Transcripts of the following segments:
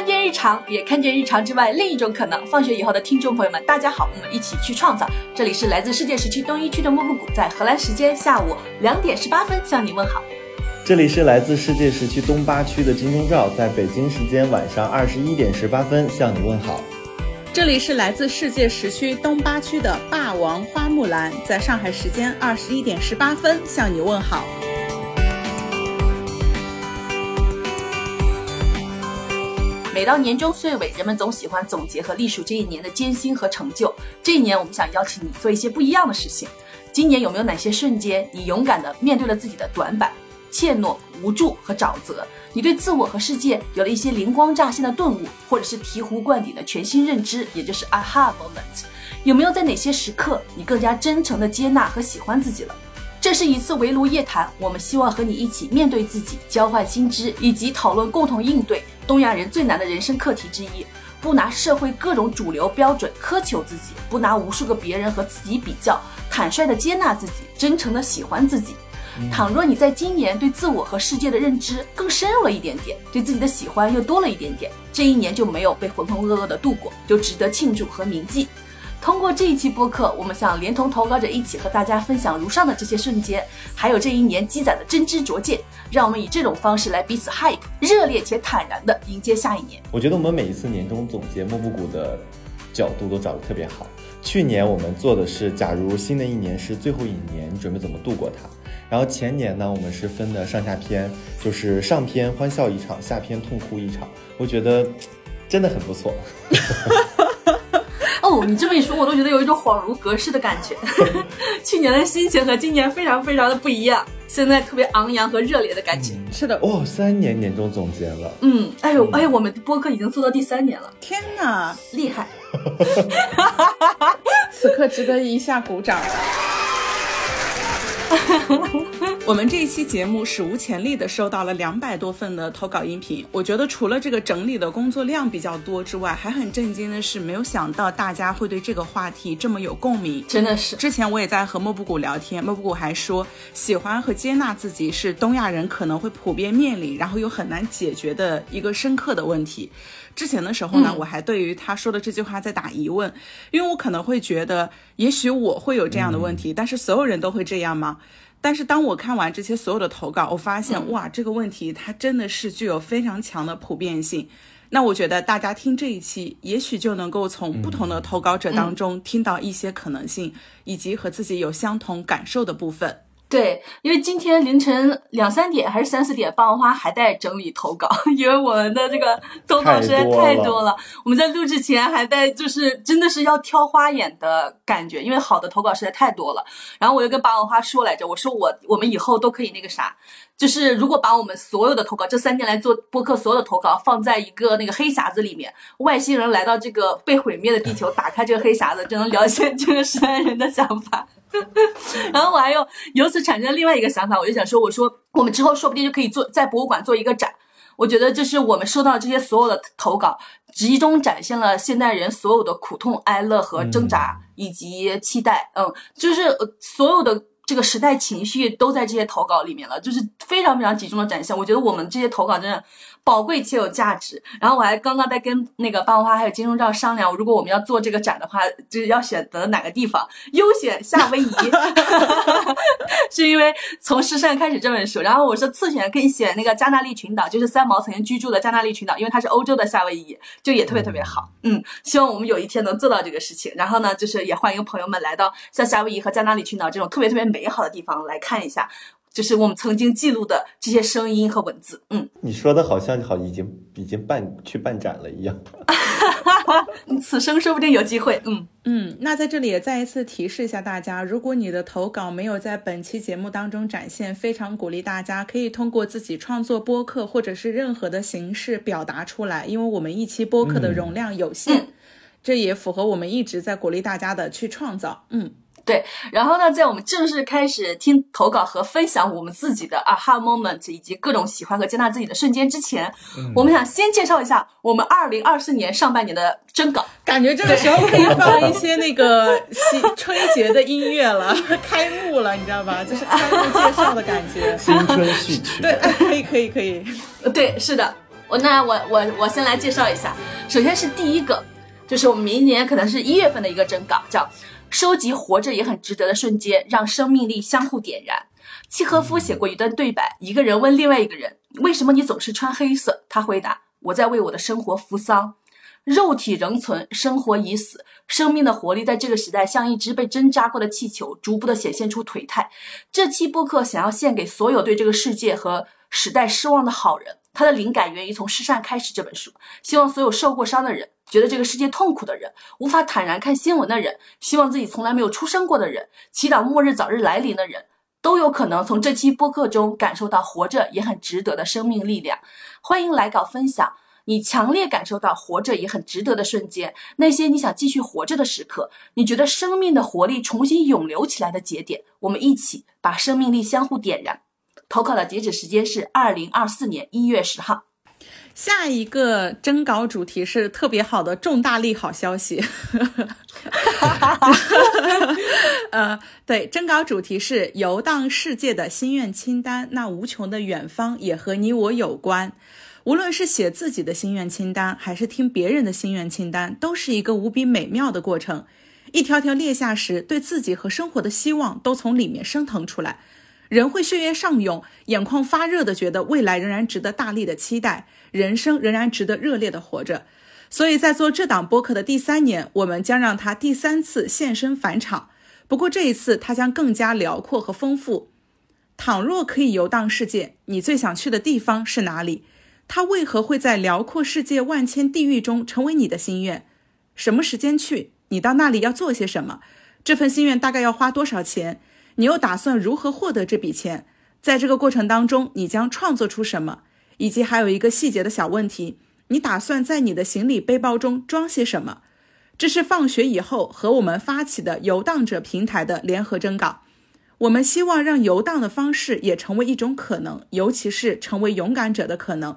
看见日常，也看见日常之外另一种可能。放学以后的听众朋友们，大家好，我们一起去创造。这里是来自世界时区东一区的木木谷，在荷兰时间下午两点十八分向你问好。这里是来自世界时区东八区的金钟罩，在北京时间晚上二十一点十八分向你问好。这里是来自世界时区东八区的霸王花木兰，在上海时间二十一点十八分向你问好。每到年终岁尾，人们总喜欢总结和历数这一年的艰辛和成就。这一年，我们想邀请你做一些不一样的事情。今年有没有哪些瞬间，你勇敢地面对了自己的短板、怯懦、无助和沼泽？你对自我和世界有了一些灵光乍现的顿悟，或者是醍醐灌顶的全新认知，也就是 aha moment。有没有在哪些时刻，你更加真诚地接纳和喜欢自己了？这是一次围炉夜谈，我们希望和你一起面对自己，交换新知，以及讨论共同应对东亚人最难的人生课题之一。不拿社会各种主流标准苛求自己，不拿无数个别人和自己比较，坦率的接纳自己，真诚的喜欢自己。倘若你在今年对自我和世界的认知更深入了一点点，对自己的喜欢又多了一点点，这一年就没有被浑浑噩噩的度过，就值得庆祝和铭记。通过这一期播客，我们想连同投稿者一起和大家分享如上的这些瞬间，还有这一年积攒的真知灼见，让我们以这种方式来彼此 hype，热烈且坦然的迎接下一年。我觉得我们每一次年终总结莫布谷的角度都找得特别好。去年我们做的是，假如新的一年是最后一年，你准备怎么度过它？然后前年呢，我们是分的上下篇，就是上篇欢笑一场，下篇痛哭一场。我觉得真的很不错。哦，你这么一说，我都觉得有一种恍如隔世的感觉。去年的心情和今年非常非常的不一样，现在特别昂扬和热烈的感觉。是的，哦，三年年终总结了。嗯，哎呦，哎呦，我们播客已经做到第三年了，天哪，厉害！此刻值得一下鼓掌。我们这一期节目史无前例的收到了两百多份的投稿音频，我觉得除了这个整理的工作量比较多之外，还很震惊的是，没有想到大家会对这个话题这么有共鸣，真的是。之前我也在和莫布谷聊天，莫布谷还说，喜欢和接纳自己是东亚人可能会普遍面临，然后又很难解决的一个深刻的问题。之前的时候呢，我还对于他说的这句话在打疑问，因为我可能会觉得，也许我会有这样的问题，但是所有人都会这样吗？但是当我看完这些所有的投稿，我发现哇，这个问题它真的是具有非常强的普遍性。那我觉得大家听这一期，也许就能够从不同的投稿者当中听到一些可能性，以及和自己有相同感受的部分。对，因为今天凌晨两三点还是三四点，霸王花还在整理投稿，因为我们的这个投稿实在太多了。我们在录制前还在就是真的是要挑花眼的感觉，因为好的投稿实在太多了。然后我又跟霸王花说来着，我说我我们以后都可以那个啥，就是如果把我们所有的投稿这三天来做播客所有的投稿放在一个那个黑匣子里面，外星人来到这个被毁灭的地球，打开这个黑匣子，就能了解这个时代人的想法。然后我还有由此产生另外一个想法，我就想说，我说我们之后说不定就可以做在博物馆做一个展。我觉得就是我们收到这些所有的投稿，集中展现了现代人所有的苦痛、哀乐和挣扎以及期待。嗯，就是所有的这个时代情绪都在这些投稿里面了，就是非常非常集中的展现。我觉得我们这些投稿真的。宝贵且有价值。然后我还刚刚在跟那个霸王花还有金钟罩商量，如果我们要做这个展的话，就是要选择哪个地方？优选夏威夷，是因为从失散开始这本书。然后我说次选可以选那个加纳利群岛，就是三毛曾经居住的加纳利群岛，因为它是欧洲的夏威夷，就也特别特别好。嗯，希望我们有一天能做到这个事情。然后呢，就是也欢迎朋友们来到像夏威夷和加纳利群岛这种特别特别美好的地方来看一下。就是我们曾经记录的这些声音和文字，嗯，你说的好像好已经已经办去办展了一样，此生说不定有机会，嗯嗯。那在这里也再一次提示一下大家，如果你的投稿没有在本期节目当中展现，非常鼓励大家可以通过自己创作播客或者是任何的形式表达出来，因为我们一期播客的容量有限，这也符合我们一直在鼓励大家的去创造，嗯。对，然后呢，在我们正式开始听投稿和分享我们自己的 aha moment 以及各种喜欢和接纳自己的瞬间之前，我们想先介绍一下我们二零二四年上半年的征稿。感觉这个时候可以放一些那个春节的音乐了，开幕了，你知道吧？就是开幕介绍的感觉，新春序曲。对，可以，可以，可以。对，是的。我那我我我先来介绍一下，首先是第一个，就是我们明年可能是一月份的一个征稿，叫收集活着也很值得的瞬间，让生命力相互点燃。契诃夫写过一段对白，一个人问另外一个人：“为什么你总是穿黑色？”他回答：“我在为我的生活扶丧。肉体仍存，生活已死，生命的活力在这个时代像一只被针扎过的气球，逐步的显现出颓态。”这期播客想要献给所有对这个世界和时代失望的好人。他的灵感源于从《失散开始》这本书，希望所有受过伤的人，觉得这个世界痛苦的人，无法坦然看新闻的人，希望自己从来没有出生过的人，祈祷末日早日来临的人。都有可能从这期播客中感受到活着也很值得的生命力量。欢迎来稿分享你强烈感受到活着也很值得的瞬间，那些你想继续活着的时刻，你觉得生命的活力重新涌流起来的节点。我们一起把生命力相互点燃。投稿的截止时间是二零二四年一月十号。下一个征稿主题是特别好的重大利好消息。呃，对，征稿主题是游荡世界的心愿清单。那无穷的远方也和你我有关。无论是写自己的心愿清单，还是听别人的心愿清单，都是一个无比美妙的过程。一条条列下时，对自己和生活的希望都从里面升腾出来。人会血液上涌，眼眶发热的觉得未来仍然值得大力的期待，人生仍然值得热烈的活着。所以在做这档播客的第三年，我们将让他第三次现身返场。不过这一次，他将更加辽阔和丰富。倘若可以游荡世界，你最想去的地方是哪里？他为何会在辽阔世界万千地域中成为你的心愿？什么时间去？你到那里要做些什么？这份心愿大概要花多少钱？你又打算如何获得这笔钱？在这个过程当中，你将创作出什么？以及还有一个细节的小问题：你打算在你的行李背包中装些什么？这是放学以后和我们发起的游荡者平台的联合征稿。我们希望让游荡的方式也成为一种可能，尤其是成为勇敢者的可能。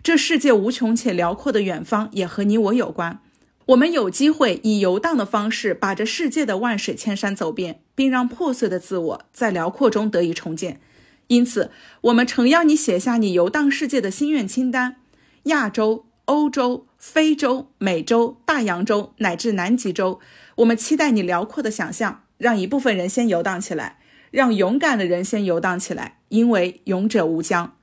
这世界无穷且辽阔的远方也和你我有关。我们有机会以游荡的方式，把这世界的万水千山走遍，并让破碎的自我在辽阔中得以重建。因此，我们诚邀你写下你游荡世界的心愿清单：亚洲、欧洲、非洲、美洲、大洋洲乃至南极洲。我们期待你辽阔的想象，让一部分人先游荡起来，让勇敢的人先游荡起来，因为勇者无疆。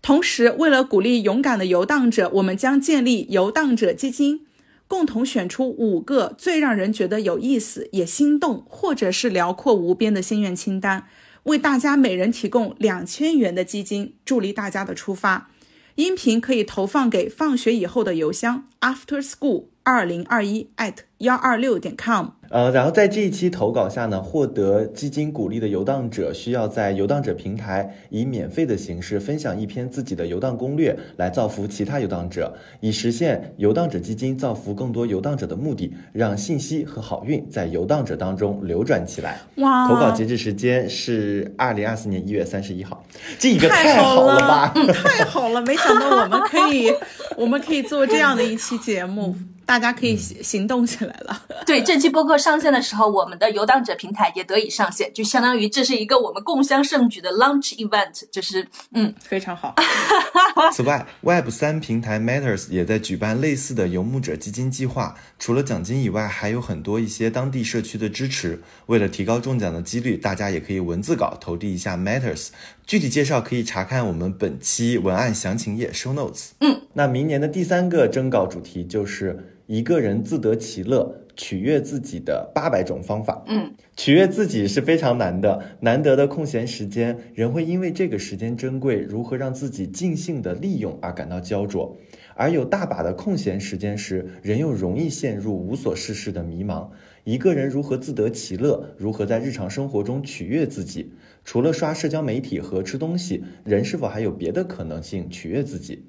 同时，为了鼓励勇敢的游荡者，我们将建立游荡者基金。共同选出五个最让人觉得有意思、也心动，或者是辽阔无边的心愿清单，为大家每人提供两千元的基金，助力大家的出发。音频可以投放给放学以后的邮箱：after school 二零二一 at 幺二六点 com。呃，然后在这一期投稿下呢，获得基金鼓励的游荡者需要在游荡者平台以免费的形式分享一篇自己的游荡攻略，来造福其他游荡者，以实现游荡者基金造福更多游荡者的目的，让信息和好运在游荡者当中流转起来。哇！投稿截止时间是二零二四年一月三十一号，这一个太好了吧？太好了！没想到我们可以，我们可以做这样的一期节目。大家可以行动起来了。对，这期播客上线的时候，我们的游荡者平台也得以上线，就相当于这是一个我们共襄盛举的 launch event，就是嗯，非常好。此外，Web 三平台 Matters 也在举办类似的游牧者基金计划，除了奖金以外，还有很多一些当地社区的支持。为了提高中奖的几率，大家也可以文字稿投递一下 Matters。具体介绍可以查看我们本期文案详情页 show notes。嗯，那明年的第三个征稿主题就是一个人自得其乐、取悦自己的八百种方法。嗯，取悦自己是非常难的，难得的空闲时间，人会因为这个时间珍贵，如何让自己尽兴的利用而感到焦灼；而有大把的空闲时间时，人又容易陷入无所事事的迷茫。一个人如何自得其乐，如何在日常生活中取悦自己？除了刷社交媒体和吃东西，人是否还有别的可能性取悦自己？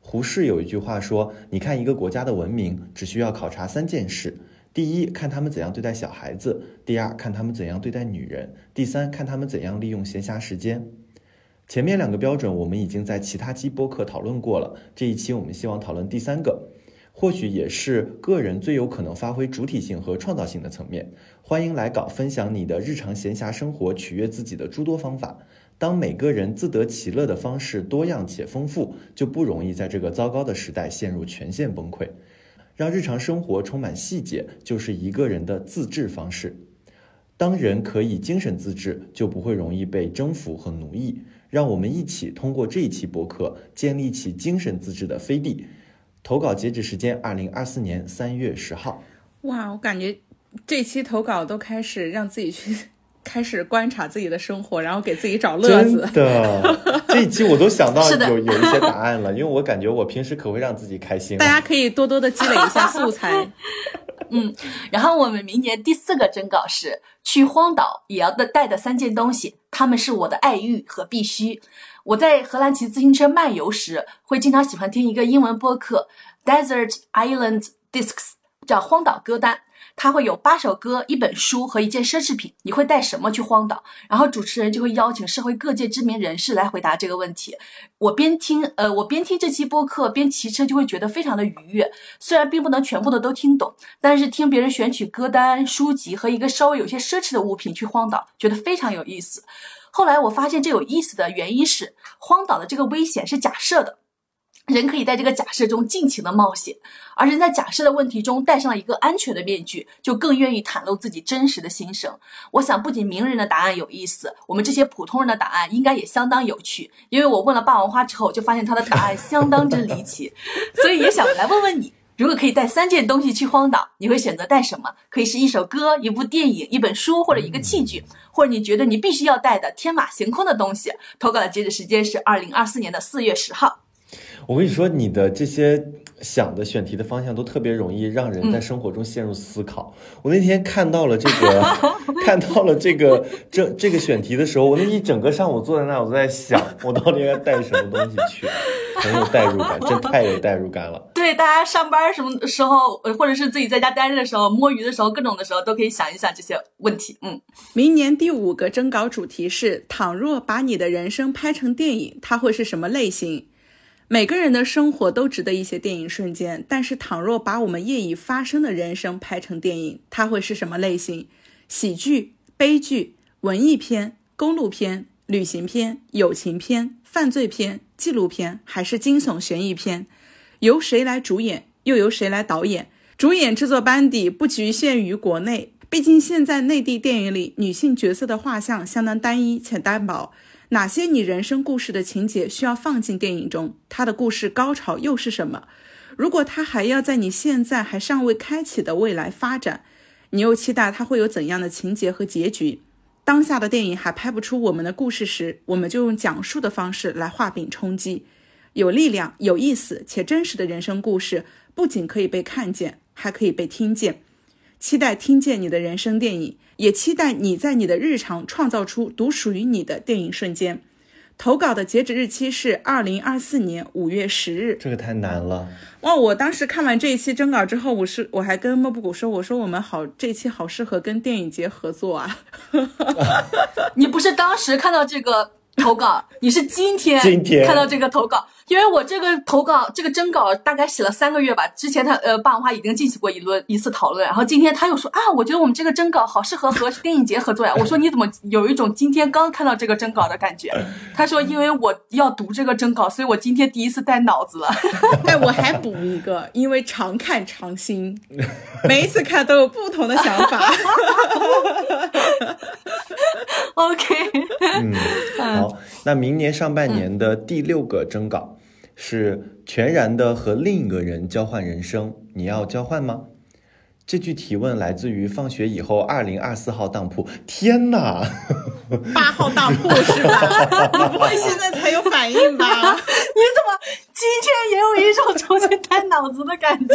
胡适有一句话说：“你看一个国家的文明，只需要考察三件事：第一，看他们怎样对待小孩子；第二，看他们怎样对待女人；第三，看他们怎样利用闲暇时间。”前面两个标准我们已经在其他期播客讨论过了，这一期我们希望讨论第三个。或许也是个人最有可能发挥主体性和创造性的层面。欢迎来稿分享你的日常闲暇生活取悦自己的诸多方法。当每个人自得其乐的方式多样且丰富，就不容易在这个糟糕的时代陷入全线崩溃。让日常生活充满细节，就是一个人的自治方式。当人可以精神自治，就不会容易被征服和奴役。让我们一起通过这一期博客，建立起精神自治的飞地。投稿截止时间：二零二四年三月十号。哇，我感觉这期投稿都开始让自己去开始观察自己的生活，然后给自己找乐子。真的，这一期我都想到 有有一些答案了，因为我感觉我平时可会让自己开心。大家可以多多的积累一下素材。嗯，然后我们明年第四个征稿是去荒岛也要的带的三件东西，他们是我的爱欲和必须。我在荷兰骑自行车漫游时，会经常喜欢听一个英文播客，Desert Island Discs，叫荒岛歌单。它会有八首歌、一本书和一件奢侈品。你会带什么去荒岛？然后主持人就会邀请社会各界知名人士来回答这个问题。我边听，呃，我边听这期播客边骑车，就会觉得非常的愉悦。虽然并不能全部的都听懂，但是听别人选取歌单、书籍和一个稍微有些奢侈的物品去荒岛，觉得非常有意思。后来我发现这有意思的原因是，荒岛的这个危险是假设的。人可以在这个假设中尽情的冒险，而人在假设的问题中戴上了一个安全的面具，就更愿意袒露自己真实的心声。我想，不仅名人的答案有意思，我们这些普通人的答案应该也相当有趣。因为我问了霸王花之后，就发现他的答案相当之离奇，所以也想来问问你：如果可以带三件东西去荒岛，你会选择带什么？可以是一首歌、一部电影、一本书，或者一个器具，或者你觉得你必须要带的天马行空的东西。投稿的截止时间是二零二四年的四月十号。我跟你说，你的这些想的选题的方向都特别容易让人在生活中陷入思考。我那天看到了这个，看到了这个这这个选题的时候，我那一整个上午坐在那，我都在想，我到底应该带什么东西去，很有代入感，真太有代入感了。对，大家上班什么时候，或者是自己在家待着的时候，摸鱼的时候，各种的时候，都可以想一想这些问题。嗯，明年第五个征稿主题是：倘若把你的人生拍成电影，它会是什么类型？每个人的生活都值得一些电影瞬间，但是倘若把我们业已发生的人生拍成电影，它会是什么类型？喜剧、悲剧、文艺片、公路片、旅行片、友情片、犯罪片、纪录片，还是惊悚悬疑片？由谁来主演？又由谁来导演？主演制作班底不局限于国内，毕竟现在内地电影里女性角色的画像相当单一且单薄。哪些你人生故事的情节需要放进电影中？它的故事高潮又是什么？如果它还要在你现在还尚未开启的未来发展，你又期待它会有怎样的情节和结局？当下的电影还拍不出我们的故事时，我们就用讲述的方式来画饼充饥。有力量、有意思且真实的人生故事，不仅可以被看见，还可以被听见。期待听见你的人生电影，也期待你在你的日常创造出独属于你的电影瞬间。投稿的截止日期是二零二四年五月十日。这个太难了哇！我当时看完这一期征稿之后，我是我还跟莫布谷说，我说我们好这一期好适合跟电影节合作啊。你不是当时看到这个？投稿，你是今天今天看到这个投稿，因为我这个投稿这个征稿大概写了三个月吧。之前他呃霸王花已经进行过一轮一次讨论，然后今天他又说啊，我觉得我们这个征稿好适合和电影节合作呀。我说你怎么有一种今天刚看到这个征稿的感觉？他说因为我要读这个征稿，所以我今天第一次带脑子了。哎，我还补一个，因为常看常新，每一次看都有不同的想法。OK，嗯，好，那明年上半年的第六个征稿是全然的和另一个人交换人生，你要交换吗？这句提问来自于放学以后二零二四号当铺。天哪，八号当铺是吧？你不会现在才有反应吧？你怎么今天也有一种重新带脑子的感觉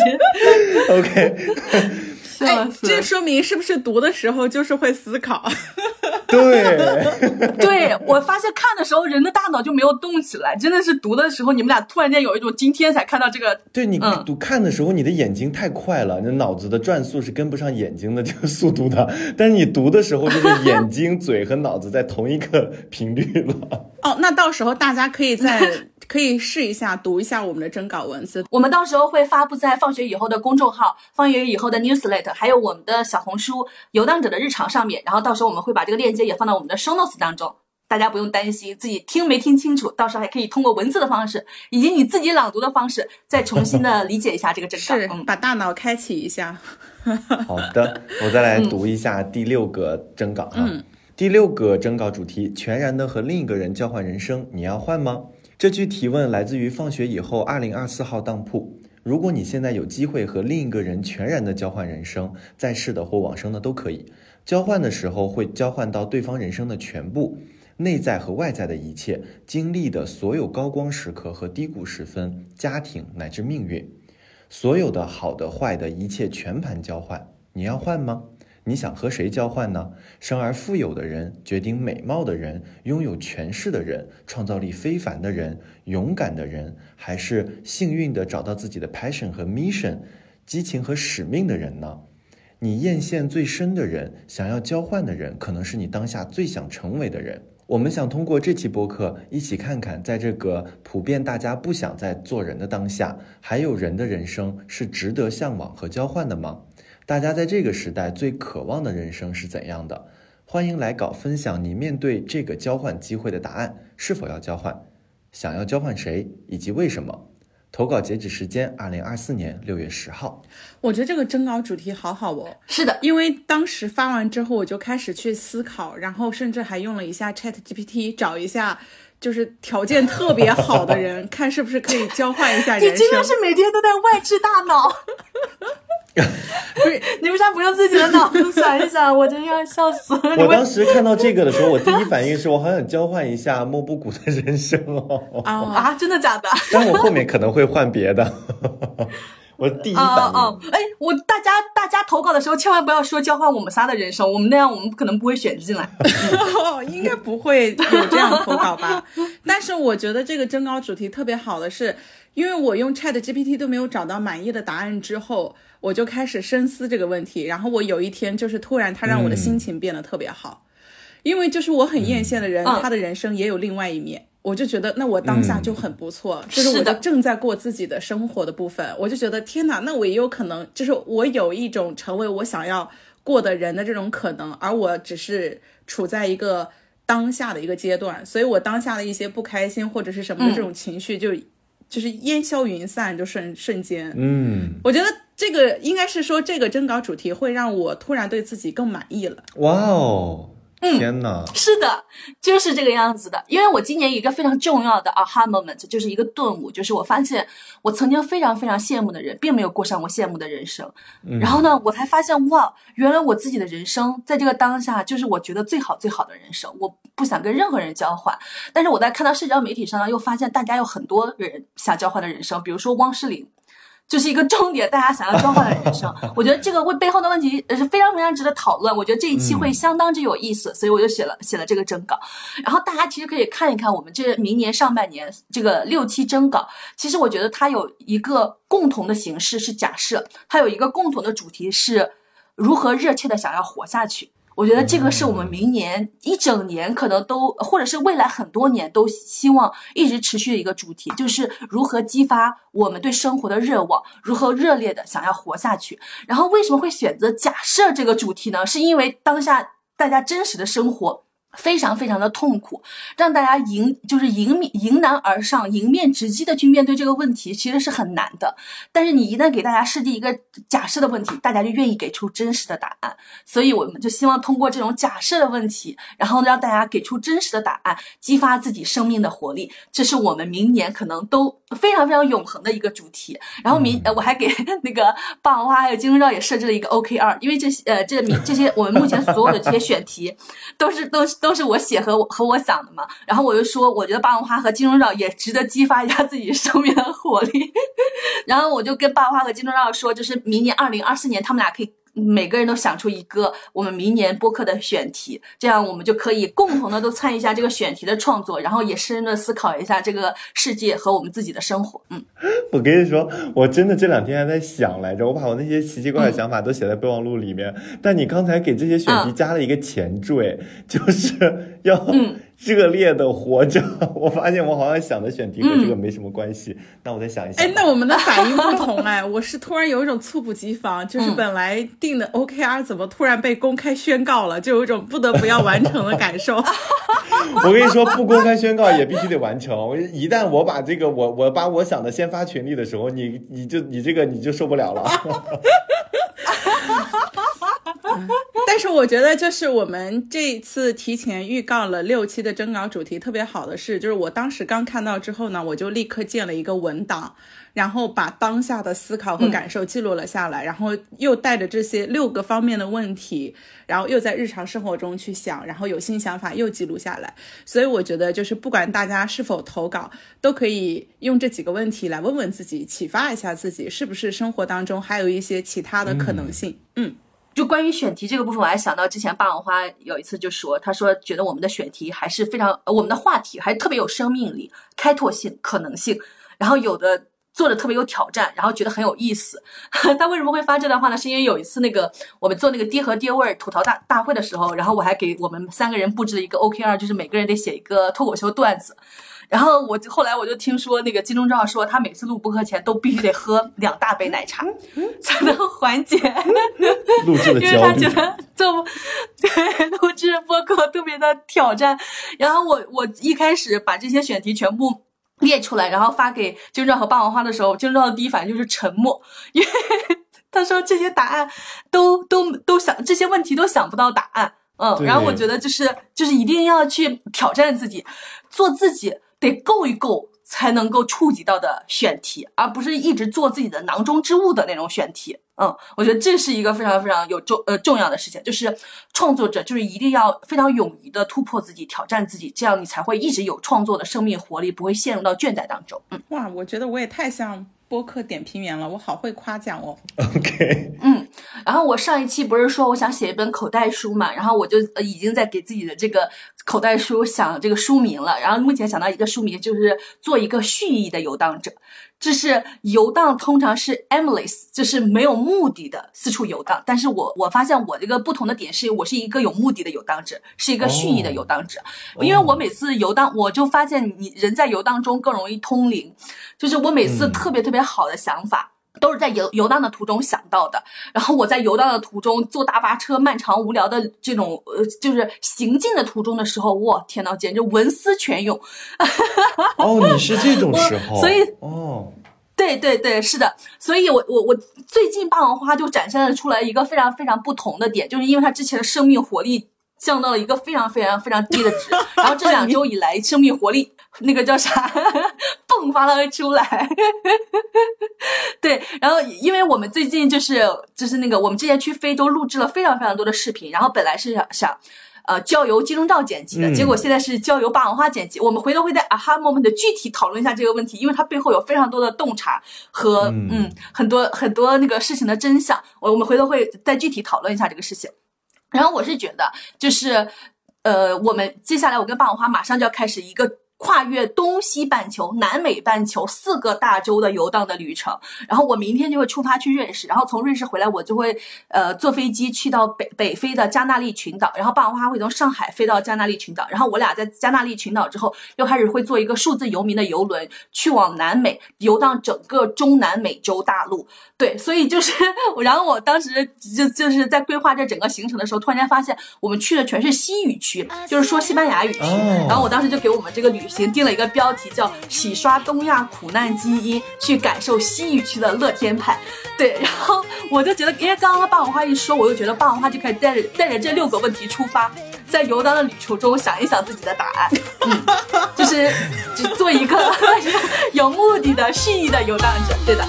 ？OK。哎，这说明是不是读的时候就是会思考？对，对我发现看的时候人的大脑就没有动起来，真的是读的时候你们俩突然间有一种今天才看到这个。对你读看的时候，你的眼睛太快了，你脑子的转速是跟不上眼睛的这个速度的。但是你读的时候，就是眼睛、嘴和脑子在同一个频率了。哦，那到时候大家可以在。可以试一下读一下我们的征稿文字，我们到时候会发布在放学以后的公众号、放学以后的还有我们的小红书“游荡者的日常”上面。然后到时候我们会把这个链接也放到我们的 show notes 当中，大大家不用担心自己听没听清楚，到时候还可以通过文字的方式以及你自己朗读的方式，再重新的 理解一下这个征稿，是把大脑开启一下。好的，我再来读一下第六个征稿哈。第六个征稿主题：全然的和另一个人交换人生，你要换吗？这句提问来自于放学以后二零二四号当铺。如果你现在有机会和另一个人全然的交换人生，在世的或往生的都可以。交换的时候会交换到对方人生的全部，内在和外在的一切经历的所有高光时刻和低谷时分，家庭乃至命运，所有的好的坏的一切全盘交换。你要换吗？你想和谁交换呢？生而富有的人，决定美貌的人，拥有权势的人，创造力非凡的人，勇敢的人，还是幸运的找到自己的 passion 和 mission，激情和使命的人呢？你艳羡最深的人，想要交换的人，可能是你当下最想成为的人。我们想通过这期播客，一起看看，在这个普遍大家不想再做人的当下，还有人的人生是值得向往和交换的吗？大家在这个时代最渴望的人生是怎样的？欢迎来稿分享你面对这个交换机会的答案：是否要交换？想要交换谁？以及为什么？投稿截止时间：二零二四年六月十号。我觉得这个征稿主题好好哦。是的，因为当时发完之后，我就开始去思考，然后甚至还用了一下 Chat GPT，找一下就是条件特别好的人，看是不是可以交换一下人生。你真的是每天都在外置大脑。不是，你为啥不用自己的脑子想一想？我真要笑死了。我当时看到这个的时候，我第一反应是我好想交换一下莫布谷的人生哦。啊，真的假的？但我后面可能会换别的。我第一反应。哦哎，我大家大家投稿的时候千万不要说交换我们仨的人生，我们那样我们可能不会选进来。应该不会有这样投稿吧？但是我觉得这个征稿主题特别好的是，因为我用 Chat GPT 都没有找到满意的答案之后。我就开始深思这个问题，然后我有一天就是突然，他让我的心情变得特别好，因为就是我很艳羡的人，他的人生也有另外一面，我就觉得那我当下就很不错，就是我的。正在过自己的生活的部分，我就觉得天哪，那我也有可能，就是我有一种成为我想要过的人的这种可能，而我只是处在一个当下的一个阶段，所以我当下的一些不开心或者是什么的这种情绪就就是烟消云散，就瞬瞬间，嗯，我觉得。这个应该是说，这个征稿主题会让我突然对自己更满意了。哇哦！天哪，是的，就是这个样子的。因为我今年一个非常重要的 aha moment，就是一个顿悟，就是我发现我曾经非常非常羡慕的人，并没有过上我羡慕的人生。然后呢，我才发现哇，原来我自己的人生在这个当下就是我觉得最好最好的人生。我不想跟任何人交换。但是我在看到社交媒体上呢，又发现大家有很多人想交换的人生，比如说汪诗泠。就是一个重点，大家想要交换的人生。我觉得这个问背后的问题是非常非常值得讨论。我觉得这一期会相当之有意思，所以我就写了写了这个征稿。然后大家其实可以看一看我们这明年上半年这个六期征稿。其实我觉得它有一个共同的形式是假设，它有一个共同的主题是如何热切的想要活下去。我觉得这个是我们明年一整年可能都，或者是未来很多年都希望一直持续的一个主题，就是如何激发我们对生活的热望，如何热烈的想要活下去。然后为什么会选择假设这个主题呢？是因为当下大家真实的生活。非常非常的痛苦，让大家迎就是迎面迎难而上，迎面直击的去面对这个问题，其实是很难的。但是你一旦给大家设计一个假设的问题，大家就愿意给出真实的答案。所以我们就希望通过这种假设的问题，然后让大家给出真实的答案，激发自己生命的活力。这是我们明年可能都非常非常永恒的一个主题。然后明呃我还给 那个霸王花还有金钟罩也设置了一个 OKR，因为这些呃这明这些我们目前所有的这些选题都是都是。都是我写和我和我想的嘛，然后我就说，我觉得霸王花和金钟罩也值得激发一下自己生命的活力，然后我就跟霸王花和金钟罩说，就是明年二零二四年，他们俩可以。每个人都想出一个我们明年播客的选题，这样我们就可以共同的都参与一下这个选题的创作，然后也深入的思考一下这个世界和我们自己的生活。嗯，我跟你说，我真的这两天还在想来着，我把我那些奇奇怪怪的想法都写在备忘录里面。但你刚才给这些选题加了一个前缀，就是要热烈的活着。我发现我好像想的选题和这个没什么关系。那我再想一想。哎，那我们的反应不同哎，我是突然有一种猝不及防，就是本来定的 OKR 怎么突然被公开宣告了，就有一种不得不要完成的感受。我跟你说，不公开宣告也必须得完成。我一旦我把这个我我把我想的先发群里的时候，你你就你这个你就受不了了。但是我觉得，就是我们这一次提前预告了六期的征稿主题，特别好的是，就是我当时刚看到之后呢，我就立刻建了一个文档，然后把当下的思考和感受记录了下来，然后又带着这些六个方面的问题，然后又在日常生活中去想，然后有新想法又记录下来。所以我觉得，就是不管大家是否投稿，都可以用这几个问题来问问自己，启发一下自己，是不是生活当中还有一些其他的可能性？嗯。就关于选题这个部分，我还想到之前霸王花有一次就说，他说觉得我们的选题还是非常，我们的话题还特别有生命力、开拓性、可能性，然后有的做的特别有挑战，然后觉得很有意思。他为什么会发这段话呢？是因为有一次那个我们做那个爹和爹味儿吐槽大大会的时候，然后我还给我们三个人布置了一个 OKR，就是每个人得写一个脱口秀段子。然后我后来我就听说那个金钟罩说，他每次录播课前都必须得喝两大杯奶茶，才能缓解录制的因为他觉得做对录制播客特别的挑战。然后我我一开始把这些选题全部列出来，然后发给金钟罩和霸王花的时候，金钟罩的第一反应就是沉默，因为 他说这些答案都都都想这些问题都想不到答案。嗯，然后我觉得就是就是一定要去挑战自己，做自己。得够一够才能够触及到的选题，而不是一直做自己的囊中之物的那种选题。嗯，我觉得这是一个非常非常有重呃重要的事情，就是创作者就是一定要非常勇于的突破自己，挑战自己，这样你才会一直有创作的生命活力，不会陷入到倦怠当中。嗯，哇，我觉得我也太像。播客点评员了，我好会夸奖哦。OK，嗯，然后我上一期不是说我想写一本口袋书嘛，然后我就已经在给自己的这个口袋书想这个书名了，然后目前想到一个书名就是做一个蓄意的游荡者。就是游荡，通常是 aimless，就是没有目的的四处游荡。但是我我发现我这个不同的点是，我是一个有目的的游荡者，是一个蓄意的游荡者。因为我每次游荡，我就发现你人在游荡中更容易通灵。就是我每次特别特别好的想法，都是在游游荡的途中想到的。然后我在游荡的途中坐大巴车，漫长无聊的这种呃，就是行进的途中的时候，哇，天呐，简直文思泉涌。哦，你是这种 时候，所以哦。对对对，是的，所以我我我最近霸王花就展现了出来一个非常非常不同的点，就是因为它之前的生命活力降到了一个非常非常非常低的值，然后这两周以来生命活力那个叫啥迸发了出来。对，然后因为我们最近就是就是那个我们之前去非洲录制了非常非常多的视频，然后本来是想想。呃，交由金钟罩剪辑的结果，现在是交由霸王花剪辑。我们回头会在 aha moment 具体讨论一下这个问题，因为它背后有非常多的洞察和嗯很多很多那个事情的真相。我我们回头会再具体讨论一下这个事情。然后我是觉得，就是呃，我们接下来我跟霸王花马上就要开始一个。跨越东西半球、南美半球四个大洲的游荡的旅程，然后我明天就会出发去瑞士，然后从瑞士回来，我就会呃坐飞机去到北北非的加那利群岛，然后霸王花会从上海飞到加那利群岛，然后我俩在加那利群岛之后又开始会做一个数字游民的游轮，去往南美游荡整个中南美洲大陆。对，所以就是，然后我当时就就是在规划这整个行程的时候，突然间发现我们去的全是西语区，就是说西班牙语区，然后我当时就给我们这个旅。行定了一个标题叫“洗刷东亚苦难基因，去感受西域区的乐天派”。对，然后我就觉得，因为刚刚霸王花一说，我就觉得霸王花就可以带着带着这六个问题出发，在游荡的旅途中想一想自己的答案，就是做一个 有目的的蓄意的游荡者。对的。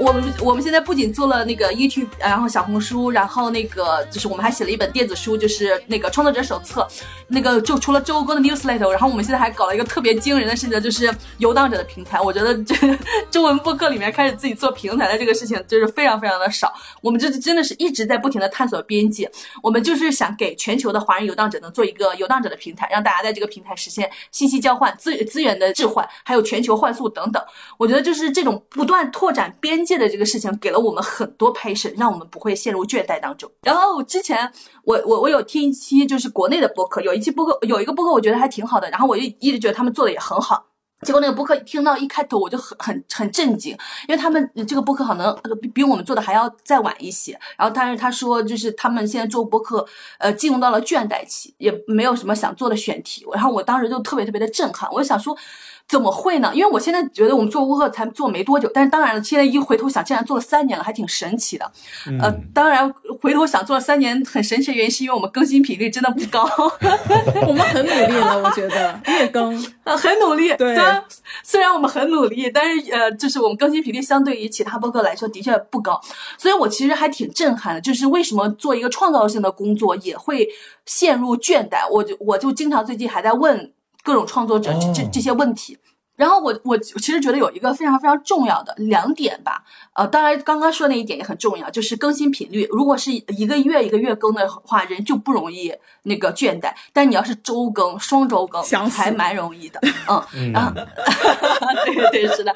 我们我们现在不仅做了那个 YouTube，然后小红书，然后那个就是我们还写了一本电子书，就是那个创作者手册。那个就除了周公的 Newsletter，然后我们现在还搞了一个特别惊人的事情，就是游荡者的平台。我觉得这中文播客里面开始自己做平台的这个事情，就是非常非常的少。我们这真的是一直在不停的探索边界。我们就是想给全球的华人游荡者能做一个游荡者的平台，让大家在这个平台实现信息交换、资资源的置换，还有全球换速等等。我觉得就是这种不断拓展边。界借的这个事情给了我们很多 passion，让我们不会陷入倦怠当中。然后之前我我我有听一期就是国内的播客，有一期播客有一个播客我觉得还挺好的，然后我就一直觉得他们做的也很好。结果那个播客听到一开头我就很很很震惊，因为他们这个播客可能比比我们做的还要再晚一些。然后但是他说就是他们现在做播客，呃，进入到了倦怠期，也没有什么想做的选题。然后我当时就特别特别的震撼，我就想说。怎么会呢？因为我现在觉得我们做播客才做没多久，但是当然了，现在一回头想，竟然做了三年了，还挺神奇的。呃，当然回头想做了三年很神奇的原因，是因为我们更新频率真的不高。我们很努力了，我觉得月更呃很努力。对，虽然我们很努力，但是呃，就是我们更新频率相对于其他播客来说的确不高，所以我其实还挺震撼的。就是为什么做一个创造性的工作也会陷入倦怠？我就我就经常最近还在问。各种创作者这这这些问题，然后我我其实觉得有一个非常非常重要的两点吧，呃，当然刚刚说那一点也很重要，就是更新频率。如果是一个月一个月更的话，人就不容易那个倦怠，但你要是周更、双周更，还蛮容易的，嗯，然后，对对是的，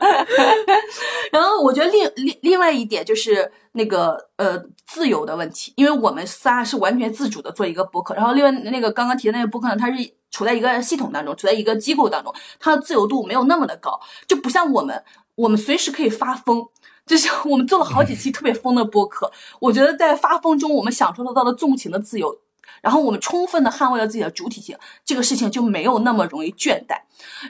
然后我觉得另另另外一点就是那个呃自由的问题，因为我们仨是完全自主的做一个播客，然后另外那个刚刚提的那个播客呢，它是。处在一个系统当中，处在一个机构当中，它的自由度没有那么的高，就不像我们，我们随时可以发疯。就是我们做了好几期特别疯的播客，我觉得在发疯中，我们享受得到的纵情的自由，然后我们充分的捍卫了自己的主体性，这个事情就没有那么容易倦怠。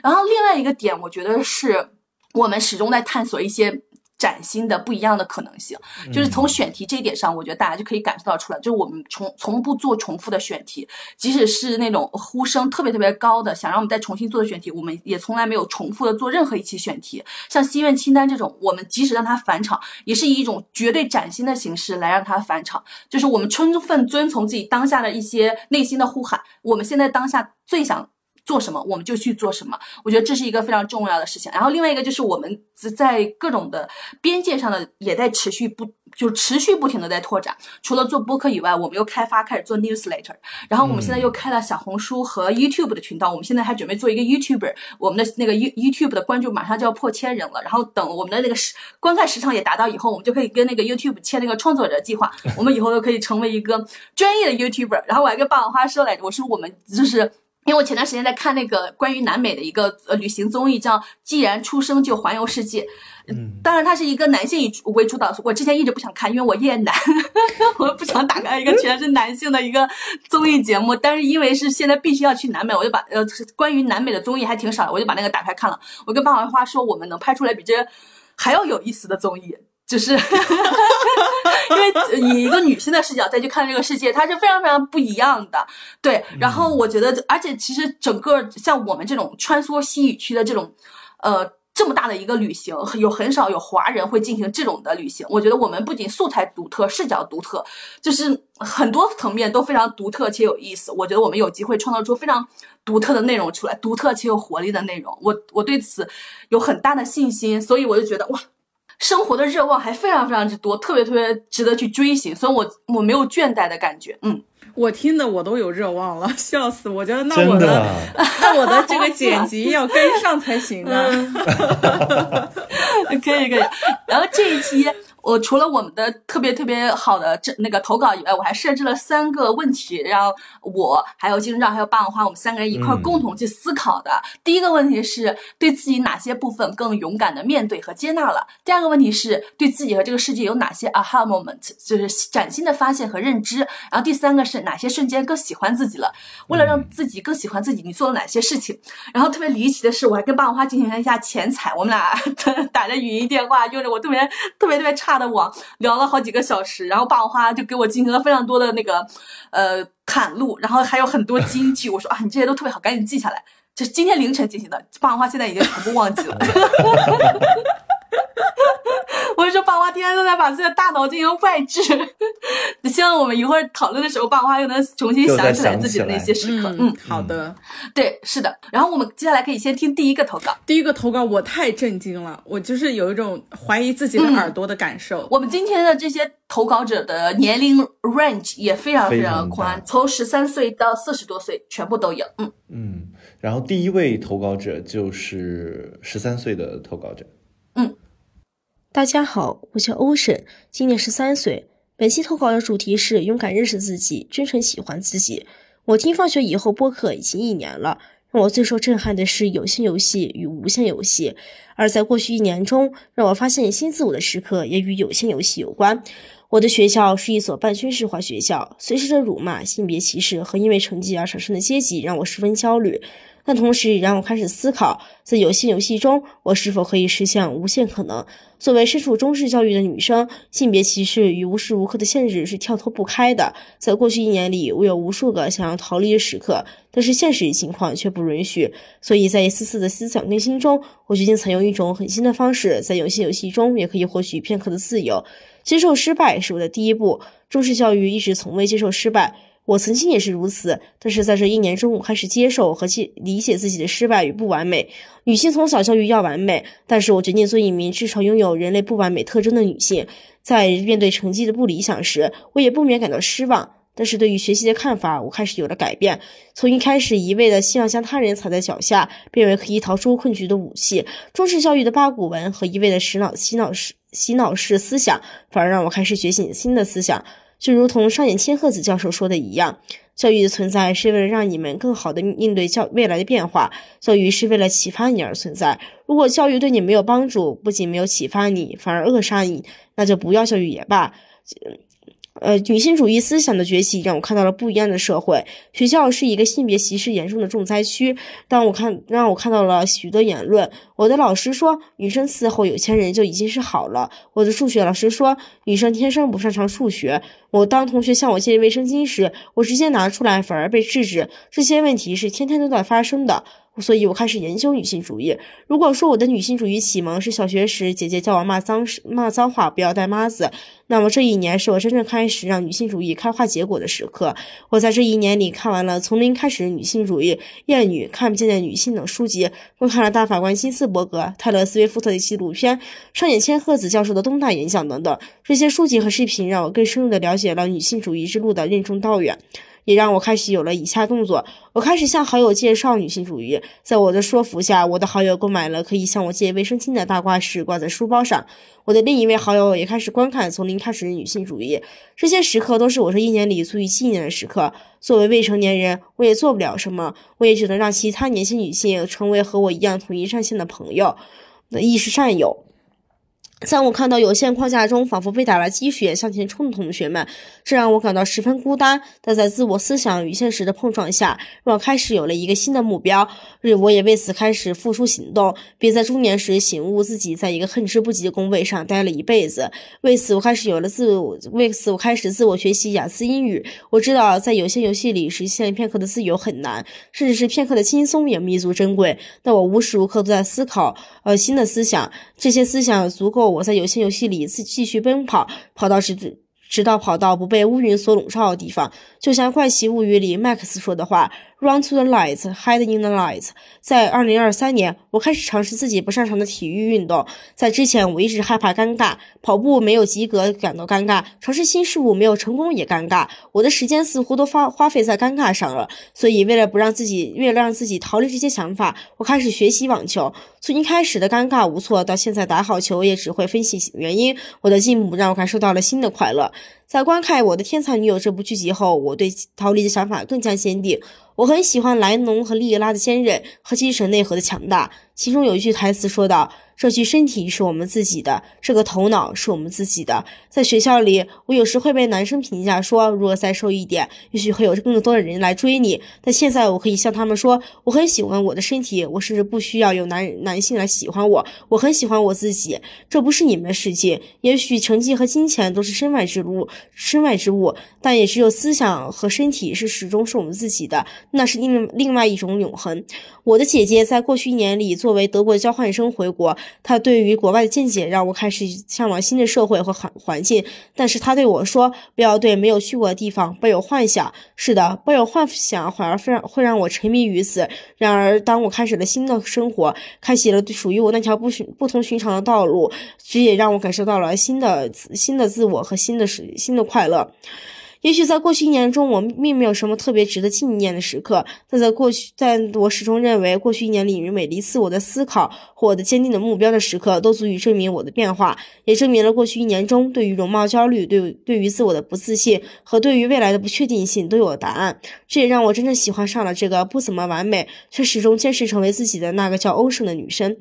然后另外一个点，我觉得是我们始终在探索一些。崭新的不一样的可能性，就是从选题这一点上，我觉得大家就可以感受到出来，就是我们从从不做重复的选题，即使是那种呼声特别特别高的，想让我们再重新做的选题，我们也从来没有重复的做任何一期选题。像心愿清单这种，我们即使让它返场，也是以一种绝对崭新的形式来让它返场，就是我们充分遵从自己当下的一些内心的呼喊，我们现在当下最想。做什么我们就去做什么，我觉得这是一个非常重要的事情。然后另外一个就是我们在各种的边界上的也在持续不就持续不停的在拓展。除了做播客以外，我们又开发开始做 newsletter，然后我们现在又开了小红书和 YouTube 的频道。我们现在还准备做一个 YouTuber，我们的那个 You YouTube 的关注马上就要破千人了。然后等我们的那个时观看时长也达到以后，我们就可以跟那个 YouTube 签那个创作者计划。我们以后都可以成为一个专业的 YouTuber。然后我还跟霸王花说来着，我说我们就是。因为我前段时间在看那个关于南美的一个呃旅行综艺，叫《既然出生就环游世界》。嗯，当然它是一个男性以为主导。我之前一直不想看，因为我厌男，我不想打开一个全是男性的一个综艺节目。但是因为是现在必须要去南美，我就把呃关于南美的综艺还挺少的，我就把那个打开看了。我跟霸王花说，我们能拍出来比这还要有意思的综艺。就是，因为以一个女性的视角再去看这个世界，它是非常非常不一样的。对，然后我觉得，而且其实整个像我们这种穿梭西语区的这种，呃，这么大的一个旅行，有很少有华人会进行这种的旅行。我觉得我们不仅素材独特，视角独特，就是很多层面都非常独特且有意思。我觉得我们有机会创造出非常独特的内容出来，独特且有活力的内容。我我对此有很大的信心，所以我就觉得哇。生活的热望还非常非常之多，特别特别值得去追寻，所以我我没有倦怠的感觉。嗯，我听的我都有热望了，笑死！我觉得那我的那我的这个剪辑要跟上才行啊。可以可以，然后这一期。我除了我们的特别特别好的这那个投稿以外，我还设置了三个问题，让我还有金钟罩还有霸王花我们三个人一块共同去思考的。第一个问题是对自己哪些部分更勇敢的面对和接纳了？第二个问题是对自己和这个世界有哪些 aha moment，就是崭新的发现和认知？然后第三个是哪些瞬间更喜欢自己了？为了让自己更喜欢自己，你做了哪些事情？然后特别离奇的是，我还跟霸王花进行了一下前采，我们俩 打着语音电话，用着我特别特别特别差。的网聊了好几个小时，然后霸王花就给我进行了非常多的那个呃袒露，然后还有很多金句。我说啊，你这些都特别好，赶紧记下来。就是今天凌晨进行的，霸王花现在已经全部忘记了。我就说，霸王天天都在把自己的大脑进行外置。希望我们一会儿讨论的时候，霸王花又能重新想起来自己的那些时刻。嗯，好的，对，是的。然后我们接下来可以先听第一个投稿。第一个投稿我太震惊了，我就是有一种怀疑自己的耳朵的感受。我们今天的这些投稿者的年龄 range 也非常非常宽，从十三岁到四十多岁全部都有。嗯嗯。然后第一位投稿者就是十三岁的投稿者。大家好，我叫欧沈，今年十三岁。本期投稿的主题是勇敢认识自己，真诚喜欢自己。我听放学以后播客已经一年了，让我最受震撼的是有限游戏与无限游戏。而在过去一年中，让我发现新自我的时刻也与有限游戏有关。我的学校是一所半军事化学校，随时的辱骂、性别歧视和因为成绩而产生的阶级让我十分焦虑。但同时也让我开始思考，在有限游戏中，我是否可以实现无限可能。作为身处中式教育的女生，性别歧视与无时无刻的限制是跳脱不开的。在过去一年里，我有无数个想要逃离的时刻，但是现实情况却不允许。所以在一次次的思想更新中，我决定采用一种很新的方式，在有限游戏中也可以获取片刻的自由。接受失败是我的第一步。中式教育一直从未接受失败。我曾经也是如此，但是在这一年中，我开始接受和理理解自己的失败与不完美。女性从小教育要完美，但是我决定做一名至少拥有人类不完美特征的女性。在面对成绩的不理想时，我也不免感到失望。但是对于学习的看法，我开始有了改变。从一开始一味的希望将他人踩在脚下，变为可以逃出困局的武器。中式教育的八股文和一味的洗脑、洗脑式、洗脑式思想，反而让我开始觉醒新的思想。就如同上野千鹤子教授说的一样，教育的存在是为了让你们更好的应对教未来的变化。教育是为了启发你而存在。如果教育对你没有帮助，不仅没有启发你，反而扼杀你，那就不要教育也罢。呃，女性主义思想的崛起让我看到了不一样的社会。学校是一个性别歧视严重的重灾区。当我看，让我看到了许多言论。我的老师说，女生伺候有钱人就已经是好了。我的数学老师说，女生天生不擅长数学。我当同学向我借卫生巾时，我直接拿出来，反而被制止。这些问题是天天都在发生的。所以我开始研究女性主义。如果说我的女性主义启蒙是小学时姐姐叫我骂脏骂脏话不要带妈子，那么这一年是我真正开始让女性主义开花结果的时刻。我在这一年里看完了《从零开始的女性主义》《厌女》《看不见的女性》等书籍，观看了大法官金斯伯格、泰勒·斯威夫特的纪录片、上野千鹤子教授的东大演讲等等。这些书籍和视频让我更深入地了解了女性主义之路的任重道远。也让我开始有了以下动作：我开始向好友介绍女性主义。在我的说服下，我的好友购买了可以向我借卫生巾的大挂饰，挂在书包上。我的另一位好友也开始观看《从零开始的女性主义》。这些时刻都是我这一年里足以纪念的时刻。作为未成年人，我也做不了什么，我也只能让其他年轻女性成为和我一样统一战线的朋友，的亦是战友。在我看到有限框架中仿佛被打了鸡血向前冲的同学们，这让我感到十分孤单。但在自我思想与现实的碰撞下，让我开始有了一个新的目标。我也为此开始付出行动，并在中年时醒悟自己在一个恨之不及的工位上待了一辈子。为此，我开始有了自我，为此我开始自我学习雅思英语。我知道在有限游戏里实现片刻的自由很难，甚至是片刻的轻松也弥足珍贵。但我无时无刻都在思考，呃，新的思想。这些思想足够。我在有限游戏里继继续奔跑，跑到直直到跑到不被乌云所笼罩的地方，就像《怪奇物语》里麦克斯说的话。Run to the lights, hide in the lights。在二零二三年，我开始尝试自己不擅长的体育运动。在之前，我一直害怕尴尬，跑步没有及格感到尴尬，尝试新事物没有成功也尴尬。我的时间似乎都花花费在尴尬上了。所以，为了不让自己，为了让自己逃离这些想法，我开始学习网球。从一开始的尴尬无措，到现在打好球也只会分析原因，我的进步让我感受到了新的快乐。在观看《我的天才女友》这部剧集后，我对逃离的想法更加坚定。我很喜欢莱农和莉拉的坚韧和精神内核的强大。其中有一句台词说道。这具身体是我们自己的，这个头脑是我们自己的。在学校里，我有时会被男生评价说，如果再瘦一点，也许会有更多的人来追你。但现在，我可以向他们说，我很喜欢我的身体，我甚至不需要有男男性来喜欢我。我很喜欢我自己，这不是你们的事情。也许成绩和金钱都是身外之物，身外之物，但也只有思想和身体是始终是我们自己的，那是另另外一种永恒。我的姐姐在过去一年里，作为德国交换生回国。他对于国外的见解让我开始向往新的社会和环环境，但是他对我说：“不要对没有去过的地方抱有幻想。”是的，抱有幻想反而非常会让我沉迷于此。然而，当我开始了新的生活，开启了属于我那条不寻不同寻常的道路，这也让我感受到了新的新的自我和新的新的快乐。也许在过去一年中，我并没有什么特别值得纪念的时刻，但在过去，但我始终认为，过去一年里每一次我的思考或我的坚定的目标的时刻，都足以证明我的变化，也证明了过去一年中对于容貌焦虑、对对于自我的不自信和对于未来的不确定性都有了答案。这也让我真正喜欢上了这个不怎么完美却始终坚持成为自己的那个叫欧胜的女生。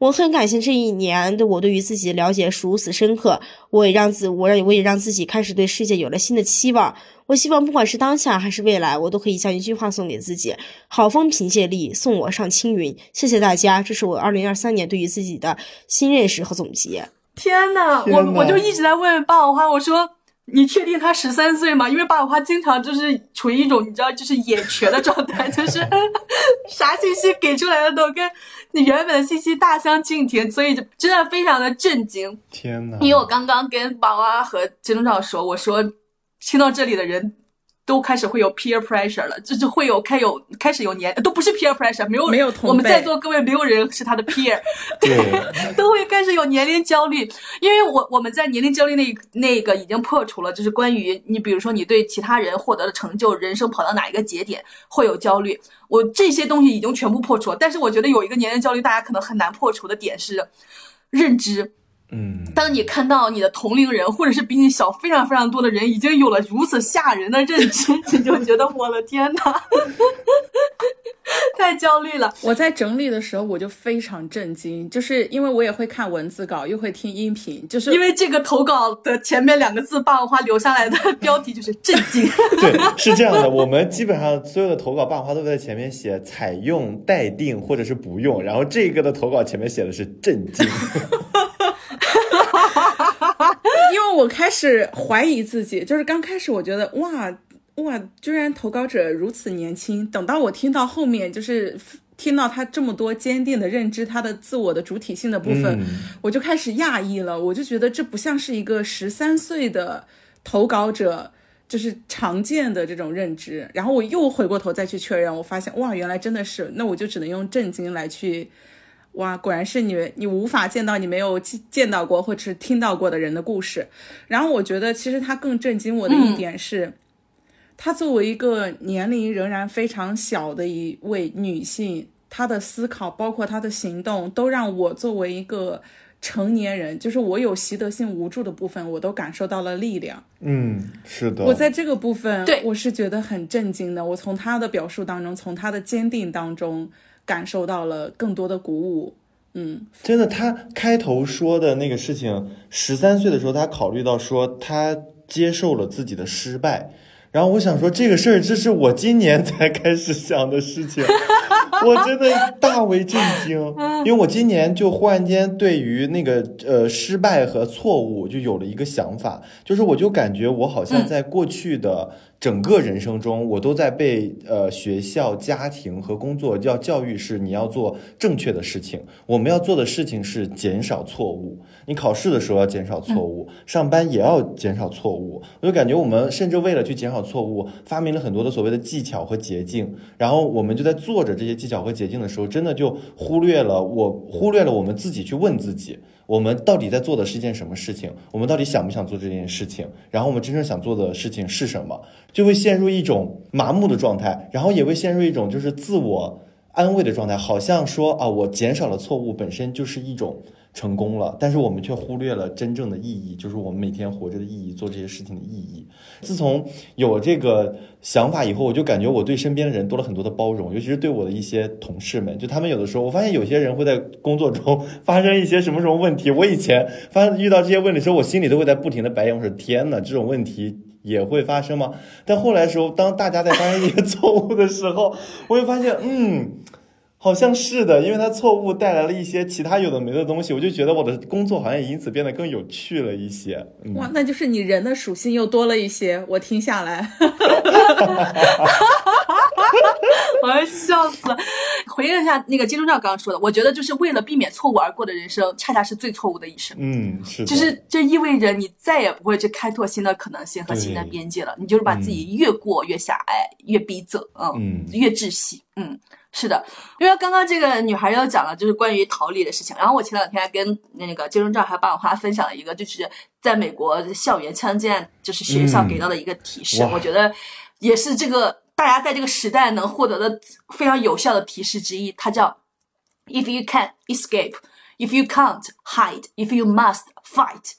我很感谢这一年的我对于自己的了解是如此深刻，我也让自我让我也让自己开始对世界有了新的期望。我希望不管是当下还是未来，我都可以将一句话送给自己：好风凭借力，送我上青云。谢谢大家，这是我二零二三年对于自己的新认识和总结。天呐，我我就一直在问霸王花，我说。你确定他十三岁吗？因为霸王花经常就是处于一种你知道就是眼瘸的状态，就是 啥信息给出来的都跟你原本的信息大相径庭，所以就真的非常的震惊。天呐，因为我刚刚跟霸王花和金钟罩说，我说听到这里的人。都开始会有 peer pressure 了，就是会有开有开始有年都不是 peer pressure，没有没有我们在座各位没有人是他的 peer，对，都会开始有年龄焦虑，因为我我们在年龄焦虑那那个已经破除了，就是关于你比如说你对其他人获得的成就，人生跑到哪一个节点会有焦虑，我这些东西已经全部破除了，但是我觉得有一个年龄焦虑大家可能很难破除的点是认知。嗯，当你看到你的同龄人，或者是比你小非常非常多的人，已经有了如此吓人的认知，你就觉得我的天哪，太焦虑了。我在整理的时候，我就非常震惊，就是因为我也会看文字稿，又会听音频，就是因为这个投稿的前面两个字“霸王花”留下来的标题就是震惊。对，是这样的，我们基本上所有的投稿“霸王花”都在前面写采用、待定或者是不用，然后这个的投稿前面写的是震惊。因为我开始怀疑自己，就是刚开始我觉得哇哇，居然投稿者如此年轻。等到我听到后面，就是听到他这么多坚定的认知，他的自我的主体性的部分，我就开始讶异了。我就觉得这不像是一个十三岁的投稿者就是常见的这种认知。然后我又回过头再去确认，我发现哇，原来真的是。那我就只能用震惊来去。哇，果然是你，你无法见到你没有见到过或者是听到过的人的故事。然后我觉得，其实他更震惊我的一点是，她作为一个年龄仍然非常小的一位女性，她的思考包括她的行动，都让我作为一个成年人，就是我有习得性无助的部分，我都感受到了力量。嗯，是的。我在这个部分，对我是觉得很震惊的。我从她的表述当中，从她的坚定当中。感受到了更多的鼓舞，嗯，真的，他开头说的那个事情，十三岁的时候，他考虑到说他接受了自己的失败，然后我想说这个事儿，这是我今年才开始想的事情，我真的大为震惊，因为我今年就忽然间对于那个呃失败和错误就有了一个想法，就是我就感觉我好像在过去的。整个人生中，我都在被呃学校、家庭和工作要教育是你要做正确的事情。我们要做的事情是减少错误。你考试的时候要减少错误，上班也要减少错误。我就感觉我们甚至为了去减少错误，发明了很多的所谓的技巧和捷径。然后我们就在做着这些技巧和捷径的时候，真的就忽略了我，忽略了我们自己去问自己。我们到底在做的是一件什么事情？我们到底想不想做这件事情？然后我们真正想做的事情是什么？就会陷入一种麻木的状态，然后也会陷入一种就是自我安慰的状态，好像说啊，我减少了错误本身就是一种。成功了，但是我们却忽略了真正的意义，就是我们每天活着的意义，做这些事情的意义。自从有这个想法以后，我就感觉我对身边的人多了很多的包容，尤其是对我的一些同事们，就他们有的时候，我发现有些人会在工作中发生一些什么什么问题，我以前发遇到这些问题的时候，我心里都会在不停的白眼，我说天哪，这种问题也会发生吗？但后来的时候，当大家在发生一些错误的时候，我会发现，嗯。好像是的，因为他错误带来了一些其他有的没的东西，我就觉得我的工作好像也因此变得更有趣了一些。哇，那就是你人的属性又多了一些，我听下来，我要笑死了。回应一下那个金钟罩刚刚说的，我觉得就是为了避免错误而过的人生，恰恰是最错误的一生。嗯，是，就是这意味着你再也不会去开拓新的可能性和新的边界了，你就是把自己越过越狭隘，越逼仄，嗯，越窒息，嗯。是的，因为刚刚这个女孩要讲了，就是关于逃离的事情。然后我前两天还跟那个金钟罩还有霸王花分享了一个，就是在美国校园枪击案，就是学校给到的一个提示。我觉得也是这个大家在这个时代能获得的非常有效的提示之一。它叫 If you can escape, if you can't hide, if you must fight，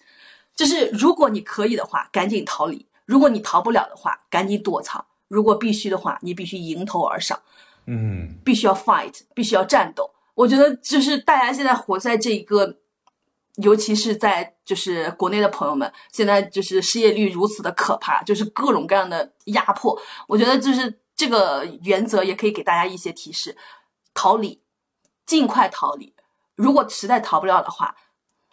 就是如果你可以的话，赶紧逃离；如果你逃不了的话，赶紧躲藏；如果必须的话，你必须迎头而上。嗯，必须要 fight，必须要战斗。我觉得就是大家现在活在这一个，尤其是在就是国内的朋友们，现在就是失业率如此的可怕，就是各种各样的压迫。我觉得就是这个原则也可以给大家一些提示：逃离，尽快逃离。如果实在逃不了的话，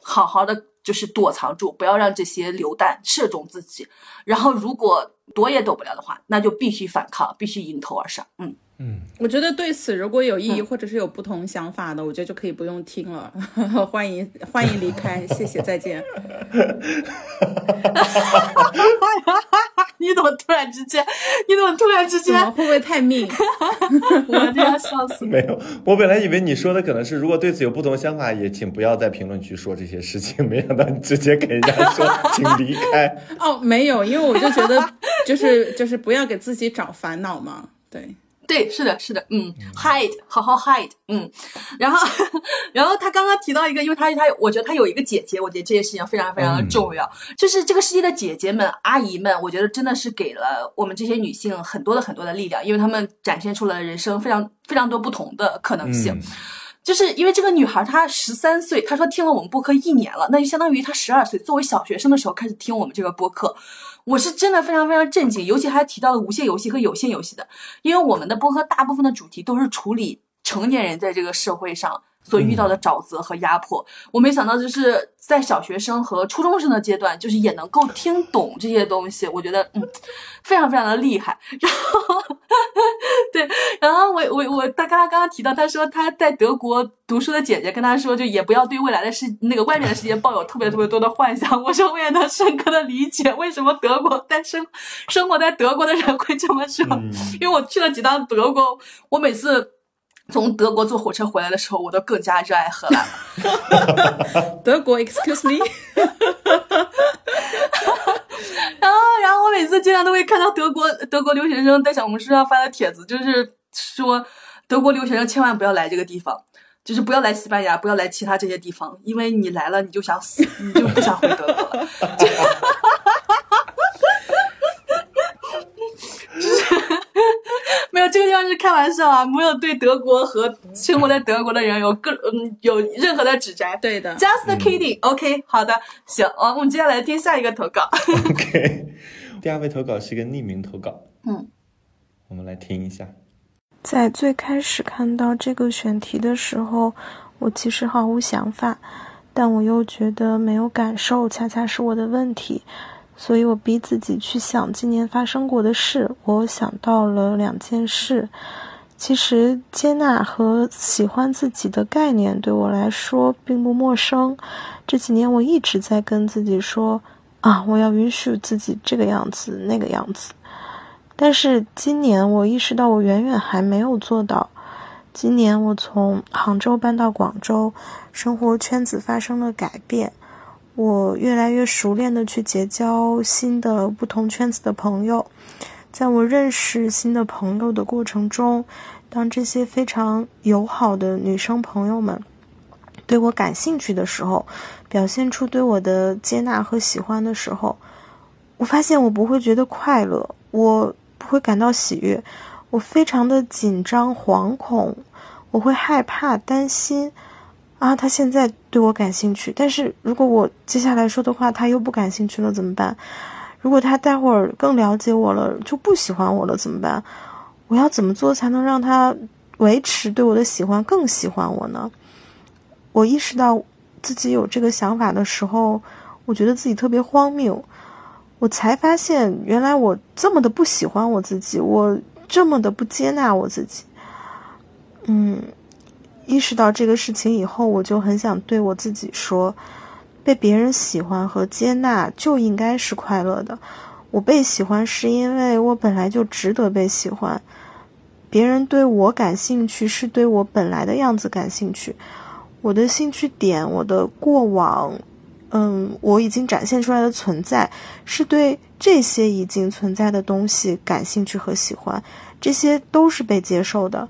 好好的就是躲藏住，不要让这些流弹射中自己。然后如果躲也躲不了的话，那就必须反抗，必须迎头而上。嗯。嗯，我觉得对此如果有异议或者是有不同想法的，我觉得就可以不用听了，欢迎欢迎离开，谢谢再见。你怎么突然之间？你怎么突然之间？会不会太命？我这要笑死。没有，我本来以为你说的可能是，如果对此有不同想法，也请不要在评论区说这些事情。没想到你直接给人家说，请离开。哦，没有，因为我就觉得，就是就是不要给自己找烦恼嘛。对。对，是的，是的，嗯，hide，好好 hide，嗯，然后，然后他刚刚提到一个，因为他他，我觉得他有一个姐姐，我觉得这件事情非常非常的重要，就是这个世界的姐姐们、阿姨们，我觉得真的是给了我们这些女性很多的很多的力量，因为她们展现出了人生非常非常多不同的可能性。就是因为这个女孩她十三岁，她说听了我们播客一年了，那就相当于她十二岁，作为小学生的时候开始听我们这个播客。我是真的非常非常震惊，尤其还提到了无限游戏和有限游戏的，因为我们的播客大部分的主题都是处理成年人在这个社会上。所遇到的沼泽和压迫，我没想到就是在小学生和初中生的阶段，就是也能够听懂这些东西。我觉得，嗯，非常非常的厉害。然后，对，然后我我我，他刚刚刚刚提到，他说他在德国读书的姐姐跟他说，就也不要对未来的世那个外面的世界抱有特别特别多的幻想。我说我也能深刻的理解为什么德国在生生活在德国的人会这么说，因为我去了几趟德国，我每次。从德国坐火车回来的时候，我都更加热爱荷兰了。德国，excuse me。然后，然后我每次经常都会看到德国德国留学生在小红书上发的帖子，就是说德国留学生千万不要来这个地方，就是不要来西班牙，不要来其他这些地方，因为你来了你就想死，你就不想回德国了。没有这个地方是开玩笑啊，没有对德国和生活在德国的人有各嗯有任何的指摘。对的，just kidding，OK，好的，行，哦，我们接下来听下一个投稿。OK，第二位投稿是一个匿名投稿，嗯，我们来听一下。在最开始看到这个选题的时候，我其实毫无想法，但我又觉得没有感受恰恰是我的问题。所以我逼自己去想今年发生过的事，我想到了两件事。其实接纳和喜欢自己的概念对我来说并不陌生。这几年我一直在跟自己说：“啊，我要允许自己这个样子、那个样子。”但是今年我意识到我远远还没有做到。今年我从杭州搬到广州，生活圈子发生了改变。我越来越熟练的去结交新的不同圈子的朋友，在我认识新的朋友的过程中，当这些非常友好的女生朋友们对我感兴趣的时候，表现出对我的接纳和喜欢的时候，我发现我不会觉得快乐，我不会感到喜悦，我非常的紧张、惶恐，我会害怕、担心。啊，他现在对我感兴趣，但是如果我接下来说的话他又不感兴趣了怎么办？如果他待会儿更了解我了就不喜欢我了怎么办？我要怎么做才能让他维持对我的喜欢，更喜欢我呢？我意识到自己有这个想法的时候，我觉得自己特别荒谬。我才发现，原来我这么的不喜欢我自己，我这么的不接纳我自己。嗯。意识到这个事情以后，我就很想对我自己说：被别人喜欢和接纳就应该是快乐的。我被喜欢是因为我本来就值得被喜欢。别人对我感兴趣，是对我本来的样子感兴趣。我的兴趣点，我的过往，嗯，我已经展现出来的存在，是对这些已经存在的东西感兴趣和喜欢，这些都是被接受的。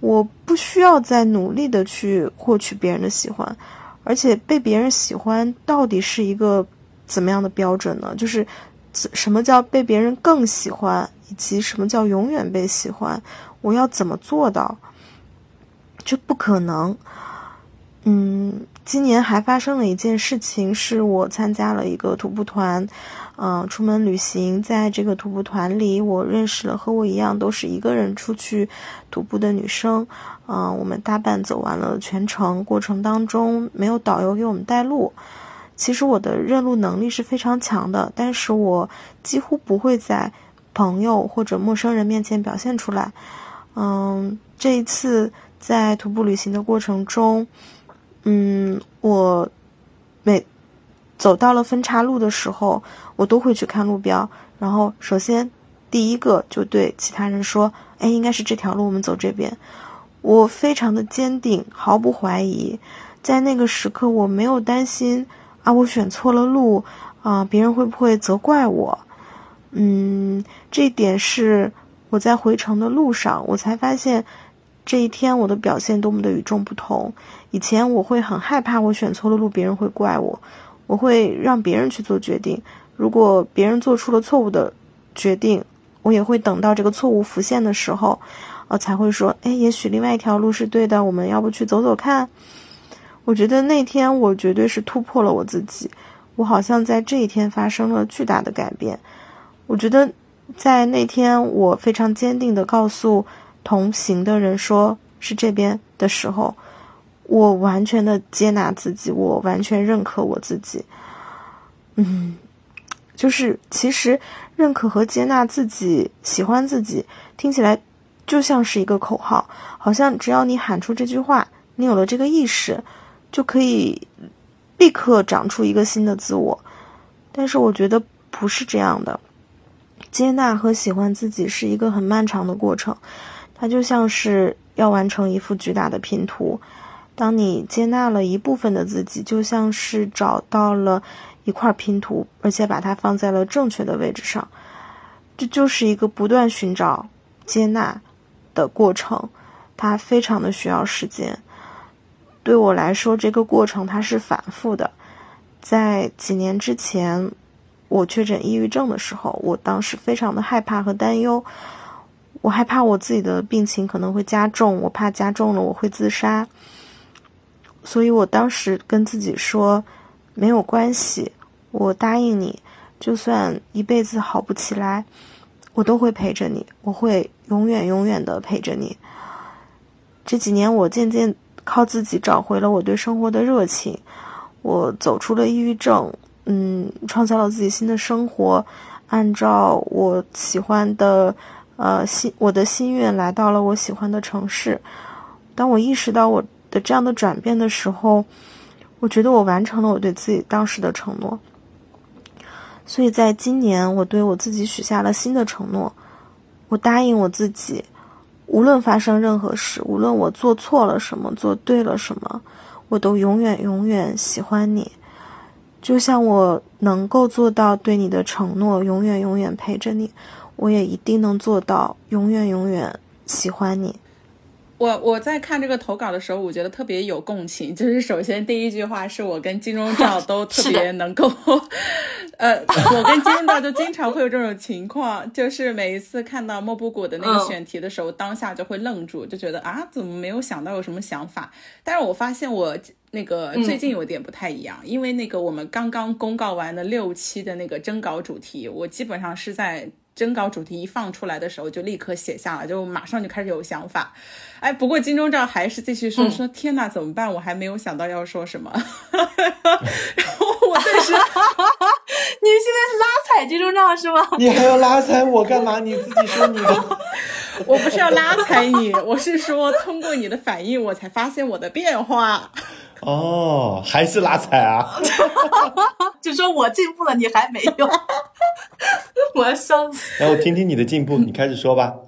我不需要再努力的去获取别人的喜欢，而且被别人喜欢到底是一个怎么样的标准呢？就是什么叫被别人更喜欢，以及什么叫永远被喜欢？我要怎么做到？这不可能。嗯，今年还发生了一件事情，是我参加了一个徒步团，嗯，出门旅行，在这个徒步团里，我认识了和我一样都是一个人出去徒步的女生，嗯，我们搭伴走完了全程，过程当中没有导游给我们带路。其实我的认路能力是非常强的，但是我几乎不会在朋友或者陌生人面前表现出来。嗯，这一次在徒步旅行的过程中。嗯，我每走到了分岔路的时候，我都会去看路标。然后，首先第一个就对其他人说：“哎，应该是这条路，我们走这边。”我非常的坚定，毫不怀疑。在那个时刻，我没有担心啊，我选错了路啊，别人会不会责怪我？嗯，这一点是我在回程的路上，我才发现。这一天我的表现多么的与众不同！以前我会很害怕，我选错了路，别人会怪我，我会让别人去做决定。如果别人做出了错误的决定，我也会等到这个错误浮现的时候，呃，才会说：“哎，也许另外一条路是对的，我们要不去走走看？”我觉得那天我绝对是突破了我自己，我好像在这一天发生了巨大的改变。我觉得在那天，我非常坚定地告诉。同行的人说是这边的时候，我完全的接纳自己，我完全认可我自己。嗯，就是其实认可和接纳自己、喜欢自己，听起来就像是一个口号，好像只要你喊出这句话，你有了这个意识，就可以立刻长出一个新的自我。但是我觉得不是这样的，接纳和喜欢自己是一个很漫长的过程。它就像是要完成一幅巨大的拼图，当你接纳了一部分的自己，就像是找到了一块拼图，而且把它放在了正确的位置上。这就是一个不断寻找、接纳的过程，它非常的需要时间。对我来说，这个过程它是反复的。在几年之前，我确诊抑郁症的时候，我当时非常的害怕和担忧。我害怕我自己的病情可能会加重，我怕加重了我会自杀，所以我当时跟自己说，没有关系，我答应你，就算一辈子好不起来，我都会陪着你，我会永远永远的陪着你。这几年我渐渐靠自己找回了我对生活的热情，我走出了抑郁症，嗯，创造了自己新的生活，按照我喜欢的。呃，心我的心愿来到了我喜欢的城市。当我意识到我的这样的转变的时候，我觉得我完成了我对自己当时的承诺。所以在今年，我对我自己许下了新的承诺。我答应我自己，无论发生任何事，无论我做错了什么，做对了什么，我都永远永远喜欢你。就像我能够做到对你的承诺，永远永远陪着你。我也一定能做到，永远永远喜欢你。我我在看这个投稿的时候，我觉得特别有共情。就是首先第一句话是我跟金钟罩 都特别能够，呃，我跟金钟罩就经常会有这种情况，就是每一次看到莫布谷的那个选题的时候，当下就会愣住，就觉得啊，怎么没有想到有什么想法？但是我发现我那个最近有点不太一样，因为那个我们刚刚公告完的六期的那个征稿主题，我基本上是在。征稿主题一放出来的时候，就立刻写下了，就马上就开始有想法。哎，不过金钟罩还是继续说说，天哪，怎么办？我还没有想到要说什么。然后我顿时，你现在是拉踩金钟罩是吗？你还要拉踩我干嘛？你自己说你的。我不是要拉踩你，我是说通过你的反应，我才发现我的变化。哦，还是拉踩啊？就说我进步了，你还没有，我要笑死。来，我听听你的进步，你开始说吧。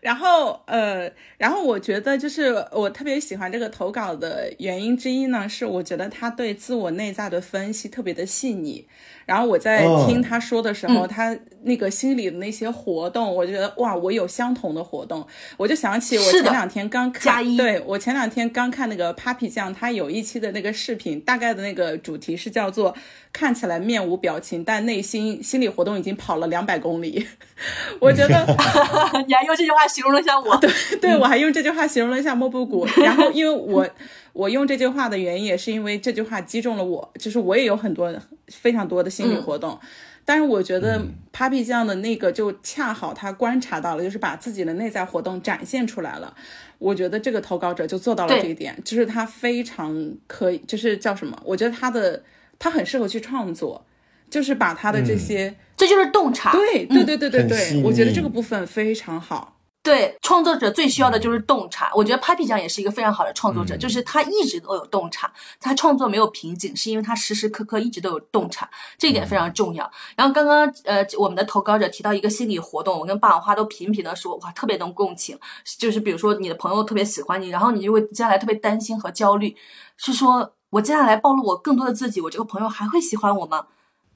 然后呃，然后我觉得就是我特别喜欢这个投稿的原因之一呢，是我觉得他对自我内在的分析特别的细腻。然后我在听他说的时候，他那个心里的那些活动，我觉得哇，我有相同的活动，我就想起我前两天刚看，对我前两天刚看那个 Papi 酱，他有一期的那个视频，大概的那个主题是叫做看起来面无表情，但内心心理活动已经跑了两百公里。我觉得 你还用这句话形容了一下我，对，对我还用这句话形容了一下莫布谷。然后因为我。我用这句话的原因也是因为这句话击中了我，就是我也有很多非常多的心理活动，但是我觉得 Papi 酱的那个就恰好他观察到了，就是把自己的内在活动展现出来了。我觉得这个投稿者就做到了这一点，就是他非常可以，就是叫什么？我觉得他的他很适合去创作，就是把他的这些，这就是洞察。对对对对对对，我觉得这个部分非常好。对创作者最需要的就是洞察，我觉得 Papi 酱也是一个非常好的创作者，就是他一直都有洞察，他创作没有瓶颈，是因为他时时刻刻一直都有洞察，这一点非常重要。然后刚刚呃我们的投稿者提到一个心理活动，我跟霸王花都频频的说，哇，特别能共情，就是比如说你的朋友特别喜欢你，然后你就会接下来特别担心和焦虑，是说我接下来暴露我更多的自己，我这个朋友还会喜欢我吗？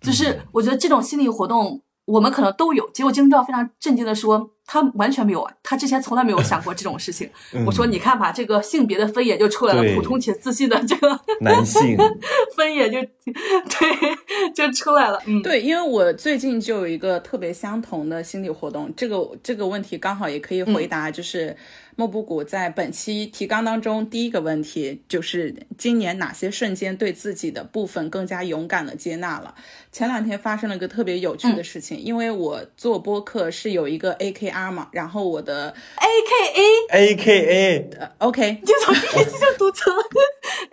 就是我觉得这种心理活动。我们可能都有，结果金钟罩非常震惊的说，他完全没有，他之前从来没有想过这种事情。我说，你看吧，这个性别的分野就出来了，普通且自信的这个男性 分野就对就出来了。嗯，对，因为我最近就有一个特别相同的心理活动，这个这个问题刚好也可以回答，就是。莫布谷在本期提纲当中，第一个问题就是今年哪些瞬间对自己的部分更加勇敢的接纳了？前两天发生了个特别有趣的事情，因为我做播客是有一个 AKR 嘛，然后我的 AKA AKA OK，你从第一期就读成了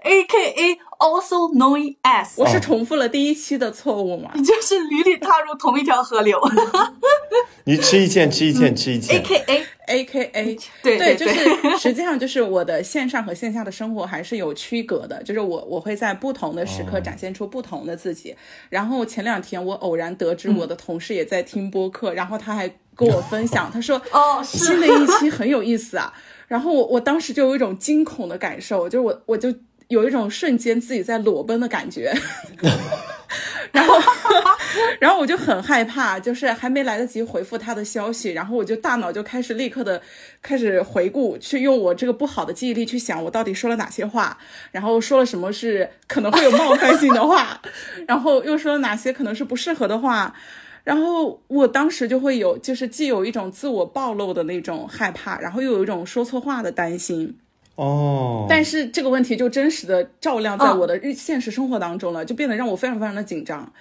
AKA also known as，我是重复了第一期的错误吗？你就是屡屡踏入同一条河流。你吃一堑，吃一堑，吃一堑。A K A A K A，对对，就是 实际上就是我的线上和线下的生活还是有区隔的，就是我我会在不同的时刻展现出不同的自己。然后前两天我偶然得知我的同事也在听播客，然后他还跟我分享，他说哦，新的一期很有意思啊。然后我我当时就有一种惊恐的感受，就是我我就有一种瞬间自己在裸奔的感觉。然后，然后我就很害怕，就是还没来得及回复他的消息，然后我就大脑就开始立刻的开始回顾，去用我这个不好的记忆力去想我到底说了哪些话，然后说了什么是可能会有冒犯性的话，然后又说了哪些可能是不适合的话，然后我当时就会有，就是既有一种自我暴露的那种害怕，然后又有一种说错话的担心。哦，但是这个问题就真实的照亮在我的日现实生活当中了，就变得让我非常非常的紧张。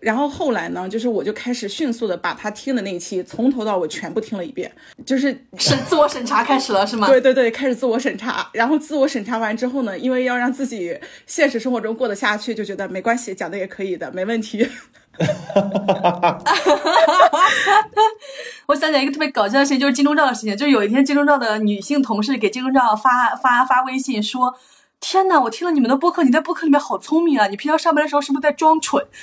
然后后来呢，就是我就开始迅速的把他听的那一期从头到尾全部听了一遍，就是审自我审查开始了是吗？对对对，开始自我审查。然后自我审查完之后呢，因为要让自己现实生活中过得下去，就觉得没关系，讲的也可以的，没问题。哈哈哈！我想起来一个特别搞笑的事情，就是金钟罩的事情。就是有一天，金钟罩的女性同事给金钟罩发发发微信说：“天呐，我听了你们的播客，你在播客里面好聪明啊！你平常上班的时候是不是在装蠢？”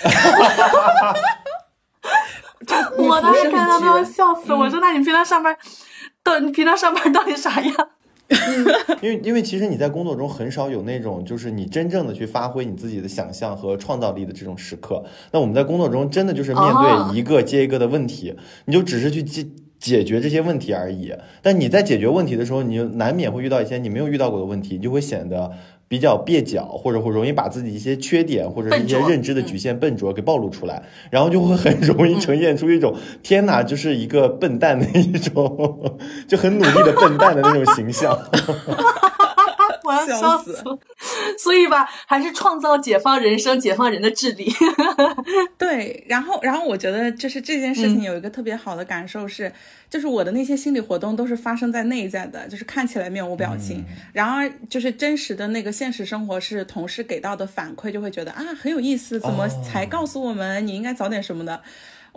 我当时看到都要笑死！我说：“那你平常上班，到你平常上班到底啥样？” 因为因为其实你在工作中很少有那种就是你真正的去发挥你自己的想象和创造力的这种时刻。那我们在工作中真的就是面对一个接一个的问题，你就只是去解解决这些问题而已。但你在解决问题的时候，你就难免会遇到一些你没有遇到过的问题，你就会显得。比较蹩脚，或者会容易把自己一些缺点或者一些认知的局限、笨拙给暴露出来，然后就会很容易呈现出一种天哪，就是一个笨蛋的一种，就很努力的笨蛋的那种形象。笑死，所以吧，还是创造解放人生、解放人的智力。对，然后，然后我觉得就是这件事情有一个特别好的感受是，就是我的那些心理活动都是发生在内在的，就是看起来面无表情，然而就是真实的那个现实生活是同事给到的反馈，就会觉得啊很有意思，怎么才告诉我们你应该早点什么的。哦，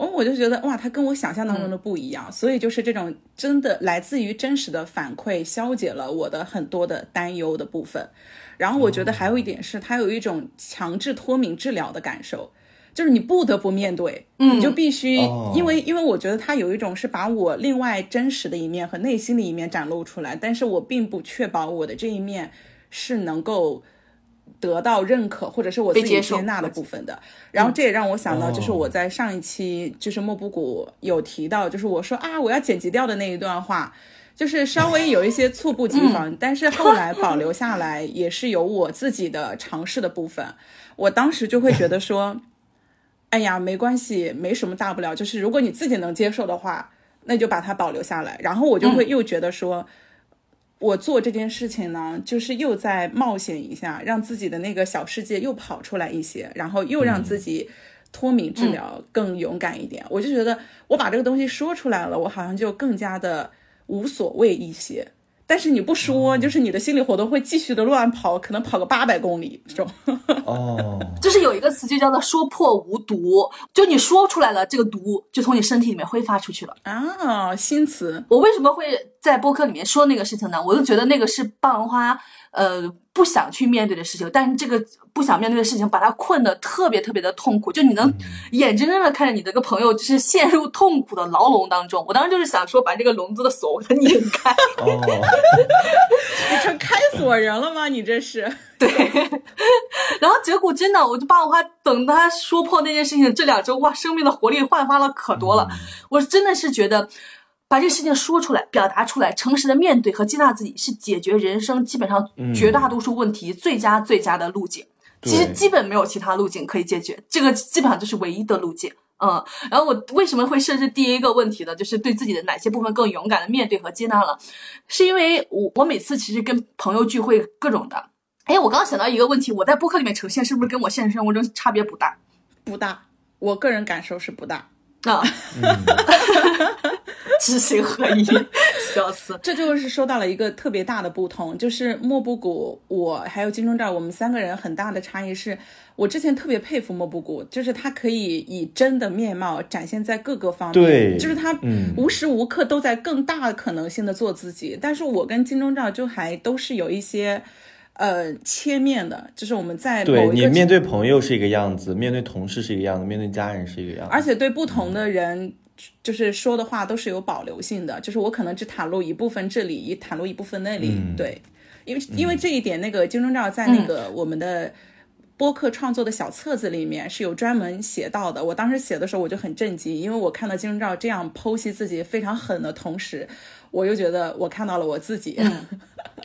我就觉得哇，他跟我想象当中的不一样，所以就是这种真的来自于真实的反馈，消解了我的很多的担忧的部分。然后我觉得还有一点是，他有一种强制脱敏治疗的感受，就是你不得不面对，嗯你就必须，哦因为因为我觉得他有一种是把我另外真实的一面和内心的一面展露出来，但是我并不确保我的这一面是能够得到认可或者是我自己接纳的部分的。然后这也让我想到，就是我在上一期就是莫布谷有提到，就是我说啊我要剪辑掉的那一段话。就是稍微有一些猝不及防，但是后来保留下来，也是有我自己的尝试的部分。我当时就会觉得说，哎呀，没关系，没什么大不了。就是如果你自己能接受的话，那就把它保留下来。然后我就会又觉得说，我做这件事情呢，就是又在冒险一下，让自己的那个小世界又跑出来一些，然后又让自己脱敏治疗更勇敢一点。我就觉得我把这个东西说出来了，我好像就更加的无所谓一些。但是你不说，就是你的心理活动会继续的乱跑，可能跑个八百公里这种。哦，就是有一个词就叫做说破无毒，就你说出来了，这个毒就从你身体里面挥发出去了。啊，新词，我为什么会在播客里面说那个事情呢？我就觉得那个是棒花呃不想去面对的事情，但是这个不想面对的事情把他困得特别特别的痛苦，就你能眼睁睁的看着你这个朋友就是陷入痛苦的牢笼当中。我当时就是想说，把这个笼子的锁给它拧开。哦，你成开锁人了吗？你这是？对，然后结果真的，我就把我花等他说破那件事情，这两周哇，生命的活力焕发了可多了。我真的是觉得。把这个事情说出来，表达出来，诚实的面对和接纳自己，是解决人生基本上绝大多数问题最佳最佳的路径。对其实基本没有其他路径可以解决，这个基本上就是唯一的路径。嗯，然后我为什么会设置第一个问题呢？就是对自己的哪些部分更勇敢的面对和接纳了，是因为我我每次其实跟朋友聚会各种的，哎，我刚刚想到一个问题，我在播客里面呈现是不是跟我现实生活中差别不大？不大，我个人感受是不大。啊，知行合一，笑死！这就是说到了一个特别大的不同，就是莫布谷，我还有金钟罩，我们三个人很大的差异是，我之前特别佩服莫布谷，就是他可以以真的面貌展现在各个方面，对就是他嗯无时无刻都在更大可能性的做自己。但是我跟金钟罩就还都是有一些。呃，切面的，就是我们在对你面对朋友是一个样子，面对同事是一个样子，面对家人是一个样子，而且对不同的人，就是说的话都是有保留性的，就是我可能只袒露一部分这里，一袒露一部分那里，嗯对，因为因为这一点，那个金钟罩在那个我们的。播客创作的小册子里面是有专门写到的。我当时写的时候我就很震惊，因为我看到金钟罩这样剖析自己非常狠的同时，我又觉得我看到了我自己。嗯，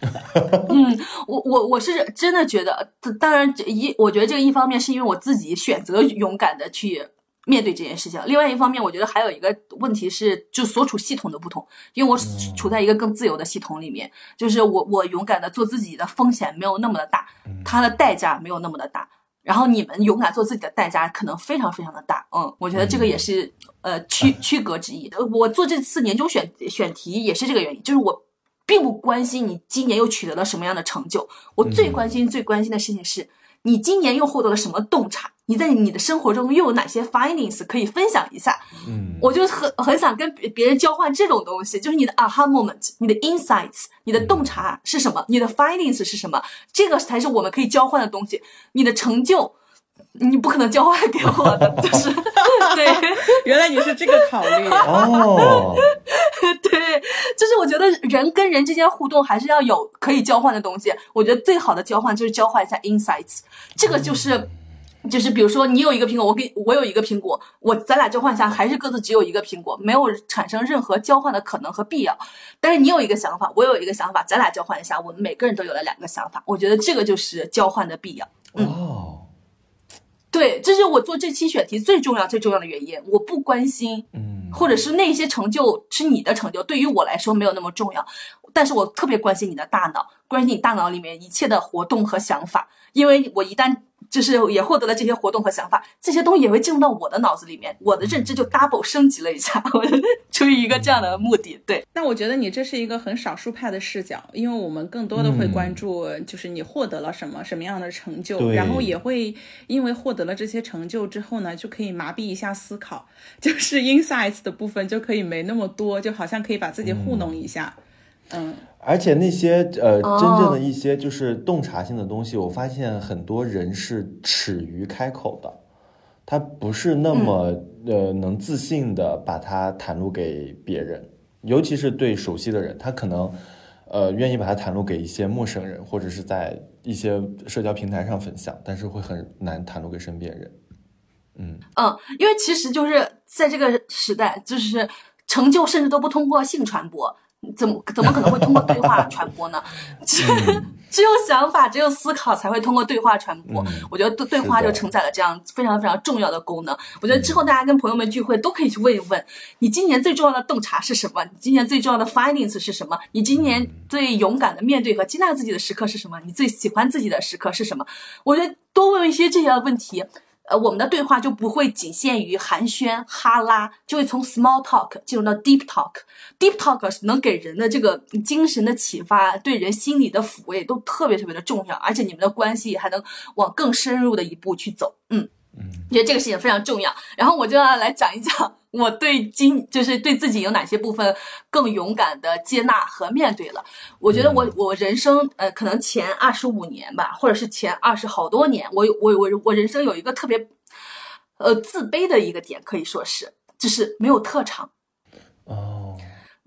我我我是真的觉得，当然这一，我觉得这个一方面是因为我自己选择勇敢的去面对这件事情，另外一方面，我觉得还有一个问题是，就所处系统的不同，因为我处在一个更自由的系统里面，就是我我勇敢的做自己的风险没有那么的大，它的代价没有那么的大。然后你们勇敢做自己的代价可能非常非常的大，嗯，我觉得这个也是呃区 区隔之一。呃我做这次年终选选题也是这个原因，就是我并不关心你今年又取得了什么样的成就，我最关心、最关心的事情是你今年又获得了什么洞察，你在你的生活中又有哪些 findings 可以分享一下。嗯，我就很很想跟别别人交换这种东西，就是你的 aha moment，你的 insights，你的洞察是什么，你的 findings 是什么，这个才是我们可以交换的东西。你的成就，你不可能交换给我的，就是对。原来你是这个考虑。哦，对，就是我觉得人跟人之间互动还是要有可以交换的东西。我觉得最好的交换就是交换一下 insights，这个就是。就是比如说，你有一个苹果，我给我有一个苹果，我咱俩交换一下，还是各自只有一个苹果，没有产生任何交换的可能和必要。但是你有一个想法，我有一个想法，咱俩交换一下，我们每个人都有了两个想法，我觉得这个就是交换的必要。哦，对，这是我做这期选题最重要最重要的原因。我不关心，嗯，或者是那些成就是你的成就，对于我来说没有那么重要，但是我特别关心你的大脑，关心你大脑里面一切的活动和想法，因为我一旦就是也获得了这些活动和想法，这些东西也会进入到我的脑子里面，我的认知就 double 升级了一下，我 出于一个这样的目的，对，那我觉得你这是一个很少数派的视角，因为我们更多的会关注，就是你获得了什么、什么样的成就，然后也会因为获得了这些成就之后呢，就可以麻痹一下思考，就是 insights 的部分就可以没那么多，就好像可以把自己糊弄一下。嗯，而且那些呃哦真正的一些就是洞察性的东西，我发现很多人是耻于开口的。他不是那么呃能自信的把它袒露给别人，尤其是对熟悉的人，他可能呃愿意把它袒露给一些陌生人，或者是在一些社交平台上分享，但是会很难袒露给身边人。嗯嗯，因为其实就是在这个时代，就是成就甚至都不通过性传播。怎么怎么可能会通过对话 传播呢？只 只有想法，只有思考才会通过对话传播。我觉得对对话就承载了这样非常非常重要的功能。我觉得之后大家跟朋友们聚会都可以去问一问：你今年最重要的洞察是什么？你今年最重要的 findings 是什么？你今年最勇敢的面对和接纳自己的时刻是什么？你最喜欢自己的时刻是什么？我觉得多问一些这些问题。呃，我们的对话就不会仅限于寒暄哈拉，就会从 small talk 进入到 deep talk。deep talk 能给人的这个精神的启发，对人心理的抚慰都特别特别的重要，而且你们的关系还能往更深入的一步去走。嗯。嗯，觉得这个事情非常重要。然后我就要来讲一讲我对今就是对自己有哪些部分更勇敢的接纳和面对了。我觉得我我人生呃可能前二十五年吧，或者是前二十好多年，我有我我我人生有一个特别呃自卑的一个点，可以说是就是没有特长。哦。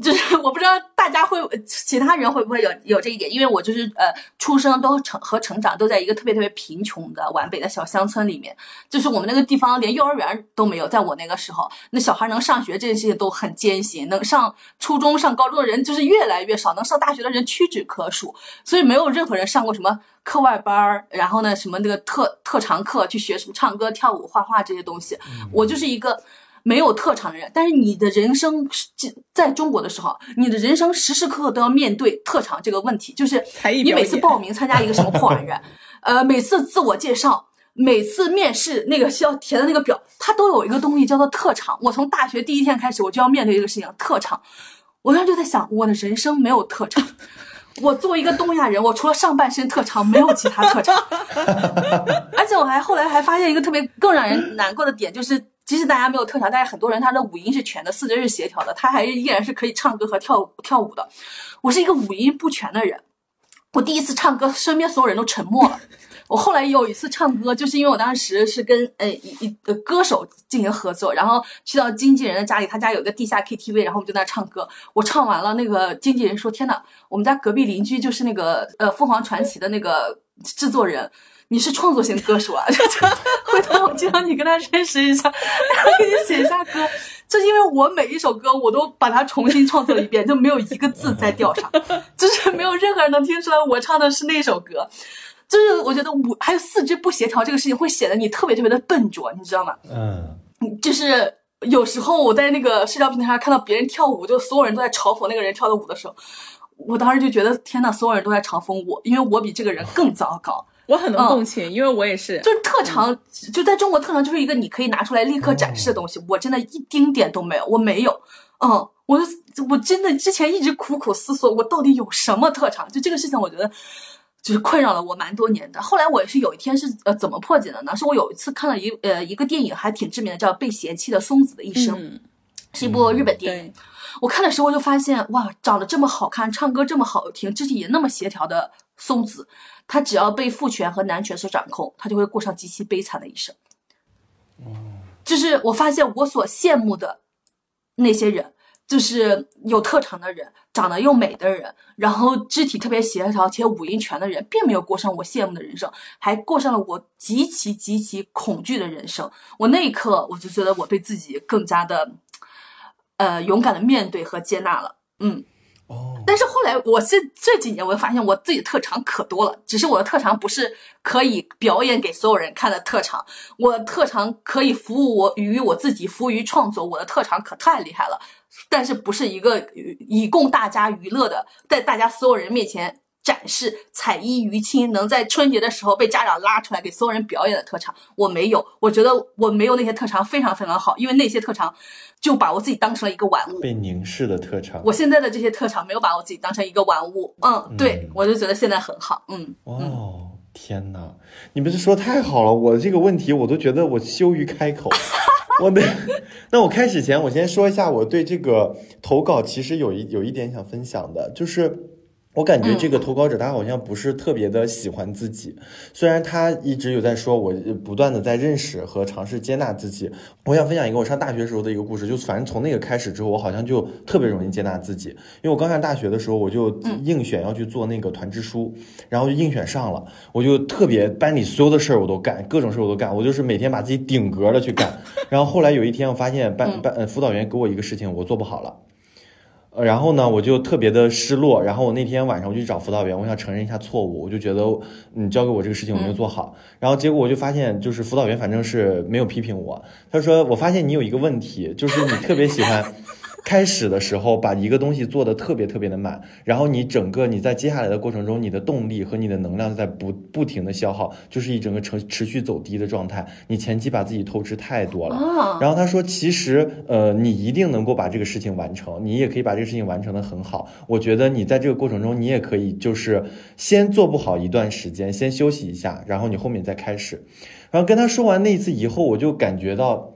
就是 我不知道大家会，其他人会不会有有这一点，因为我就是呃，出生都成和成长都在一个特别特别贫穷的皖北的小乡村里面，就是我们那个地方连幼儿园都没有，在我那个时候，那小孩能上学这件事情都很艰辛，能上初中上高中的人就是越来越少，能上大学的人屈指可数，所以没有任何人上过什么课外班儿，然后呢什么那个特特长课去学什么唱歌、跳舞、画画这些东西，我就是一个。没有特长的人，但是你的人生在中国的时候，你的人生时时刻刻都要面对特长这个问题。就是你每次报名参加一个什么破玩意儿，呃，每次自我介绍，每次面试那个需要填的那个表，它都有一个东西叫做特长。我从大学第一天开始，我就要面对这个事情，特长。我当时就在想，我的人生没有特长。我作为一个东亚人，我除了上半身特长，没有其他特长。而且我还后来还发现一个特别更让人难过的点，就是。即使大家没有特长，但是很多人他的五音是全的，四肢是协调的，他还是依然是可以唱歌和跳跳舞的。我是一个五音不全的人，我第一次唱歌，身边所有人都沉默了。我后来有一次唱歌，就是因为我当时是跟呃一一个歌手进行合作，然后去到经纪人的家里，他家有个地下 KTV，然后我们就在那唱歌。我唱完了，那个经纪人说：“天呐，我们家隔壁邻居就是那个呃凤凰传奇的那个制作人。”你是创作型歌手啊？回头我介绍你跟他认识一下，然后给你写一下歌。就因为我每一首歌我都把它重新创作了一遍，就没有一个字在调上，就是没有任何人能听出来我唱的是那首歌。就是我觉得五还有四肢不协调这个事情会显得你特别特别的笨拙，你知道吗？嗯，就是有时候我在那个社交平台上看到别人跳舞，就所有人都在嘲讽那个人跳的舞的时候，我当时就觉得天呐，所有人都在嘲讽我，因为我比这个人更糟糕。我很能共情，因为我也是，就是特长，就在中国特长就是一个你可以拿出来立刻展示的东西。我真的一丁点都没有，我没有，嗯，我我真的之前一直苦苦思索，我到底有什么特长？就这个事情，我觉得就是困扰了我蛮多年的。后来我也是有一天是呃怎么破解的呢？是我有一次看了一呃一个电影，还挺知名的，叫《被嫌弃的松子的一生》，是一部日本电影。我看的时候就发现，哇，长得这么好看，唱歌这么好听，肢体也那么协调的松子。他只要被父权和男权所掌控，他就会过上极其悲惨的一生。就是我发现我所羡慕的那些人，就是有特长的人，长得又美的人，然后肢体特别协调且五音全的人，并没有过上我羡慕的人生，还过上了我极其极其恐惧的人生。我那一刻，我就觉得我对自己更加的，呃，勇敢的面对和接纳了。嗯。但是后来，我这这几年，我就发现我自己特长可多了。只是我的特长不是可以表演给所有人看的特长，我的特长可以服务我于我自己，服务于创作。我的特长可太厉害了，但是不是一个以供大家娱乐的，在大家所有人面前。展示彩衣娱亲，能在春节的时候被家长拉出来给所有人表演的特长，我没有。我觉得我没有那些特长非常非常好，因为那些特长就把我自己当成了一个玩物，被凝视的特长。我现在的这些特长没有把我自己当成一个玩物，嗯，对我就觉得现在很好，嗯。哦，天哪，你不是说太好了？我这个问题我都觉得我羞于开口。我的，那我开始前我先说一下，我对这个投稿其实有一有一点想分享的，就是。我感觉这个投稿者他好像不是特别的喜欢自己，虽然他一直有在说，我不断的在认识和尝试接纳自己。我想分享一个我上大学时候的一个故事，就反正从那个开始之后，我好像就特别容易接纳自己。因为我刚上大学的时候，我就应选要去做那个团支书，然后就应选上了，我就特别班里所有的事儿我都干，各种事儿我都干，我就是每天把自己顶格的去干。然后后来有一天，我发现班班呃辅导员给我一个事情，我做不好了。然后呢，我就特别的失落。然后我那天晚上我就去找辅导员，我想承认一下错误。我就觉得你交给我这个事情我没有做好。然后结果我就发现，就是辅导员反正是没有批评我。他说：“我发现你有一个问题，就是你特别喜欢。”开始的时候把一个东西做的特别特别的满，然后你整个你在接下来的过程中，你的动力和你的能量在不不停的消耗，就是一整个持持续走低的状态。你前期把自己透支太多了。然后他说，其实呃，你一定能够把这个事情完成，你也可以把这个事情完成的很好。我觉得你在这个过程中，你也可以就是先做不好一段时间，先休息一下，然后你后面再开始。然后跟他说完那一次以后，我就感觉到。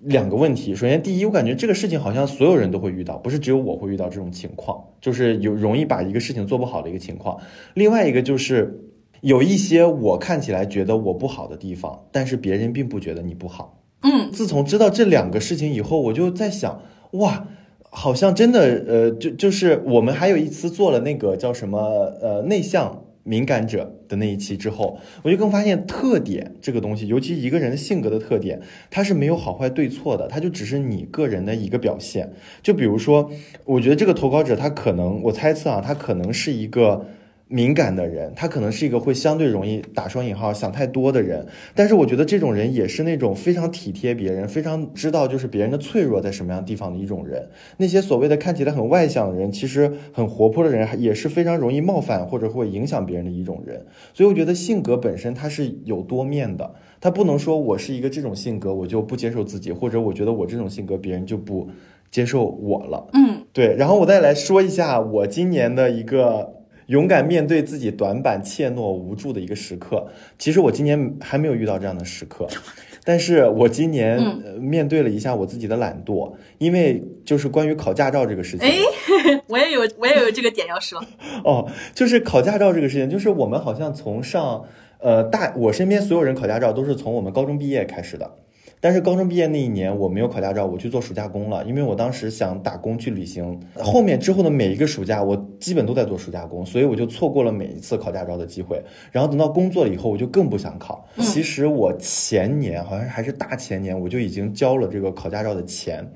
两个问题，首先第一，我感觉这个事情好像所有人都会遇到，不是只有我会遇到这种情况，就是有容易把一个事情做不好的一个情况。另外一个就是有一些我看起来觉得我不好的地方，但是别人并不觉得你不好。嗯，自从知道这两个事情以后，我就在想，哇，好像真的，呃，就就是我们还有一次做了那个叫什么，呃，内向。敏感者的那一期之后，我就更发现特点这个东西，尤其一个人的性格的特点，它是没有好坏对错的，它就只是你个人的一个表现。就比如说，我觉得这个投稿者他可能，我猜测啊，他可能是一个。敏感的人，他可能是一个会相对容易打双引号想太多的人，但是我觉得这种人也是那种非常体贴别人，非常知道就是别人的脆弱在什么样地方的一种人。那些所谓的看起来很外向的人，其实很活泼的人，也是非常容易冒犯或者会影响别人的一种人。所以我觉得性格本身它是有多面的，他不能说我是一个这种性格，我就不接受自己，或者我觉得我这种性格别人就不接受我了。嗯，对。然后我再来说一下我今年的一个。勇敢面对自己短板、怯懦、无助的一个时刻。其实我今年还没有遇到这样的时刻，但是我今年面对了一下我自己的懒惰，因为就是关于考驾照这个事情。哎，我也有，我也有这个点要说。哦，就是考驾照这个事情，就是我们好像从上呃大，我身边所有人考驾照都是从我们高中毕业开始的。但是高中毕业那一年我没有考驾照，我去做暑假工了，因为我当时想打工去旅行。后面之后的每一个暑假，我基本都在做暑假工，所以我就错过了每一次考驾照的机会。然后等到工作了以后，我就更不想考。其实我前年好像还是大前年，我就已经交了这个考驾照的钱，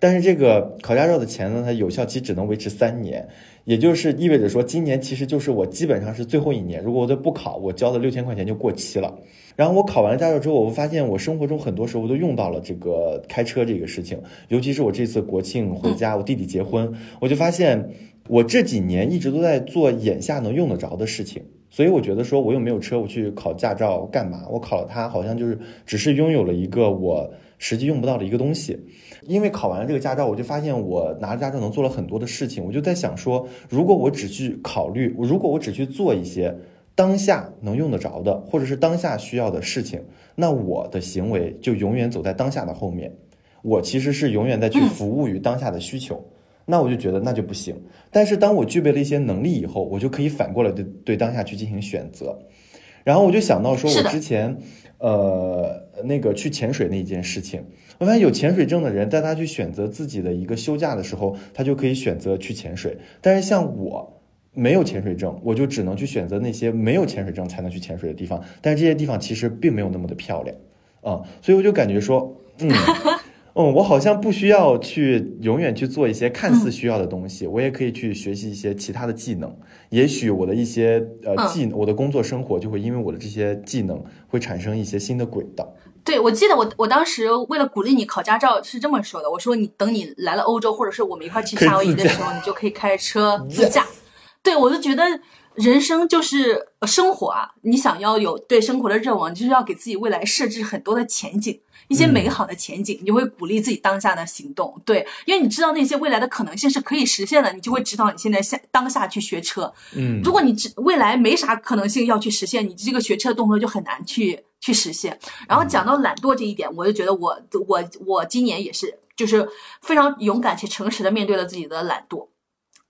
但是这个考驾照的钱呢，它有效期只能维持三年，也就是意味着说，今年其实就是我基本上是最后一年。如果我再不考，我交的六千块钱就过期了。然后我考完驾照之后，我发现我生活中很多时候都用到了这个开车这个事情，尤其是我这次国庆回家，我弟弟结婚，我就发现我这几年一直都在做眼下能用得着的事情，所以我觉得说我又没有车，我去考驾照干嘛？我考了它，好像就是只是拥有了一个我实际用不到的一个东西。因为考完了这个驾照，我就发现我拿着驾照能做了很多的事情，我就在想说，如果我只去考虑，如果我只去做一些。当下能用得着的，或者是当下需要的事情，那我的行为就永远走在当下的后面。我其实是永远在去服务于当下的需求，那我就觉得那就不行。但是当我具备了一些能力以后，我就可以反过来对对当下去进行选择。然后我就想到说，我之前呃那个去潜水那一件事情，我发现有潜水证的人，在他去选择自己的一个休假的时候，他就可以选择去潜水。但是像我。没有潜水证，我就只能去选择那些没有潜水证才能去潜水的地方。但是这些地方其实并没有那么的漂亮，啊，所以我就感觉说，嗯，嗯，我好像不需要去永远去做一些看似需要的东西，我也可以去学习一些其他的技能。也许我的一些呃技，我的工作生活就会因为我的这些技能会产生一些新的轨道。对，我记得我我当时为了鼓励你考驾照是这么说的，我说你等你来了欧洲，或者是我们一块去夏威夷的时候，你就可以开车自驾。对，我就觉得人生就是生活啊，你想要有对生活的热望，就是要给自己未来设置很多的前景，一些美好的前景，你就会鼓励自己当下的行动。对，因为你知道那些未来的可能性是可以实现的，你就会指导你现在下当下去学车。嗯，如果你未来没啥可能性要去实现，你这个学车的动作就很难去去实现。然后讲到懒惰这一点，我就觉得我我我今年也是，就是非常勇敢且诚实的面对了自己的懒惰。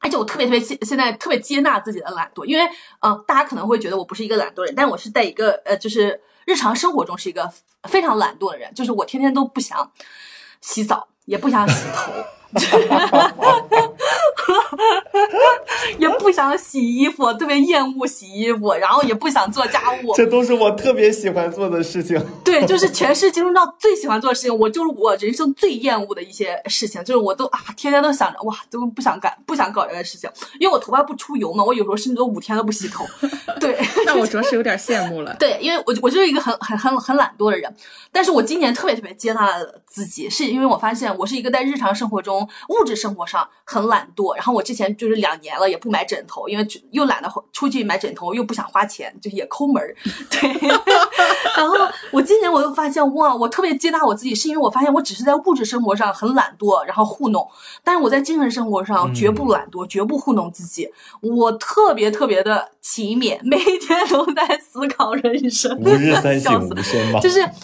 而且我特别特别现现在特别接纳自己的懒惰，因为呃，大家可能会觉得我不是一个懒惰人，但我是在一个呃，就是日常生活中是一个非常懒惰的人，就是我天天都不想洗澡，也不想洗头。也不想洗衣服，特别厌恶洗衣服，然后也不想做家务。这都是我特别喜欢做的事情。对，就是全世界中最喜欢做的事情，我就是我人生最厌恶的一些事情，就是我都啊，天天都想着哇，都不想干，不想搞这个事情，因为我头发不出油嘛，我有时候甚至都五天都不洗头。对，那我着实有点羡慕了。对，因为我我就是一个很很很很懒惰的人，但是我今年特别特别接纳自己，是因为我发现我是一个在日常生活中物质生活上很懒惰，然后我之前就是两年了也不买枕头，因为又懒得出去买枕头，又不想花钱，就也抠门儿。对，然后我今年我又发现哇，我特别接纳我自己，是因为我发现我只是在物质生活上很懒惰，然后糊弄，但是我在精神生活上绝不懒惰，绝不糊弄自己，我特别特别的勤勉，每一天都在思考人生，吾日三省吾身嘛，就是。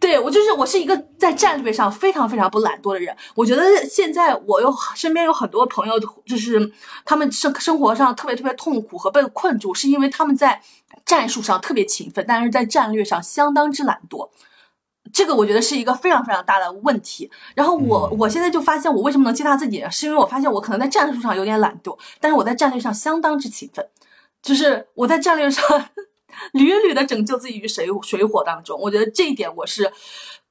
对我就是我是一个在战略上非常非常不懒惰的人。我觉得现在我有身边有很多朋友，就是他们生生活上特别特别痛苦和被困住，是因为他们在战术上特别勤奋，但是在战略上相当之懒惰。这个我觉得是一个非常非常大的问题。然后我我现在就发现，我为什么能接纳自己，是因为我发现我可能在战术上有点懒惰，但是我在战略上相当之勤奋，就是我在战略上。屡屡的拯救自己于水水火当中，我觉得这一点我是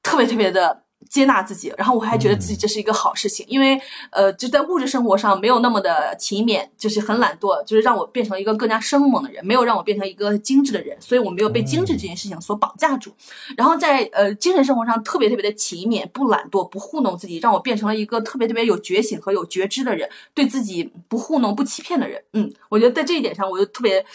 特别特别的接纳自己，然后我还觉得自己这是一个好事情，因为呃就在物质生活上没有那么的勤勉，就是很懒惰，就是让我变成一个更加生猛的人，没有让我变成一个精致的人，所以我没有被精致这件事情所绑架住。然后在呃精神生活上特别特别的勤勉，不懒惰，不糊弄自己，让我变成了一个特别特别有觉醒和有觉知的人，对自己不糊弄不欺骗的人。嗯，我觉得在这一点上，我就特别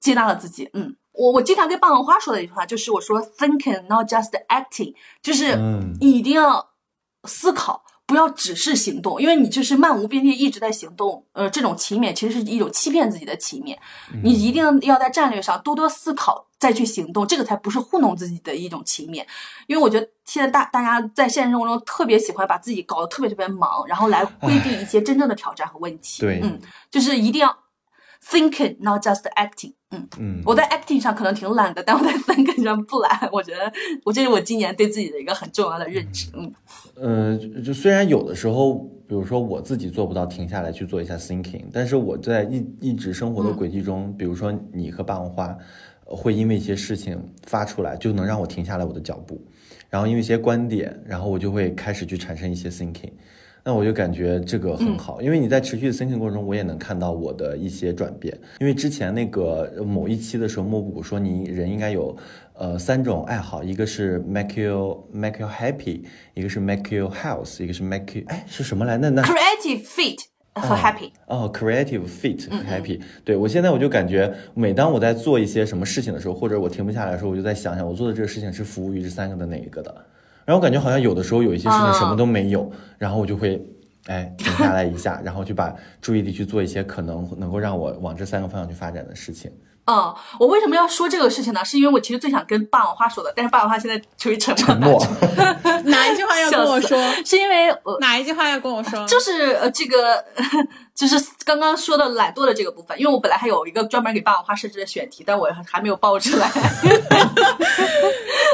接纳了自己。嗯。我我经常跟霸王花说的一句话就是我说 thinking not just acting，就是你一定要思考，不要只是行动，因为你就是漫无边际一直在行动，呃，这种勤勉其实是一种欺骗自己的勤勉。你一定要在战略上多多思考，再去行动，这个才不是糊弄自己的一种勤勉。因为我觉得现在大大家在现实生活中特别喜欢把自己搞得特别特别忙，然后来规避一些真正的挑战和问题。对，嗯，就是一定要 thinking not just acting。嗯嗯，我在 acting 上可能挺懒的，但我在 thinking 上不懒。我觉得我这是我今年对自己的一个很重要的认知。嗯，呃，就虽然有的时候，比如说我自己做不到停下来去做一下 thinking，但是我在一一直生活的轨迹中，比如说你和霸王花，会因为一些事情发出来，就能让我停下来我的脚步，然后因为一些观点，然后我就会开始去产生一些 thinking。那我就感觉这个很好，因为你在持续的 thinking 过程中，我也能看到我的一些转变。因为之前那个某一期的时候，莫布谷说你人应该有，呃，三种爱好，一个是 make you make you happy，一个是 make you health，一个是 make you 哎是什么来？那那 creative fit 和 happy 哦，creative fit 和 happy。对我现在我就感觉，每当我在做一些什么事情的时候，或者我停不下来的时候，我就在想想我做的这个事情是服务于这三个的哪一个的。然后我感觉好像有的时候有一些事情什么都没有，然后我就会，哎，停下来一下，然后就把注意力去做一些可能能够让我往这三个方向去发展的事情。嗯，我为什么要说这个事情呢？是因为我其实最想跟霸王花说的，但是霸王花现在处于沉默。哪一句话要跟我说？是因为哪一句话要跟我说？就是呃，这个就是刚刚说的懒惰的这个部分，因为我本来还有一个专门给霸王花设置的选题，但我还没有报出来。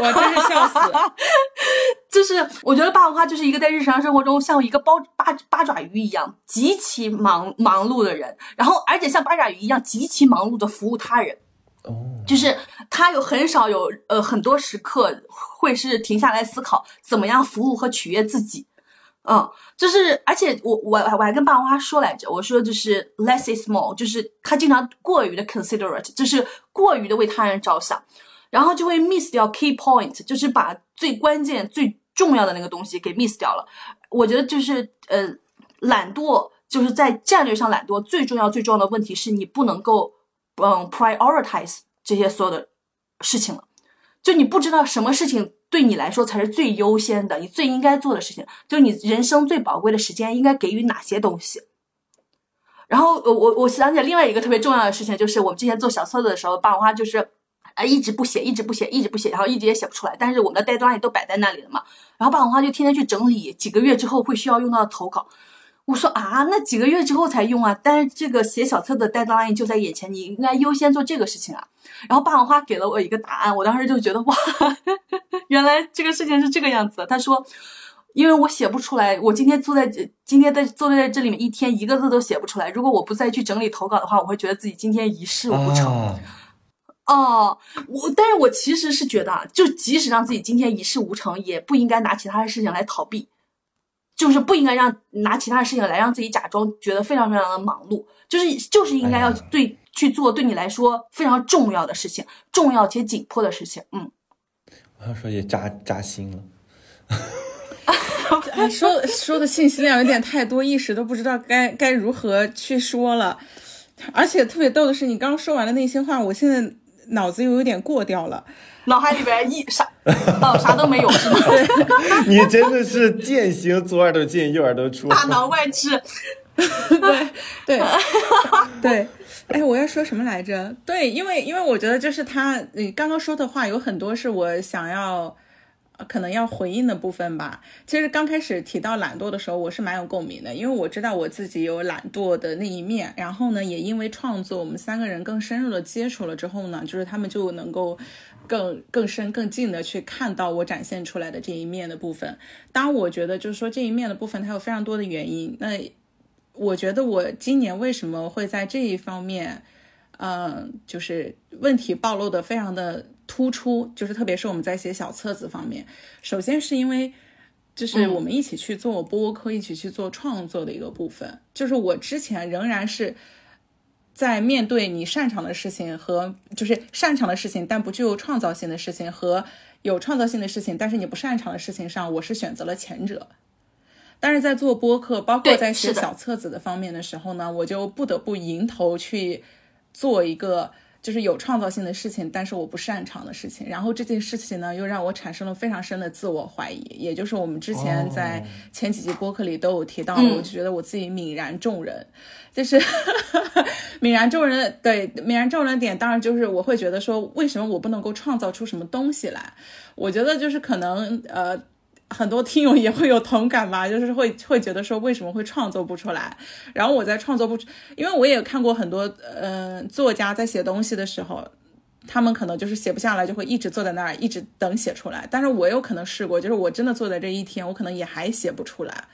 我真是笑死了。就是我觉得霸王花就是一个在日常生活中像一个包八八爪鱼一样极其忙忙碌的人，然后而且像八爪鱼一样极其忙碌的服务他人。哦，就是他有很少有呃很多时刻会是停下来思考怎么样服务和取悦自己。嗯，就是而且我我我还跟爸爸妈妈说来着，我说就是 less is more，就是他经常过于的 considerate，就是过于的为他人着想。然后就会 miss 掉 key point，就是把最关键、最重要的那个东西给 miss 掉了。我觉得就是呃，懒惰就是在战略上懒惰，最重要、最重要的问题是你不能够嗯 prioritize 这些所有的事情了。就你不知道什么事情对你来说才是最优先的，你最应该做的事情，就你人生最宝贵的时间应该给予哪些东西。然后我我我想起来另外一个特别重要的事情，就是我们之前做小册子的时候，霸王花就是。啊，一直不写，一直不写，一直不写，然后一直也写不出来。但是我们的带端也都摆在那里了嘛。然后霸王花就天天去整理几个月之后会需要用到的投稿。我说啊，那几个月之后才用啊，但是这个写小册的 deadline 就在眼前，你应该优先做这个事情啊。然后霸王花给了我一个答案，我当时就觉得哇，原来这个事情是这个样子。他说，因为我写不出来，我今天坐在今天在坐在这里面一天一个字都写不出来。如果我不再去整理投稿的话，我会觉得自己今天一事无成。哦，我但是我其实是觉得，就即使让自己今天一事无成，也不应该拿其他的事情来逃避。就是不应该让拿其他的事情来让自己假装觉得非常非常的忙碌，就是就是应该要对去做对你来说非常重要的事情，重要且紧迫的事情。嗯，我要说也扎扎心了，说说的信息量有点太多，一时都不知道该该如何去说了。而且特别逗的是，你刚刚说完的那些话，我现在脑子又有点过掉了。脑海里边一啥 哦啥都没有是吗？你真的是践行左耳朵进右耳朵出，大脑外置。对对 对，哎，我要说什么来着？对，因为因为我觉得就是他你刚刚说的话有很多是我想要。可能要回应的部分吧。其实刚开始提到懒惰的时候，我是蛮有共鸣的，因为我知道我自己有懒惰的那一面。然后呢，也因为创作，我们三个人更深入的接触了之后呢，就是他们就能够更更深更近的去看到我展现出来的这一面的部分。当我觉得就是说这一面的部分，它有非常多的原因。那我觉得我今年为什么会在这一方面，嗯，就是问题暴露的非常的。突出就是，特别是我们在写小册子方面，首先是因为，就是我们一起去做播客，一起去做创作的一个部分。就是我之前仍然是在面对你擅长的事情和就是擅长的事情，但不具有创造性的事情和有创造性的事情，但是你不擅长的事情上，我是选择了前者。但是在做播客，包括在写小册子的方面的时候呢，我就不得不迎头去做一个。就是有创造性的事情，但是我不擅长的事情。然后这件事情呢，又让我产生了非常深的自我怀疑。也就是我们之前在前几集播客里都有提到，我就觉得我自己泯然众人。就是 泯然众人，对泯然众人的点，当然就是我会觉得说，为什么我不能够创造出什么东西来？我觉得就是可能呃。很多听友也会有同感吧，就是会会觉得说为什么会创作不出来？然后我在创作不，因为我也看过很多呃作家在写东西的时候，他们可能就是写不下来，就会一直坐在那儿，一直等写出来。但是我有可能试过，就是我真的坐在这一天，我可能也还写不出来。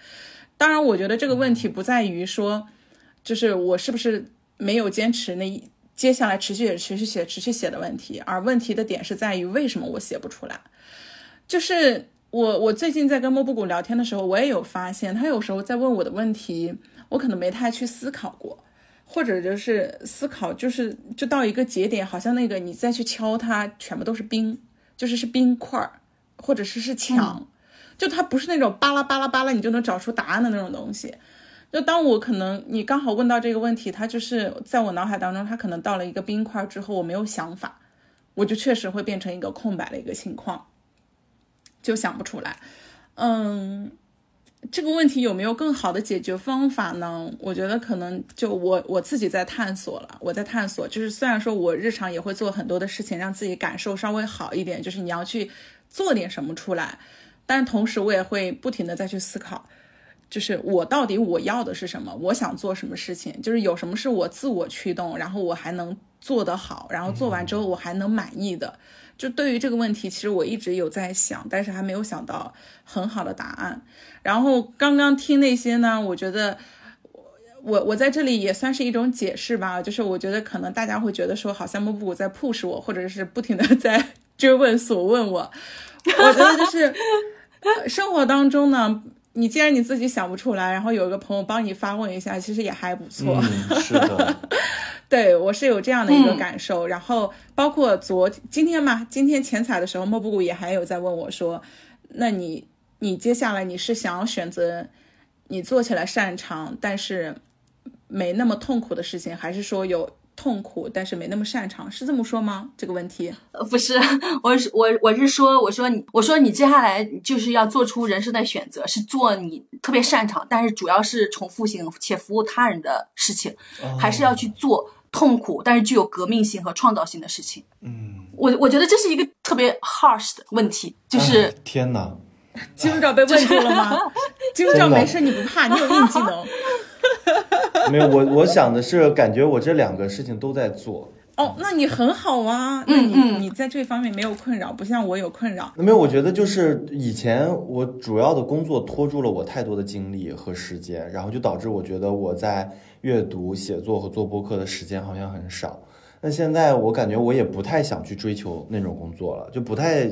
当然，我觉得这个问题不在于说，就是我是不是没有坚持那接下来持续持续写持续写的问题，而问题的点是在于为什么我写不出来，就是。我我最近在跟莫布谷聊天的时候，我也有发现，他有时候在问我的问题，我可能没太去思考过，或者就是思考，就是就到一个节点，好像那个你再去敲它，全部都是冰，就是是冰块儿，或者是是墙，就它不是那种巴拉巴拉巴拉你就能找出答案的那种东西。就当我可能你刚好问到这个问题，它就是在我脑海当中，它可能到了一个冰块之后，我没有想法，我就确实会变成一个空白的一个情况。就想不出来，嗯，这个问题有没有更好的解决方法呢？我觉得可能就我我自己在探索了，我在探索。就是虽然说我日常也会做很多的事情，让自己感受稍微好一点，就是你要去做点什么出来，但同时我也会不停的再去思考，就是我到底我要的是什么，我想做什么事情，就是有什么是我自我驱动，然后我还能做得好，然后做完之后我还能满意的。就对于这个问题，其实我一直有在想，但是还没有想到很好的答案。然后刚刚听那些呢，我觉得我我在这里也算是一种解释吧。就是我觉得可能大家会觉得说，好像木布在 push 我，或者是不停的 在追问、所问我。我觉得就是生活当中呢，你既然你自己想不出来，然后有一个朋友帮你发问一下，其实也还不错。是的。对我是有这样的一个感受，然后包括昨今天嘛，今天前彩的时候，莫布谷也还有在问我说，那你你接下来你是想要选择你做起来擅长，但是没那么痛苦的事情，还是说有痛苦但是没那么擅长，是这么说吗？这个问题？呃，不是，我是我我是说，我说你我说你接下来就是要做出人生的选择，是做你特别擅长，但是主要是重复性且服务他人的事情，还是要去做。痛苦，但是具有革命性和创造性的事情。嗯，我我觉得这是一个特别 harsh 的问题，就是天哪，金钟罩被问住了吗？金钟罩没事，你不怕，你有硬技能。没有，我我想的是，感觉我这两个事情都在做。哦，那你很好啊，那你你在这方面没有困扰，不像我有困扰。没有，我觉得就是以前我主要的工作拖住了我太多的精力和时间，然后就导致我觉得我在阅读、写作和做播客的时间好像很少。那现在我感觉我也不太想去追求那种工作了，就不太，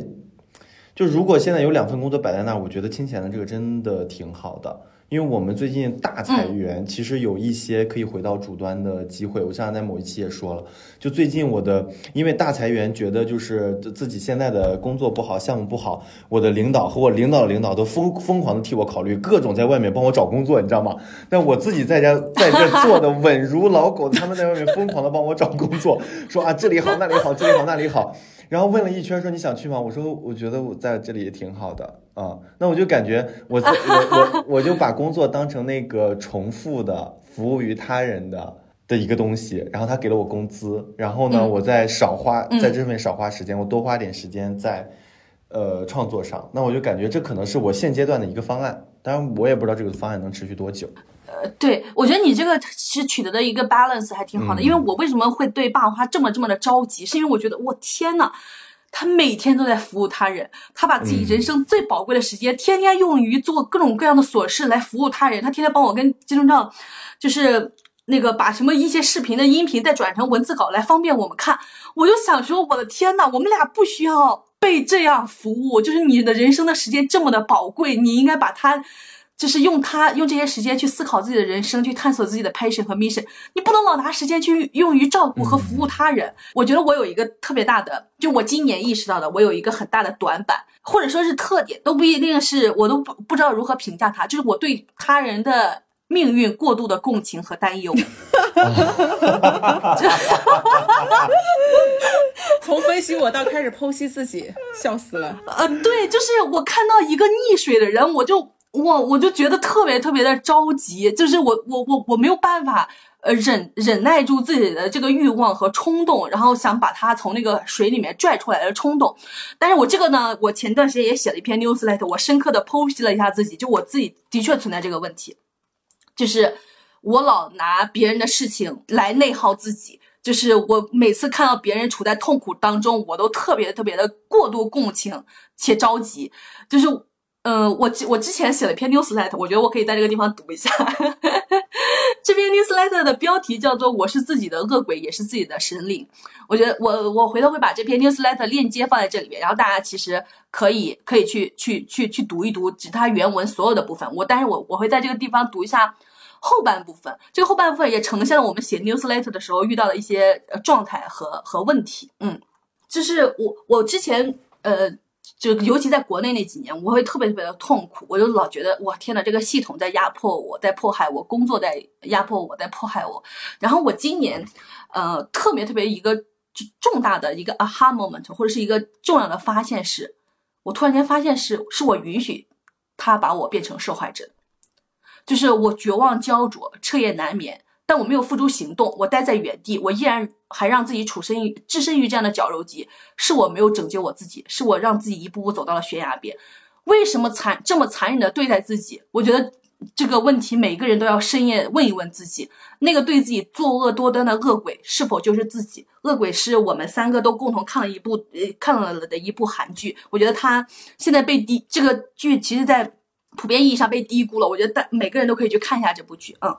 就如果现在有两份工作摆在那儿，我觉得清闲的这个真的挺好的。因为我们最近大裁员，其实有一些可以回到主端的机会。我像在某一期也说了，就最近我的因为大裁员，觉得就是自己现在的工作不好，项目不好，我的领导和我领导的领导都疯疯狂的替我考虑，各种在外面帮我找工作，你知道吗？但我自己在家在这做的稳如老狗，他们在外面疯狂的帮我找工作，说啊这里好那里好，这里好那里好。然后问了一圈，说你想去吗？我说我觉得我在这里也挺好的啊。那我就感觉我我我 我就把工作当成那个重复的服务于他人的的一个东西。然后他给了我工资，然后呢，我再少花在这上面少花时间，我多花点时间在呃创作上。那我就感觉这可能是我现阶段的一个方案。当然，我也不知道这个方案能持续多久。呃，对我觉得你这个其实取得的一个 balance 还挺好的，因为我为什么会对霸王花这么这么的着急，是因为我觉得我天呐，他每天都在服务他人，他把自己人生最宝贵的时间，天天用于做各种各样的琐事来服务他人，他天天帮我跟金钟罩，就是那个把什么一些视频的音频再转成文字稿来方便我们看，我就想说，我的天呐，我们俩不需要被这样服务，就是你的人生的时间这么的宝贵，你应该把它。就是用它用这些时间去思考自己的人生，去探索自己的 passion 和 mission。你不能老拿时间去用于照顾和服务他人。我觉得我有一个特别大的，就我今年意识到的，我有一个很大的短板，或者说是特点，都不一定是我都不不知道如何评价它。就是我对他人的命运过度的共情和担忧。从分析我到开始剖析自己，笑死了。呃，对，就是我看到一个溺水的人，我就。我我就觉得特别特别的着急，就是我我我我没有办法呃忍忍耐住自己的这个欲望和冲动，然后想把他从那个水里面拽出来的冲动。但是我这个呢，我前段时间也写了一篇 newsletter，我深刻的剖析了一下自己，就我自己的确存在这个问题，就是我老拿别人的事情来内耗自己，就是我每次看到别人处在痛苦当中，我都特别特别的过度共情且着急，就是。嗯，我我之前写了一篇 newsletter，我觉得我可以在这个地方读一下。这篇 newsletter 的标题叫做“我是自己的恶鬼，也是自己的神灵”。我觉得我我回头会把这篇 newsletter 链接放在这里面，然后大家其实可以可以去去去去读一读，指它原文所有的部分。我但是我我会在这个地方读一下后半部分，这个后半部分也呈现了我们写 newsletter 的时候遇到的一些状态和和问题。嗯，就是我我之前呃。就尤其在国内那几年，我会特别特别的痛苦，我就老觉得哇天呐，这个系统在压迫我，在迫害我，工作在压迫我，在迫害我。然后我今年，呃，特别特别一个重大的一个 aha moment，或者是一个重要的发现是，我突然间发现是，是我允许他把我变成受害者，就是我绝望焦灼，彻夜难眠。但我没有付诸行动，我待在原地，我依然还让自己处身于置身于这样的绞肉机，是我没有拯救我自己，是我让自己一步步走到了悬崖边。为什么残这么残忍的对待自己？我觉得这个问题每个人都要深夜问一问自己：那个对自己作恶多端的恶鬼是否就是自己？恶鬼是我们三个都共同看了一部呃看了的一部韩剧，我觉得他现在被低这个剧其实，在普遍意义上被低估了。我觉得大每个人都可以去看一下这部剧，嗯，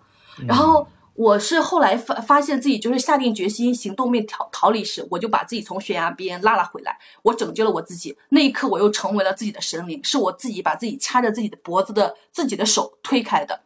然后。我是后来发发现自己就是下定决心行动并逃逃离时，我就把自己从悬崖边拉了回来，我拯救了我自己。那一刻，我又成为了自己的神灵，是我自己把自己掐着自己的脖子的自己的手推开的。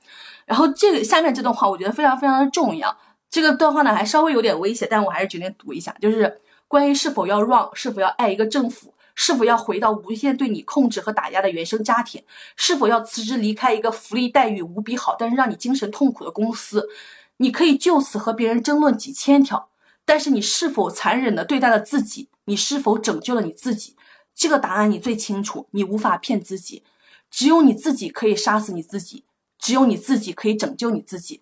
然后这个下面这段话，我觉得非常非常的重要。这个段话呢，还稍微有点危险，但我还是决定读一下，就是关于是否要 run，是否要爱一个政府，是否要回到无限对你控制和打压的原生家庭，是否要辞职离开一个福利待遇无比好，但是让你精神痛苦的公司。你可以就此和别人争论几千条，但是你是否残忍的对待了自己？你是否拯救了你自己？这个答案你最清楚。你无法骗自己，只有你自己可以杀死你自己，只有你自己可以拯救你自己。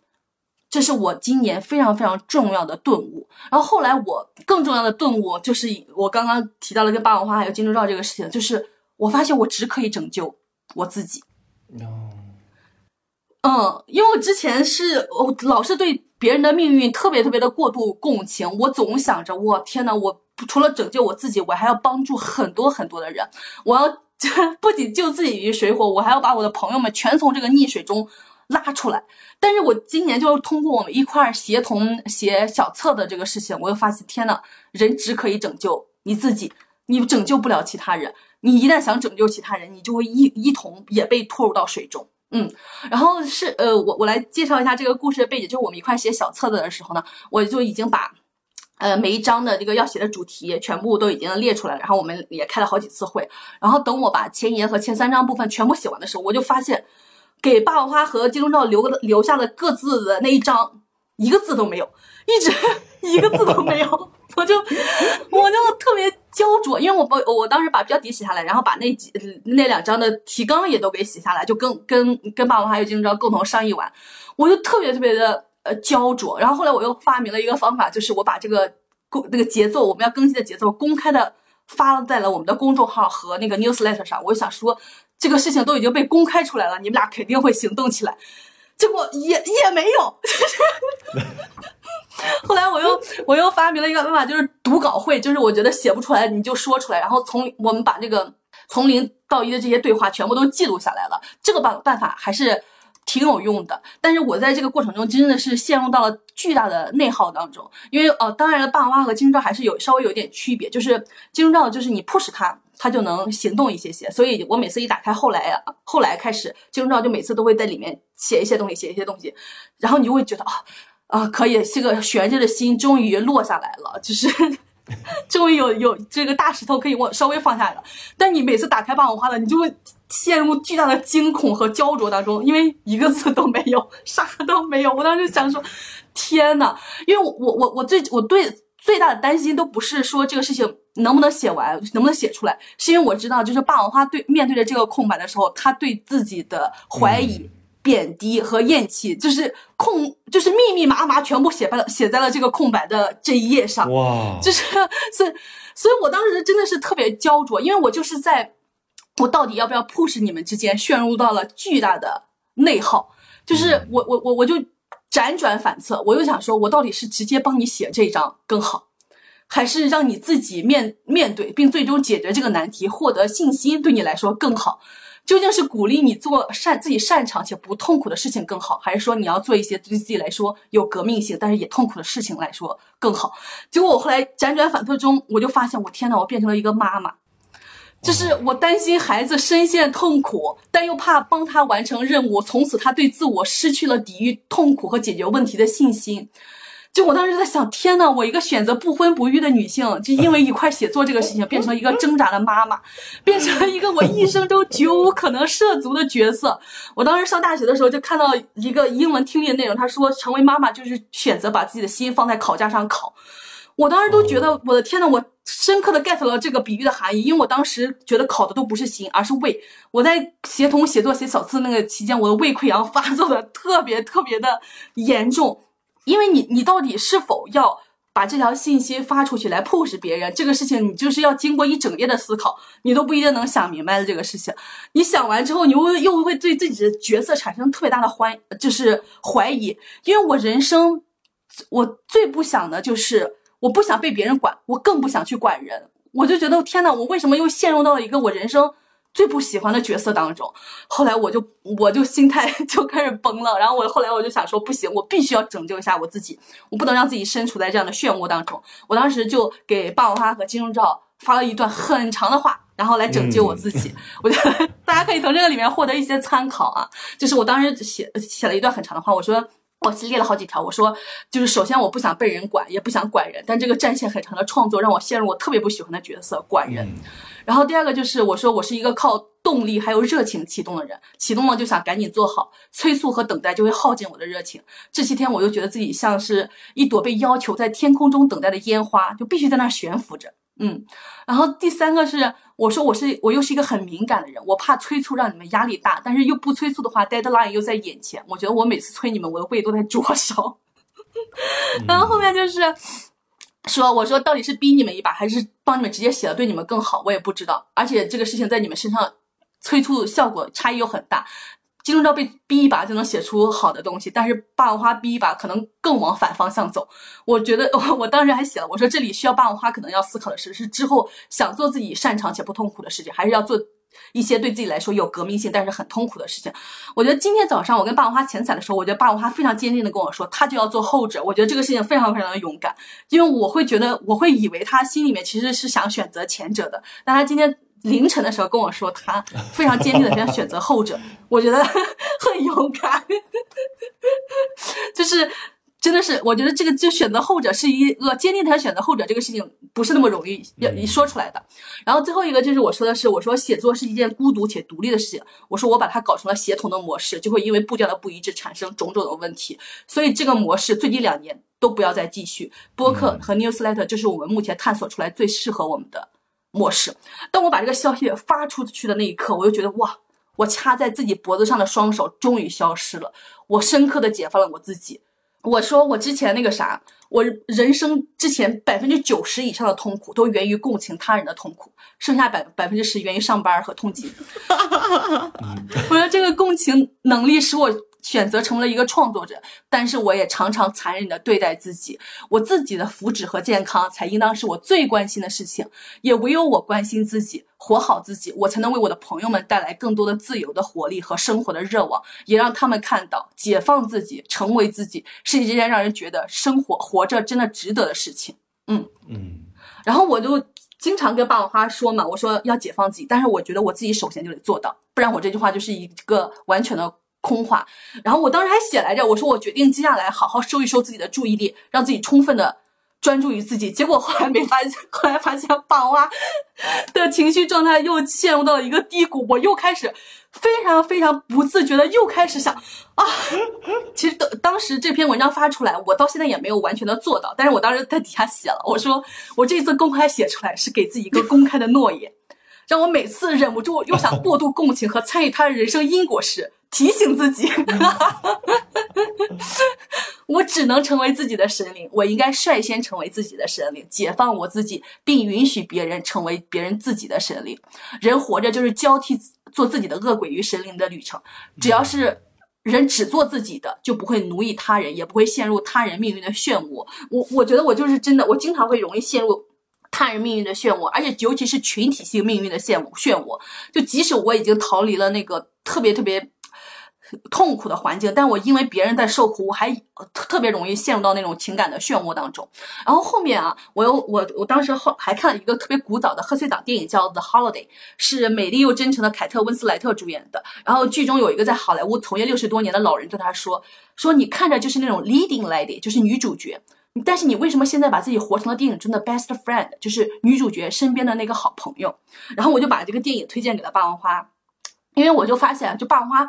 这是我今年非常非常重要的顿悟。然后后来我更重要的顿悟就是我刚刚提到了跟霸王花还有金钟罩这个事情，就是我发现我只可以拯救，我自己。嗯，因为我之前是我老是对别人的命运特别特别的过度共情，我总想着，我天呐，我除了拯救我自己，我还要帮助很多很多的人，我要 不仅救自己于水火，我还要把我的朋友们全从这个溺水中拉出来。但是我今年就是通过我们一块儿协同写小册的这个事情，我又发现，天呐，人只可以拯救你自己，你拯救不了其他人。你一旦想拯救其他人，你就会一一同也被拖入到水中。嗯，然后是呃，我我来介绍一下这个故事的背景，就是我们一块写小册子的时候呢，我就已经把，呃，每一章的这个要写的主题全部都已经列出来了，然后我们也开了好几次会，然后等我把前言和前三章部分全部写完的时候，我就发现，给霸王花和金钟罩留的留下的各自的那一章，一个字都没有，一直 一个字都没有。我就我就特别焦灼，因为我我我当时把标题写下来，然后把那几那两章的提纲也都给写下来，就跟跟跟霸王还有金钟共同商议完，我就特别特别的呃焦灼。然后后来我又发明了一个方法，就是我把这个公那个节奏我们要更新的节奏公开的发在了我们的公众号和那个 newsletter 上。我就想说，这个事情都已经被公开出来了，你们俩肯定会行动起来。结果也也没有。后来我又我又发明了一个办法，就是读稿会，就是我觉得写不出来你就说出来，然后从我们把这个从零到一的这些对话全部都记录下来了。这个办办法还是挺有用的，但是我在这个过程中真的是陷入到了巨大的内耗当中，因为呃，当然了，霸王花和金钟罩还是有稍微有点区别，就是金钟罩就是你 push 它，它就能行动一些些，所以我每次一打开后来啊，后来开始金钟罩就每次都会在里面写一些东西，写一些东西，然后你就会觉得啊。啊，可以，这个悬着的心终于落下来了，就是 终于有有这个大石头可以我稍微放下来了。但你每次打开霸王花了，你就会陷入巨大的惊恐和焦灼当中，因为一个字都没有，啥都没有。我当时想说，天呐，因为我我我我最我对最大的担心都不是说这个事情能不能写完，能不能写出来，是因为我知道，就是霸王花对面对着这个空白的时候，他对自己的怀疑。贬低和厌弃，就是空，就是密密麻麻全部写在了写在了这个空白的这一页上。哇！就是所以，所以我当时真的是特别焦灼，因为我就是在，我到底要不要 push 你们之间，陷入到了巨大的内耗。就是我我我我就辗转反侧，我又想说，我到底是直接帮你写这张更好，还是让你自己面面对并最终解决这个难题，获得信心，对你来说更好？究竟是鼓励你做擅自己擅长且不痛苦的事情更好，还是说你要做一些对自己来说有革命性但是也痛苦的事情来说更好？结果我后来辗转反侧中，我就发现，我天呐，我变成了一个妈妈，就是我担心孩子深陷痛苦，但又怕帮他完成任务，从此他对自我失去了抵御痛苦和解决问题的信心。就我当时在想，天呐，我一个选择不婚不育的女性，就因为一块写作这个事情，变成了一个挣扎的妈妈，变成了一个我一生中绝无可能涉足的角色。我当时上大学的时候就看到一个英文听力的内容，他说成为妈妈就是选择把自己的心放在烤架上烤。我当时都觉得，我的天呐，我深刻的 get 了这个比喻的含义，因为我当时觉得考的都不是心，而是胃。我在协同写作写小字那个期间，我的胃溃疡发作的特别特别的严重。因为你，你到底是否要把这条信息发出去来 push 别人？这个事情你就是要经过一整夜的思考，你都不一定能想明白的这个事情。你想完之后，你又又会对自己的角色产生特别大的怀，就是怀疑。因为我人生，我最不想的就是我不想被别人管，我更不想去管人。我就觉得天呐，我为什么又陷入到了一个我人生？最不喜欢的角色当中，后来我就我就心态 就开始崩了，然后我后来我就想说，不行，我必须要拯救一下我自己，我不能让自己身处在这样的漩涡当中。我当时就给霸王花和金钟罩发了一段很长的话，然后来拯救我自己。我觉得 大家可以从这个里面获得一些参考啊，就是我当时写写了一段很长的话，我说。我列了好几条，我说就是首先我不想被人管，也不想管人，但这个战线很长的创作让我陷入我特别不喜欢的角色管人。然后第二个就是我说我是一个靠动力还有热情启动的人，启动了就想赶紧做好，催促和等待就会耗尽我的热情。这些天我就觉得自己像是一朵被要求在天空中等待的烟花，就必须在那儿悬浮着。嗯，然后第三个是我说我是我又是一个很敏感的人，我怕催促让你们压力大，但是又不催促的话，deadline 又在眼前，我觉得我每次催你们，我的胃都在灼烧。然后后面就是说，我说到底是逼你们一把，还是帮你们直接写了对你们更好，我也不知道。而且这个事情在你们身上催促效果差异又很大。金钟罩被逼一把就能写出好的东西，但是霸王花逼一把可能更往反方向走。我觉得我 我当时还写了，我说这里需要霸王花可能要思考的是，是之后想做自己擅长且不痛苦的事情，还是要做一些对自己来说有革命性但是很痛苦的事情。我觉得今天早上我跟霸王花前彩的时候，我觉得霸王花非常坚定的跟我说，他就要做后者。我觉得这个事情非常非常的勇敢，因为我会觉得我会以为他心里面其实是想选择前者的，但他今天。凌晨的时候跟我说，他非常坚定的想选择后者，我觉得 很勇敢，就是真的是，我觉得这个就选择后者是一个坚定的选择后者这个事情不是那么容易要你说出来的。然后最后一个就是我说的是，我说写作是一件孤独且独立的事情，我说我把它搞成了协同的模式，就会因为步调的不一致产生种种的问题，所以这个模式最近两年都不要再继续。播客和 newsletter 就是我们目前探索出来最适合我们的。模式。当我把这个消息发出去的那一刻，我就觉得哇，我掐在自己脖子上的双手终于消失了。我深刻的解放了我自己。我说我之前那个啥，我人生之前百分之九十以上的痛苦都源于共情他人的痛苦，剩下百百分之十源于上班和通勤。我觉得这个共情能力使我。选择成为了一个创作者，但是我也常常残忍的对待自己。我自己的福祉和健康才应当是我最关心的事情，也唯有我关心自己，活好自己，我才能为我的朋友们带来更多的自由的活力和生活的热望，也让他们看到解放自己，成为自己是一件让人觉得生活活着真的值得的事情。嗯嗯，然后我就经常跟霸王花说嘛，我说要解放自己，但是我觉得我自己首先就得做到，不然我这句话就是一个完全的。空话，然后我当时还写来着，我说我决定接下来好好收一收自己的注意力，让自己充分的专注于自己。结果后来没发现，后来发现霸王的情绪状态又陷入到了一个低谷，我又开始非常非常不自觉的又开始想啊，其实当当时这篇文章发出来，我到现在也没有完全的做到，但是我当时在底下写了，我说我这次公开写出来是给自己一个公开的诺言，让我每次忍不住又想过度共情和参与他的人生因果时。提醒自己，我只能成为自己的神灵。我应该率先成为自己的神灵，解放我自己，并允许别人成为别人自己的神灵。人活着就是交替做自己的恶鬼与神灵的旅程。只要是人只做自己的，就不会奴役他人，也不会陷入他人命运的漩涡。我我觉得我就是真的，我经常会容易陷入他人命运的漩涡，而且尤其是群体性命运的漩涡漩涡。就即使我已经逃离了那个特别特别。痛苦的环境，但我因为别人在受苦，我还特别容易陷入到那种情感的漩涡当中。然后后面啊，我又我我当时后还看了一个特别古早的贺岁档电影，叫《The Holiday》，是美丽又真诚的凯特温斯莱特主演的。然后剧中有一个在好莱坞从业六十多年的老人对他说：“说你看着就是那种 leading lady，就是女主角，但是你为什么现在把自己活成了电影中的 best friend，就是女主角身边的那个好朋友？”然后我就把这个电影推荐给了霸王花，因为我就发现，就霸王花。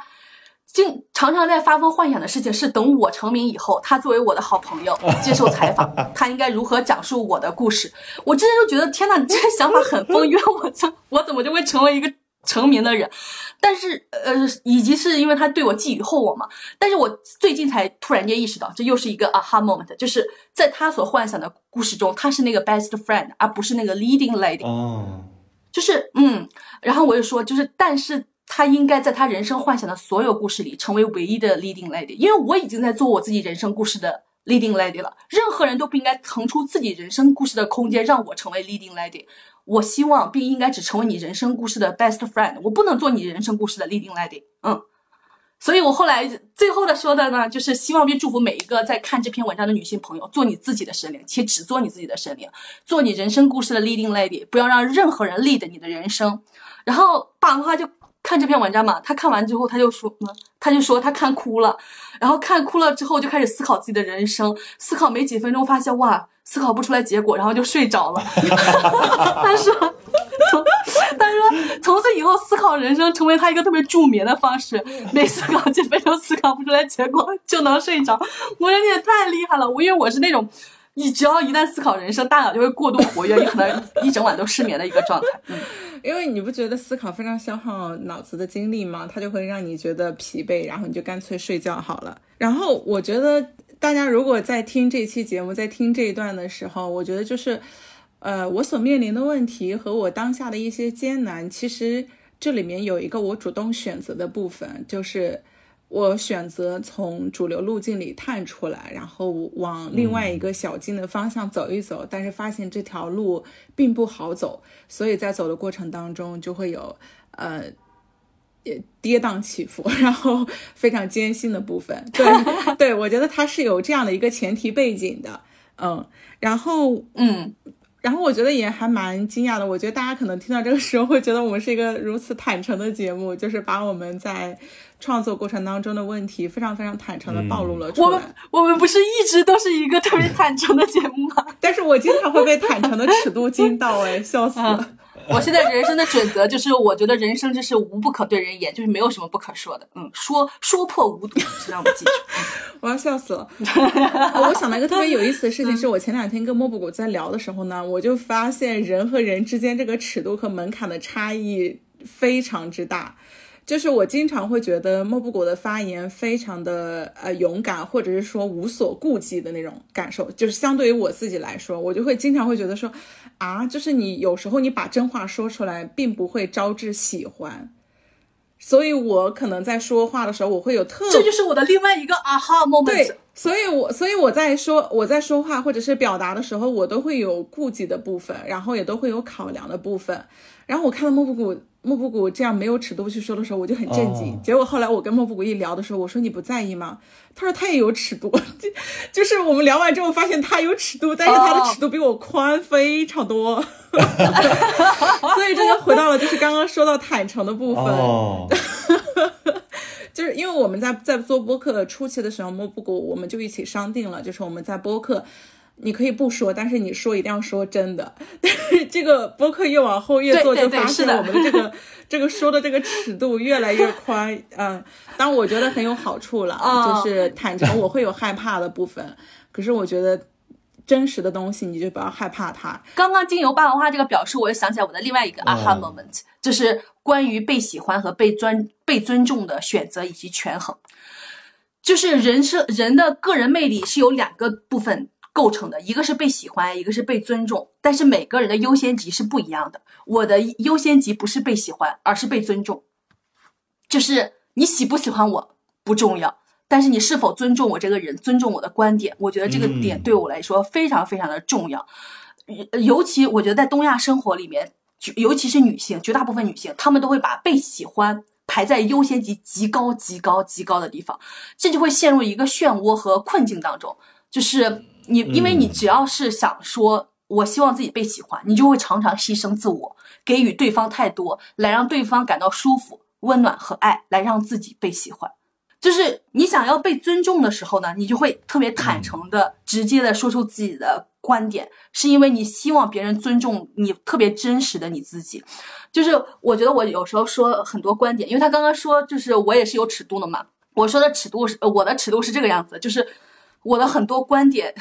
经常常在发疯幻想的事情是，等我成名以后，他作为我的好朋友 接受采访，他应该如何讲述我的故事？我之前就觉得，天呐，你这个想法很疯，因为我怎我怎么就会成为一个成名的人？但是，呃，以及是因为他对我寄予厚望嘛。但是我最近才突然间意识到，这又是一个 aha moment，就是在他所幻想的故事中，他是那个 best friend，而不是那个 leading lady。哦，就是嗯，然后我就说，就是但是。他应该在他人生幻想的所有故事里成为唯一的 leading lady，因为我已经在做我自己人生故事的 leading lady 了。任何人都不应该腾出自己人生故事的空间让我成为 leading lady。我希望并应该只成为你人生故事的 best friend，我不能做你人生故事的 leading lady。嗯，所以我后来最后的说的呢，就是希望并祝福每一个在看这篇文章的女性朋友，做你自己的神灵，且只做你自己的神灵，做你人生故事的 leading lady，不要让任何人 lead 你的人生。然后爸的话就。看这篇文章嘛，他看完之后他就说，他就说他看哭了，然后看哭了之后就开始思考自己的人生，思考没几分钟发现哇，思考不出来结果，然后就睡着了。他说，他说从此以后思考人生成为他一个特别助眠的方式，每思考几分钟思考不出来结果就能睡着。我说你也太厉害了，我因为我是那种。你只要一旦思考人生，大脑就会过度活跃，你可能一整晚都失眠的一个状态。嗯，因为你不觉得思考非常消耗脑子的精力吗？它就会让你觉得疲惫，然后你就干脆睡觉好了。然后我觉得大家如果在听这期节目，在听这一段的时候，我觉得就是，呃，我所面临的问题和我当下的一些艰难，其实这里面有一个我主动选择的部分，就是我选择从主流路径里探出来，然后往另外一个小径的方向走一走，但是发现这条路并不好走，所以在走的过程当中就会有呃。跌宕起伏，然后非常艰辛的部分，对 对，我觉得它是有这样的一个前提背景的，嗯，然后嗯，然后我觉得也还蛮惊讶的，我觉得大家可能听到这个时候会觉得我们是一个如此坦诚的节目，就是把我们在创作过程当中的问题非常非常坦诚的暴露了出来。我们我们不是一直都是一个特别坦诚的节目吗？但是我经常会被坦诚的尺度惊到，哎，笑死了。我现在人生的准则就是，我觉得人生就是无不可对人言，就是没有什么不可说的。嗯，说说破无毒，让我记住。我要笑死了。我想到一个特别有意思的事情，是我前两天跟莫布谷在聊的时候呢，我就发现人和人之间这个尺度和门槛的差异非常之大。就是我经常会觉得莫布谷的发言非常的呃勇敢，或者是说无所顾忌的那种感受。就是相对于我自己来说，我就会经常会觉得说，啊，就是你有时候你把真话说出来，并不会招致喜欢。所以我可能在说话的时候，我会有特，这就是我的另外一个啊哈 moment。对，所以我所以我在说我在说话或者是表达的时候，我都会有顾忌的部分，然后也都会有考量的部分。然后我看到莫布谷。莫布谷这样没有尺度去说的时候，我就很震惊。结果后来我跟莫布谷一聊的时候，我说你不在意吗？他说他也有尺度，就就是我们聊完之后发现他有尺度，但是他的尺度比我宽非常多。所以这就回到了就是刚刚说到坦诚的部分，就是因为我们在在做播客初期的时候，莫布谷我们就一起商定了，就是我们在播客。你可以不说，但是你说一定要说真的。但 是这个播客越往后越做，就发现我们的这个 这个说的这个尺度越来越宽。嗯，当然我觉得很有好处了，就是坦诚我会有害怕的部分，可是我觉得真实的东西你就不要害怕它。刚刚经由霸王花这个表述，我又想起来我的另外一个 aha moment，就是关于被喜欢和被尊被尊重的选择以及权衡。就是人是人的个人魅力是有两个部分。构成的一个是被喜欢，一个是被尊重，但是每个人的优先级是不一样的。我的优先级不是被喜欢，而是被尊重。就是你喜不喜欢我不重要，但是你是否尊重我这个人，尊重我的观点，我觉得这个点对我来说非常非常的重要。尤其我觉得在东亚生活里面，尤其是女性，绝大部分女性，她们都会把被喜欢排在优先级极高、极高、极高的地方，这就会陷入一个漩涡和困境当中，就是。你因为你只要是想说，我希望自己被喜欢，你就会常常牺牲自我，给予对方太多，来让对方感到舒服、温暖和爱，来让自己被喜欢。就是你想要被尊重的时候呢，你就会特别坦诚的、直接的说出自己的观点，是因为你希望别人尊重你，特别真实的你自己。就是我觉得我有时候说很多观点，因为他刚刚说，就是我也是有尺度的嘛。我说的尺度是，我的尺度是这个样子，就是。我的很多观点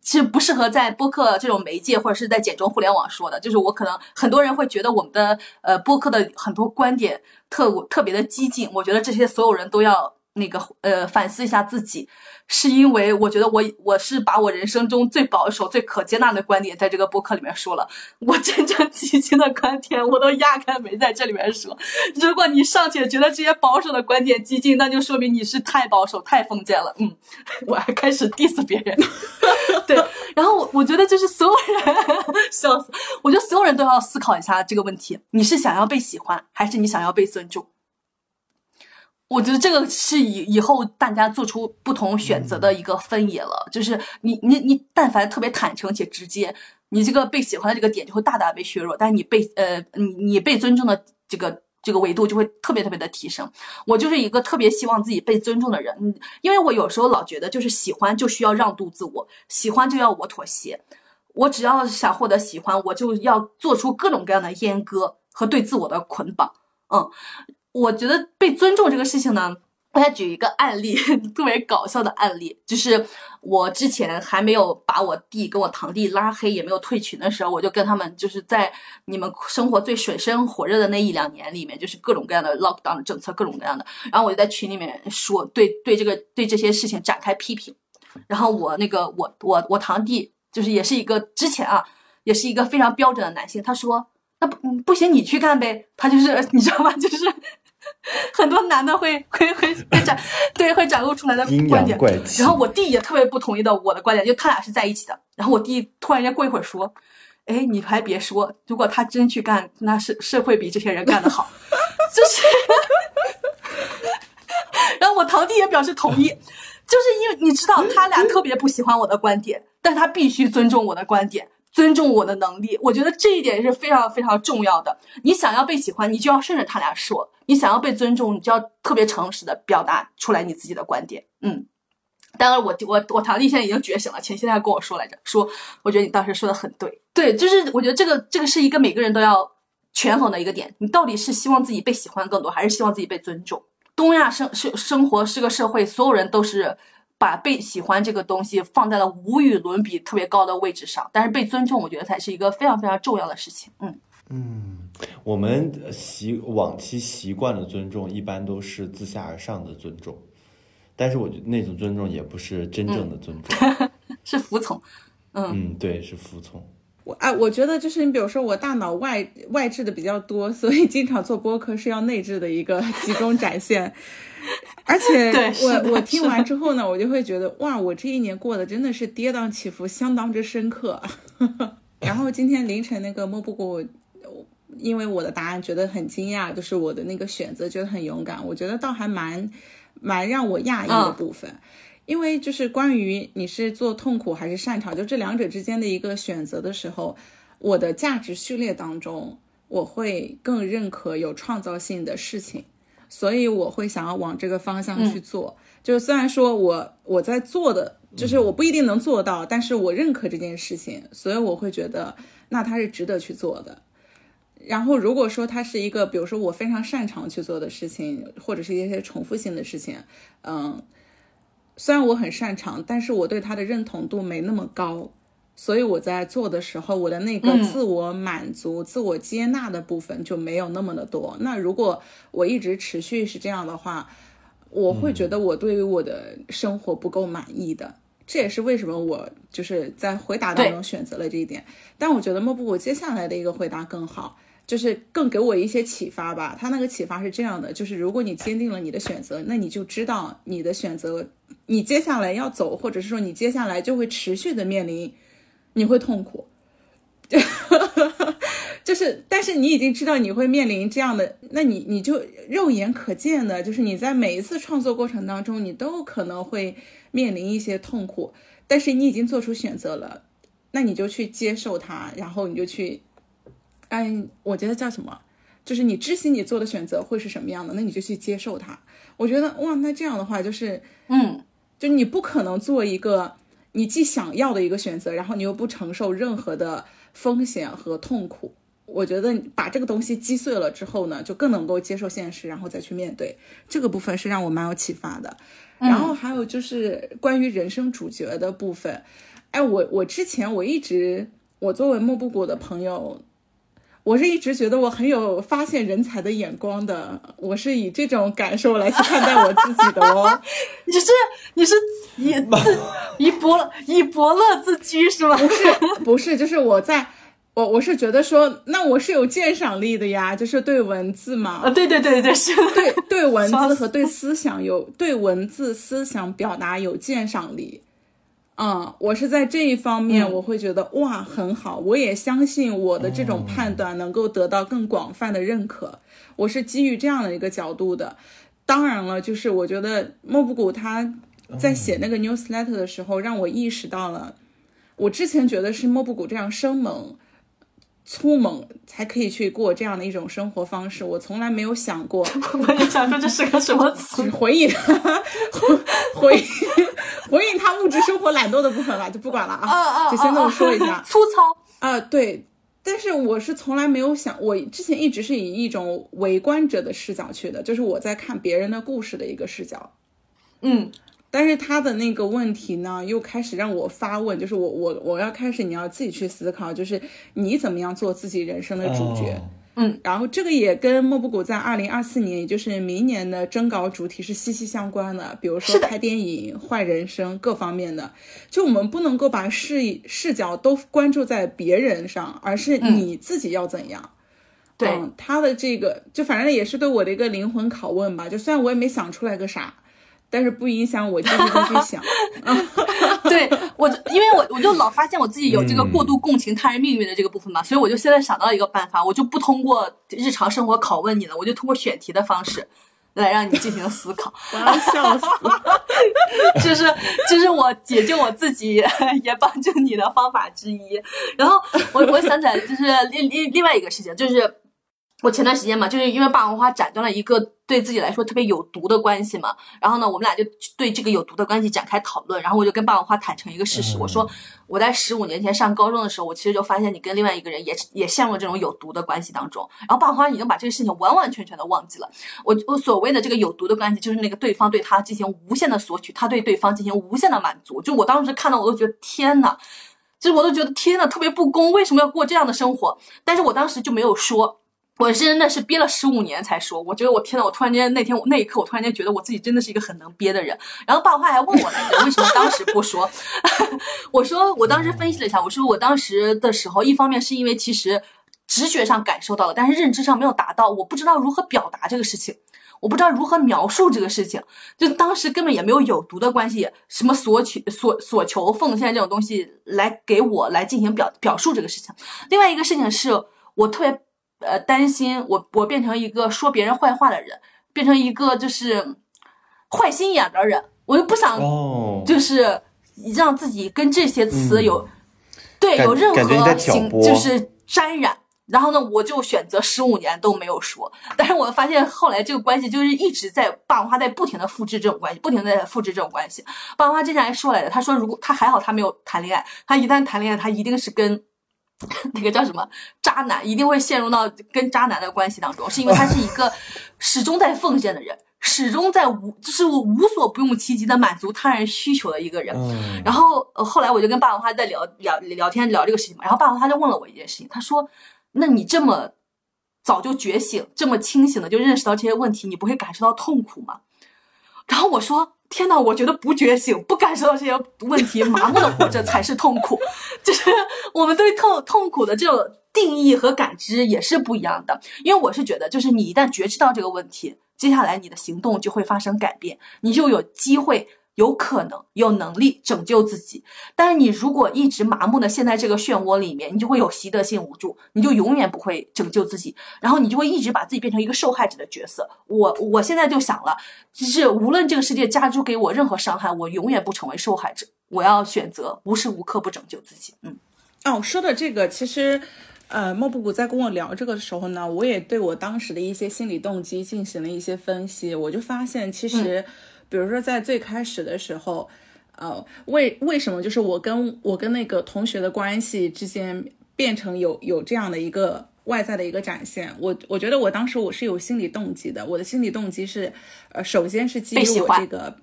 其实不适合在播客这种媒介或者是在简中互联网说的，就是我可能很多人会觉得我们的呃播客的很多观点特特别的激进，我觉得这些所有人都要。那个呃，反思一下自己，是因为我觉得我我是把我人生中最保守、最可接纳的观点在这个播客里面说了。我真正激进的观点，我都压根没在这里面说。如果你尚且觉得这些保守的观点激进，那就说明你是太保守、太封建了。嗯，我还开始 diss 别人。对，然后我我觉得就是所有人笑死，我觉得所有人都要思考一下这个问题：你是想要被喜欢，还是你想要被尊重？我觉得这个是以以后大家做出不同选择的一个分野了。就是你你你，但凡特别坦诚且直接，你这个被喜欢的这个点就会大大被削弱，但是你被呃你你被尊重的这个这个维度就会特别特别的提升。我就是一个特别希望自己被尊重的人，因为我有时候老觉得就是喜欢就需要让渡自我，喜欢就要我妥协，我只要想获得喜欢，我就要做出各种各样的阉割和对自我的捆绑，嗯。我觉得被尊重这个事情呢，我再举一个案例，特别搞笑的案例，就是我之前还没有把我弟跟我堂弟拉黑，也没有退群的时候，我就跟他们就是在你们生活最水深火热的那一两年里面，就是各种各样的 lockdown 的政策，各种各样的，然后我就在群里面说，对对这个对这些事情展开批评，然后我那个我我我堂弟就是也是一个之前啊，也是一个非常标准的男性，他说那不不行，你去干呗。他就是 你知道吗？就是 很多男的会 会会会展对会展露出来的观点。然后我弟也特别不同意的我的观点，就他俩是在一起的。然后我弟突然间过一会儿说：“哎，你还别说，如果他真去干，那是是会比这些人干得好。”就是，然后我堂弟也表示同意，就是因为你知道他俩特别不喜欢我的观点，但他必须尊重我的观点。尊重我的能力，我觉得这一点是非常非常重要的。你想要被喜欢，你就要顺着他俩说；你想要被尊重，你就要特别诚实的表达出来你自己的观点。嗯，当然，我我我堂弟现在已经觉醒了，前些天还跟我说来着，说我觉得你当时说的很对，对，就是我觉得这个这个是一个每个人都要权衡的一个点。你到底是希望自己被喜欢更多，还是希望自己被尊重？东亚生生生活是个社会，所有人都是。把被喜欢这个东西放在了无与伦比特别高的位置上，但是被尊重，我觉得才是一个非常非常重要的事情。嗯嗯，我们习往期习惯的尊重，一般都是自下而上的尊重，但是我觉得那种尊重也不是真正的尊重，是服从。嗯嗯，对，是服从。我哎，我觉得就是你，比如说我大脑外外置的比较多，所以经常做播客是要内置的一个 集中展现。而且我我听完之后呢，我就会觉得哇，我这一年过得真的是跌宕起伏，相当之深刻。然后今天凌晨那个莫布谷，因为我的答案觉得很惊讶，就是我的那个选择觉得很勇敢，我觉得倒还蛮蛮让我讶异的部分。因为就是关于你是做痛苦还是擅长，就这两者之间的一个选择的时候，我的价值序列当中，我会更认可有创造性的事情。所以我会想要往这个方向去做，就是虽然说我我在做的，就是我不一定能做到，但是我认可这件事情，所以我会觉得那它是值得去做的。然后如果说它是一个，比如说我非常擅长去做的事情，或者是一些重复性的事情，嗯，虽然我很擅长，但是我对它的认同度没那么高。所以我在做的时候，我的那个自我满足、自我接纳的部分就没有那么的多。那如果我一直持续是这样的话，我会觉得我对于我的生活不够满意的。这也是为什么我就是在回答当中选择了这一点。但我觉得莫布我接下来的一个回答更好，就是更给我一些启发吧。他那个启发是这样的：就是如果你坚定了你的选择，那你就知道你的选择，你接下来要走，或者是说你接下来就会持续的面临。你会痛苦，就是，但是你已经知道你会面临这样的，那你你就肉眼可见的，就是你在每一次创作过程当中，你都可能会面临一些痛苦，但是你已经做出选择了，那你就去接受它，然后你就去，哎，我觉得叫什么，就是你知悉你做的选择会是什么样的，那你就去接受它。我觉得哇，那这样的话就是，嗯，就你不可能做一个。你既想要的一个选择，然后你又不承受任何的风险和痛苦，我觉得把这个东西击碎了之后呢，就更能够接受现实，然后再去面对这个部分是让我蛮有启发的。然后还有就是关于人生主角的部分，哎，我我之前我一直我作为莫布谷的朋友。我是一直觉得我很有发现人才的眼光的，我是以这种感受来去看待我自己的哦。你是你是以自以伯以伯乐自居是吗？不是不是，就是我在我我是觉得说，那我是有鉴赏力的呀，就是对文字嘛。啊，对对对对是。对对文字和对思想有对文字思想表达有鉴赏力。嗯，我是在这一方面，我会觉得哇很好，我也相信我的这种判断能够得到更广泛的认可。我是基于这样的一个角度的。当然了，就是我觉得莫布谷他在写那个 newsletter 的时候，让我意识到了，我之前觉得是莫布谷这样生猛。粗猛才可以去过这样的一种生活方式，我从来没有想过。我也想说这是个什么词？回应，回应，回应他物质生活懒惰的部分吧，就不管了啊。就先这么说一下。粗糙啊，对。但是我是从来没有想，我之前一直是以一种围观者的视角去的，就是我在看别人的故事的一个视角。嗯。但是他的那个问题呢，又开始让我发问，就是我我我要开始你要自己去思考，就是你怎么样做自己人生的主角，嗯，然后这个也跟莫布谷在二零二四年，也就是明年的征稿主题是息息相关的，比如说拍电影、换人生各方面的，就我们不能够把视视角都关注在别人上，而是你自己要怎样。对。他的这个，就反正也是对我的一个灵魂拷问吧。就虽然我也没想出来个啥，但是不影响我继续继续想。对我，因为我我就老发现我自己有这个过度共情他人命运的这个部分嘛，所以我就现在想到一个办法，我就不通过日常生活拷问你了，我就通过选题的方式。来让你进行思考，我要笑死！这是这是我解救我自己也帮助你的方法之一。然后我我想起来，就是另另另外一个事情，就是。我前段时间嘛，就是因为霸王花斩断了一个对自己来说特别有毒的关系嘛，然后呢，我们俩就对这个有毒的关系展开讨论，然后我就跟霸王花坦诚一个事实，我说我在十五年前上高中的时候，我其实就发现你跟另外一个人也也陷入了这种有毒的关系当中，然后霸王花已经把这个事情完完全全的忘记了。我我所谓的这个有毒的关系，就是那个对方对他进行无限的索取，他对对方进行无限的满足，就我当时看到我都觉得天呐，就是我都觉得天呐，特别不公，为什么要过这样的生活？但是我当时就没有说。我真的是憋了十五年才说，我觉得我天呐，我突然间那天我那一刻，我突然间觉得我自己真的是一个很能憋的人。然后爸爸还问我来着，为什么当时不说？我说我当时分析了一下，我说我当时的时候，一方面是因为其实直觉上感受到了，但是认知上没有达到，我不知道如何表达这个事情，我不知道如何描述这个事情，就当时根本也没有有毒的关系，什么索取、所所求、奉献这种东西来给我来进行表表述这个事情。另外一个事情是我特别。呃，担心我我变成一个说别人坏话的人，变成一个就是坏心眼的人，我又不想就是让自己跟这些词有对有任何形就是沾染。然后呢，我就选择十五年都没有说。但是我发现后来这个关系就是一直在霸王花在不停的复制这种关系，不停的在复制这种关系。霸王花之前还说来着，他说如果他还好他没有谈恋爱，他一旦谈恋爱，他一定是跟。那个叫什么渣男，一定会陷入到跟渣男的关系当中，是因为他是一个 始终在奉献的人，始终在无就是无所不用其极的满足他人需求的一个人。然后后来我就跟霸王花在聊聊聊天聊这个事情嘛，然后霸王花就问了我一件事情，他说：“那你这么早就觉醒，这么清醒的就认识到这些问题，你不会感受到痛苦吗？”然后我说。天呐，我觉得不觉醒、不感受到这些问题、麻木的活着才是痛苦。就是我们对痛痛苦的这种定义和感知也是不一样的。因为我是觉得，就是你一旦觉知到这个问题，接下来你的行动就会发生改变，你就有机会。有可能有能力拯救自己，但是你如果一直麻木的陷在这个漩涡里面，你就会有习得性无助，你就永远不会拯救自己，然后你就会一直把自己变成一个受害者的角色。我我现在就想了，就是无论这个世界加诸给我任何伤害，我永远不成为受害者，我要选择无时无刻不拯救自己。嗯，哦，说的这个其实，呃，莫布谷在跟我聊这个的时候呢，我也对我当时的一些心理动机进行了一些分析，我就发现其实。比如说，在最开始的时候，呃，为为什么就是我跟我跟那个同学的关系之间变成有有这样的一个外在的一个展现？我我觉得我当时我是有心理动机的，我的心理动机是，呃，首先是基于我这个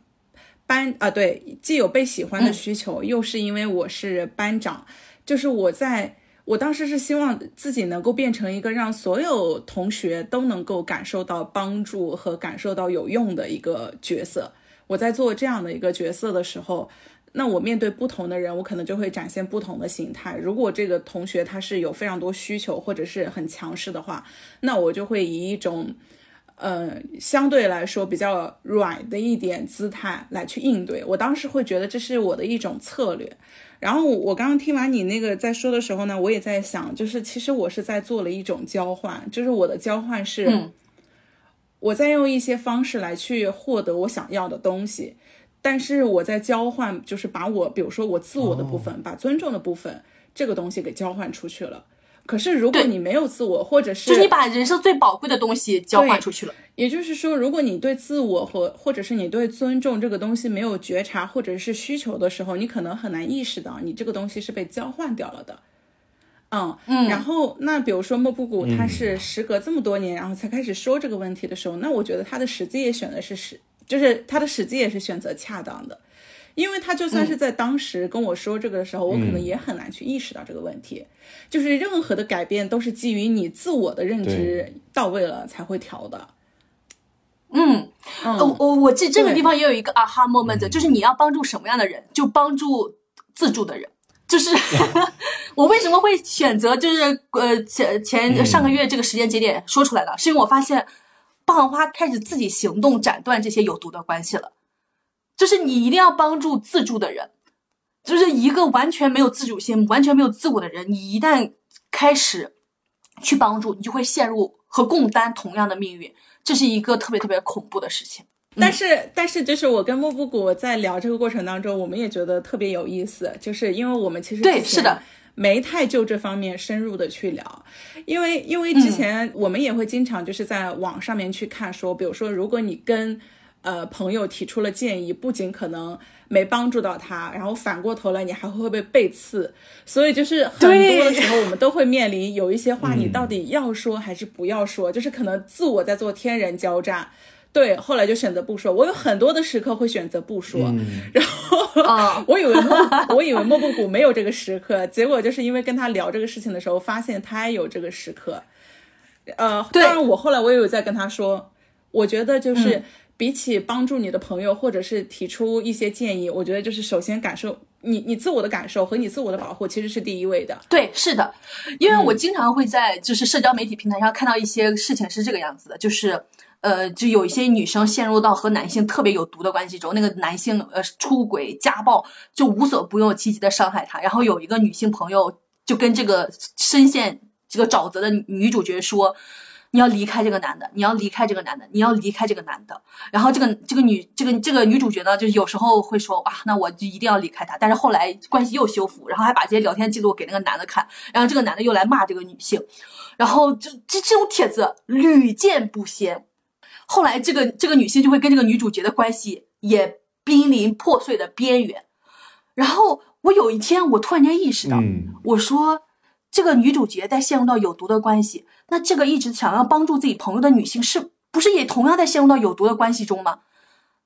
班啊，对，既有被喜欢的需求，又是因为我是班长，就是我在。我当时是希望自己能够变成一个让所有同学都能够感受到帮助和感受到有用的一个角色。我在做这样的一个角色的时候，那我面对不同的人，我可能就会展现不同的形态。如果这个同学他是有非常多需求或者是很强势的话，那我就会以一种，呃，相对来说比较软的一点姿态来去应对。我当时会觉得这是我的一种策略。然后我刚刚听完你那个在说的时候呢，我也在想，就是其实我是在做了一种交换，就是我的交换是，我在用一些方式来去获得我想要的东西，但是我在交换，就是把我，比如说我自我的部分，把尊重的部分这个东西给交换出去了。可是，如果你没有自我，或者是就你把人生最宝贵的东西交换出去了，也就是说，如果你对自我和或者是你对尊重这个东西没有觉察或者是需求的时候，你可能很难意识到你这个东西是被交换掉了的。嗯嗯。然后，那比如说莫布谷，他是时隔这么多年，然后才开始说这个问题的时候，那我觉得他的时机也选的是时，就是他的时机也是选择恰当的。因为他就算是在当时跟我说这个的时候，我可能也很难去意识到这个问题。就是任何的改变都是基于你自我的认知到位了才会调的。嗯，我我我记这个地方也有一个啊哈 moment，就是你要帮助什么样的人，就帮助自助的人。就是 我为什么会选择就是呃前前上个月这个时间节点说出来的，是因为我发现棒花开始自己行动斩断这些有毒的关系了。就是你一定要帮助自助的人，就是一个完全没有自主性、完全没有自我的人，你一旦开始去帮助，你就会陷入和共担同样的命运，这是一个特别特别恐怖的事情。但是，但是，就是我跟莫布谷在聊这个过程当中，我们也觉得特别有意思，就是因为我们其实对是的没太就这方面深入的去聊，因为因为之前我们也会经常就是在网上面去看说，比如说如果你跟呃朋友提出了建议，不仅可能没帮助到他，然后反过头来你还会被背刺，所以就是很多的时候我们都会面临有一些话你到底要说还是不要说，就是可能自我在做天人交战。对，后来就选择不说。我有很多的时刻会选择不说，然后 我以为莫，我以为莫布谷没有这个时刻，结果就是因为跟他聊这个事情的时候，发现他也有这个时刻。呃，当然我后来我也有在跟他说，我觉得就是比起帮助你的朋友或者是提出一些建议，我觉得就是首先感受你你自我的感受和你自我的保护其实是第一位的。对，是的，因为我经常会在就是社交媒体平台上看到一些事情是这个样子的，就是。呃，就有一些女生陷入到和男性特别有毒的关系中，那个男性呃出轨、家暴，就无所不用其极的伤害她。然后有一个女性朋友就跟这个深陷这个沼泽的女主角说：“你要离开这个男的，你要离开这个男的，你要离开这个男的。”然后这个这个女这个这个女主角呢，就有时候会说：“哇，那我就一定要离开他。”但是后来关系又修复，然后还把这些聊天记录给那个男的看，然后这个男的又来骂这个女性，然后就这这种帖子屡见不鲜。后来，这个这个女性就会跟这个女主角的关系也濒临破碎的边缘。然后我有一天，我突然间意识到，我说这个女主角在陷入到有毒的关系，那这个一直想要帮助自己朋友的女性，是不是也同样在陷入到有毒的关系中吗？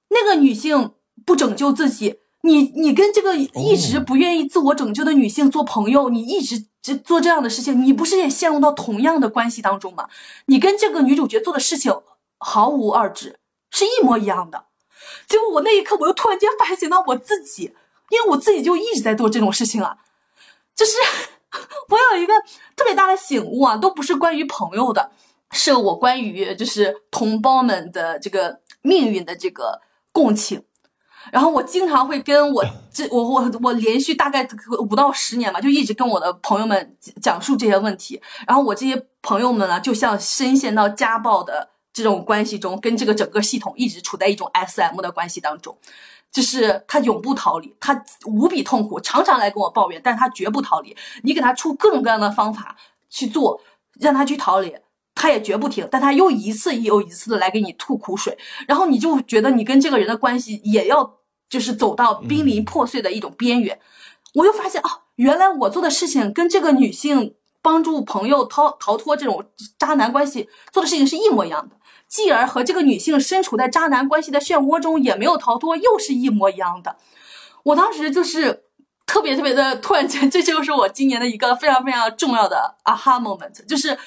那个女性不拯救自己，你你跟这个一直不愿意自我拯救的女性做朋友，你一直做这样的事情，你不是也陷入到同样的关系当中吗？你跟这个女主角做的事情。毫无二致，是一模一样的。结果我那一刻，我又突然间反省到我自己，因为我自己就一直在做这种事情啊。就是 我有一个特别大的醒悟啊，都不是关于朋友的，是我关于就是同胞们的这个命运的这个共情。然后我经常会跟我 这我我我连续大概五到十年吧，就一直跟我的朋友们讲述这些问题。然后我这些朋友们呢，就像深陷到家暴的。这种关系中，跟这个整个系统一直处在一种 S M 的关系当中，就是他永不逃离，他无比痛苦，常常来跟我抱怨，但他绝不逃离。你给他出各种各样的方法去做，让他去逃离，他也绝不停。但他又一次又一次的来给你吐苦水，然后你就觉得你跟这个人的关系也要就是走到濒临破碎的一种边缘。我又发现啊，原来我做的事情跟这个女性帮助朋友逃逃脱这种渣男关系做的事情是一模一样的。继而和这个女性身处在渣男关系的漩涡中，也没有逃脱，又是一模一样的。我当时就是特别特别的突然间，这就是我今年的一个非常非常重要的 aha moment，就是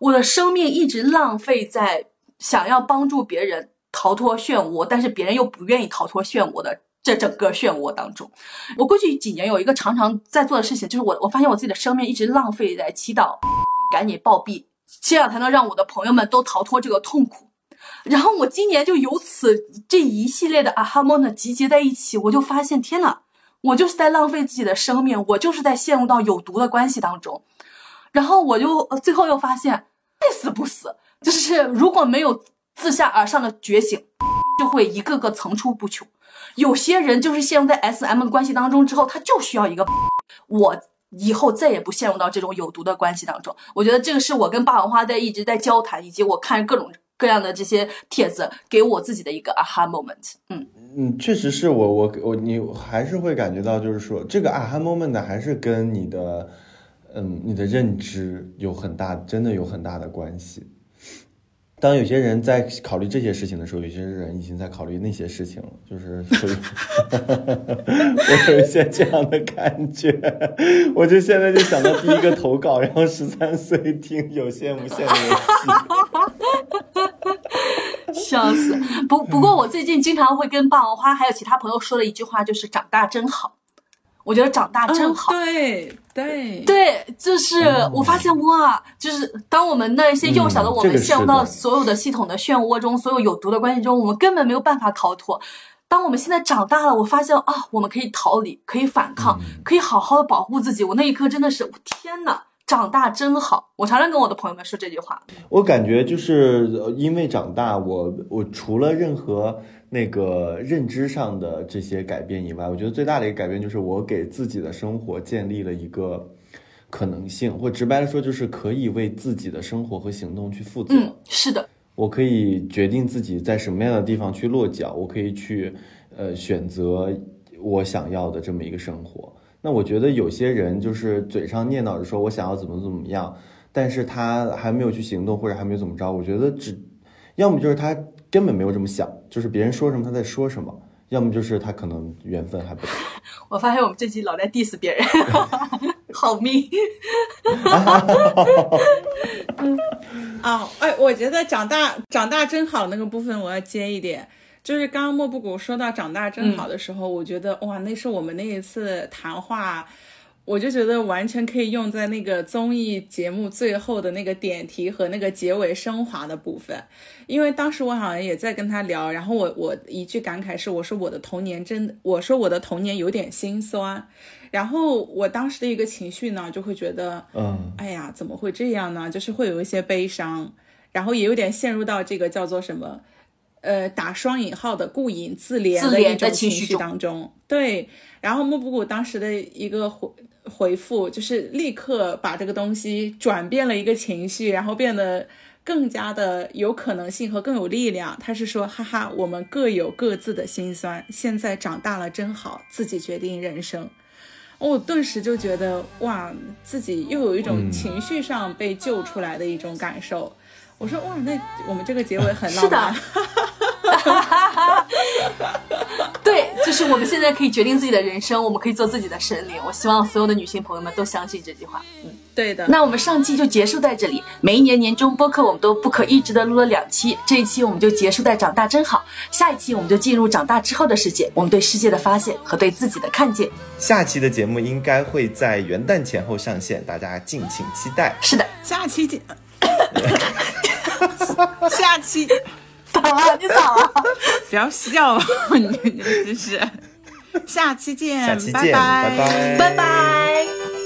我的生命一直浪费在想要帮助别人逃脱漩涡，但是别人又不愿意逃脱漩涡的这整个漩涡当中。我过去几年有一个常常在做的事情，就是我我发现我自己的生命一直浪费在祈祷赶紧暴毙，这样才能让我的朋友们都逃脱这个痛苦。然后我今年就由此这一系列的啊哈 moment 集结在一起，我就发现天呐，我就是在浪费自己的生命，我就是在陷入到有毒的关系当中。然后我就最后又发现，爱死不死，就是如果没有自下而上的觉醒，就会一个个层出不穷。有些人就是陷入在 S M 的关系当中之后，他就需要一个我以后再也不陷入到这种有毒的关系当中。我觉得这个是我跟霸王花在一直在交谈，以及我看各种。各样的这些帖子给我自己的一个 aha moment，嗯嗯，确实是我我我你还是会感觉到，就是说这个 aha moment 还是跟你的嗯你的认知有很大，真的有很大的关系。当有些人在考虑这些事情的时候，有些人已经在考虑那些事情了，就是 我有一些这样的感觉。我就现在就想到第一个投稿，然后十三岁听有限无限的游戏，笑死。不不过我最近经常会跟霸王花还有其他朋友说的一句话，就是长大真好。我觉得长大真好。对对对，就是我发现哇，就是当我们那些幼小的我们陷入到所有的系统的漩涡中，所有有毒的关系中，我们根本没有办法逃脱。当我们现在长大了，我发现啊，我们可以逃离，可以反抗，可以好好的保护自己。我那一刻真的是，天呐，长大真好！我常常跟我的朋友们说这句话。我感觉就是因为长大，我我除了任何那个认知上的这些改变以外，我觉得最大的一个改变就是我给自己的生活建立了一个可能性，或直白的说，就是可以为自己的生活和行动去负责。嗯，是的。我可以决定自己在什么样的地方去落脚，我可以去，呃，选择我想要的这么一个生活。那我觉得有些人就是嘴上念叨着说我想要怎么怎么样，但是他还没有去行动，或者还没有怎么着。我觉得只，要么就是他根本没有这么想，就是别人说什么他在说什么。要么就是他可能缘分还不到。我发现我们这集老在 diss 别人，好命。嗯，哦，哎，我觉得长大长大真好那个部分我要接一点，就是刚刚莫布谷说到长大真好的时候，我觉得哇，那是我们那一次谈话。我就觉得完全可以用在那个综艺节目最后的那个点题和那个结尾升华的部分，因为当时我好像也在跟他聊，然后我我一句感慨是我说我的童年真，我说我的童年有点心酸，然后我当时的一个情绪呢就会觉得，嗯，哎呀怎么会这样呢？就是会有一些悲伤，然后也有点陷入到这个叫做什么，呃打双引号的顾影自怜的一种情绪当中，对，然后莫布谷当时的一个回。回复就是立刻把这个东西转变了一个情绪，然后变得更加的有可能性和更有力量。他是说，哈哈，我们各有各自的心酸，现在长大了真好，自己决定人生。我顿时就觉得，哇，自己又有一种情绪上被救出来的一种感受。我说，哇，那我们这个结尾很浪漫。对，就是我们现在可以决定自己的人生，我们可以做自己的神灵。我希望所有的女性朋友们都相信这句话。嗯，对的。那我们上期就结束在这里。每一年年终播客，我们都不可抑制的录了两期。这一期我们就结束在长大真好，下一期我们就进入长大之后的世界，我们对世界的发现和对自己的看见。下期的节目应该会在元旦前后上线，大家敬请期待。是的，下期见。下期。咋了？你咋了？不要笑了，你真是。下期见，下期见，拜拜，拜拜。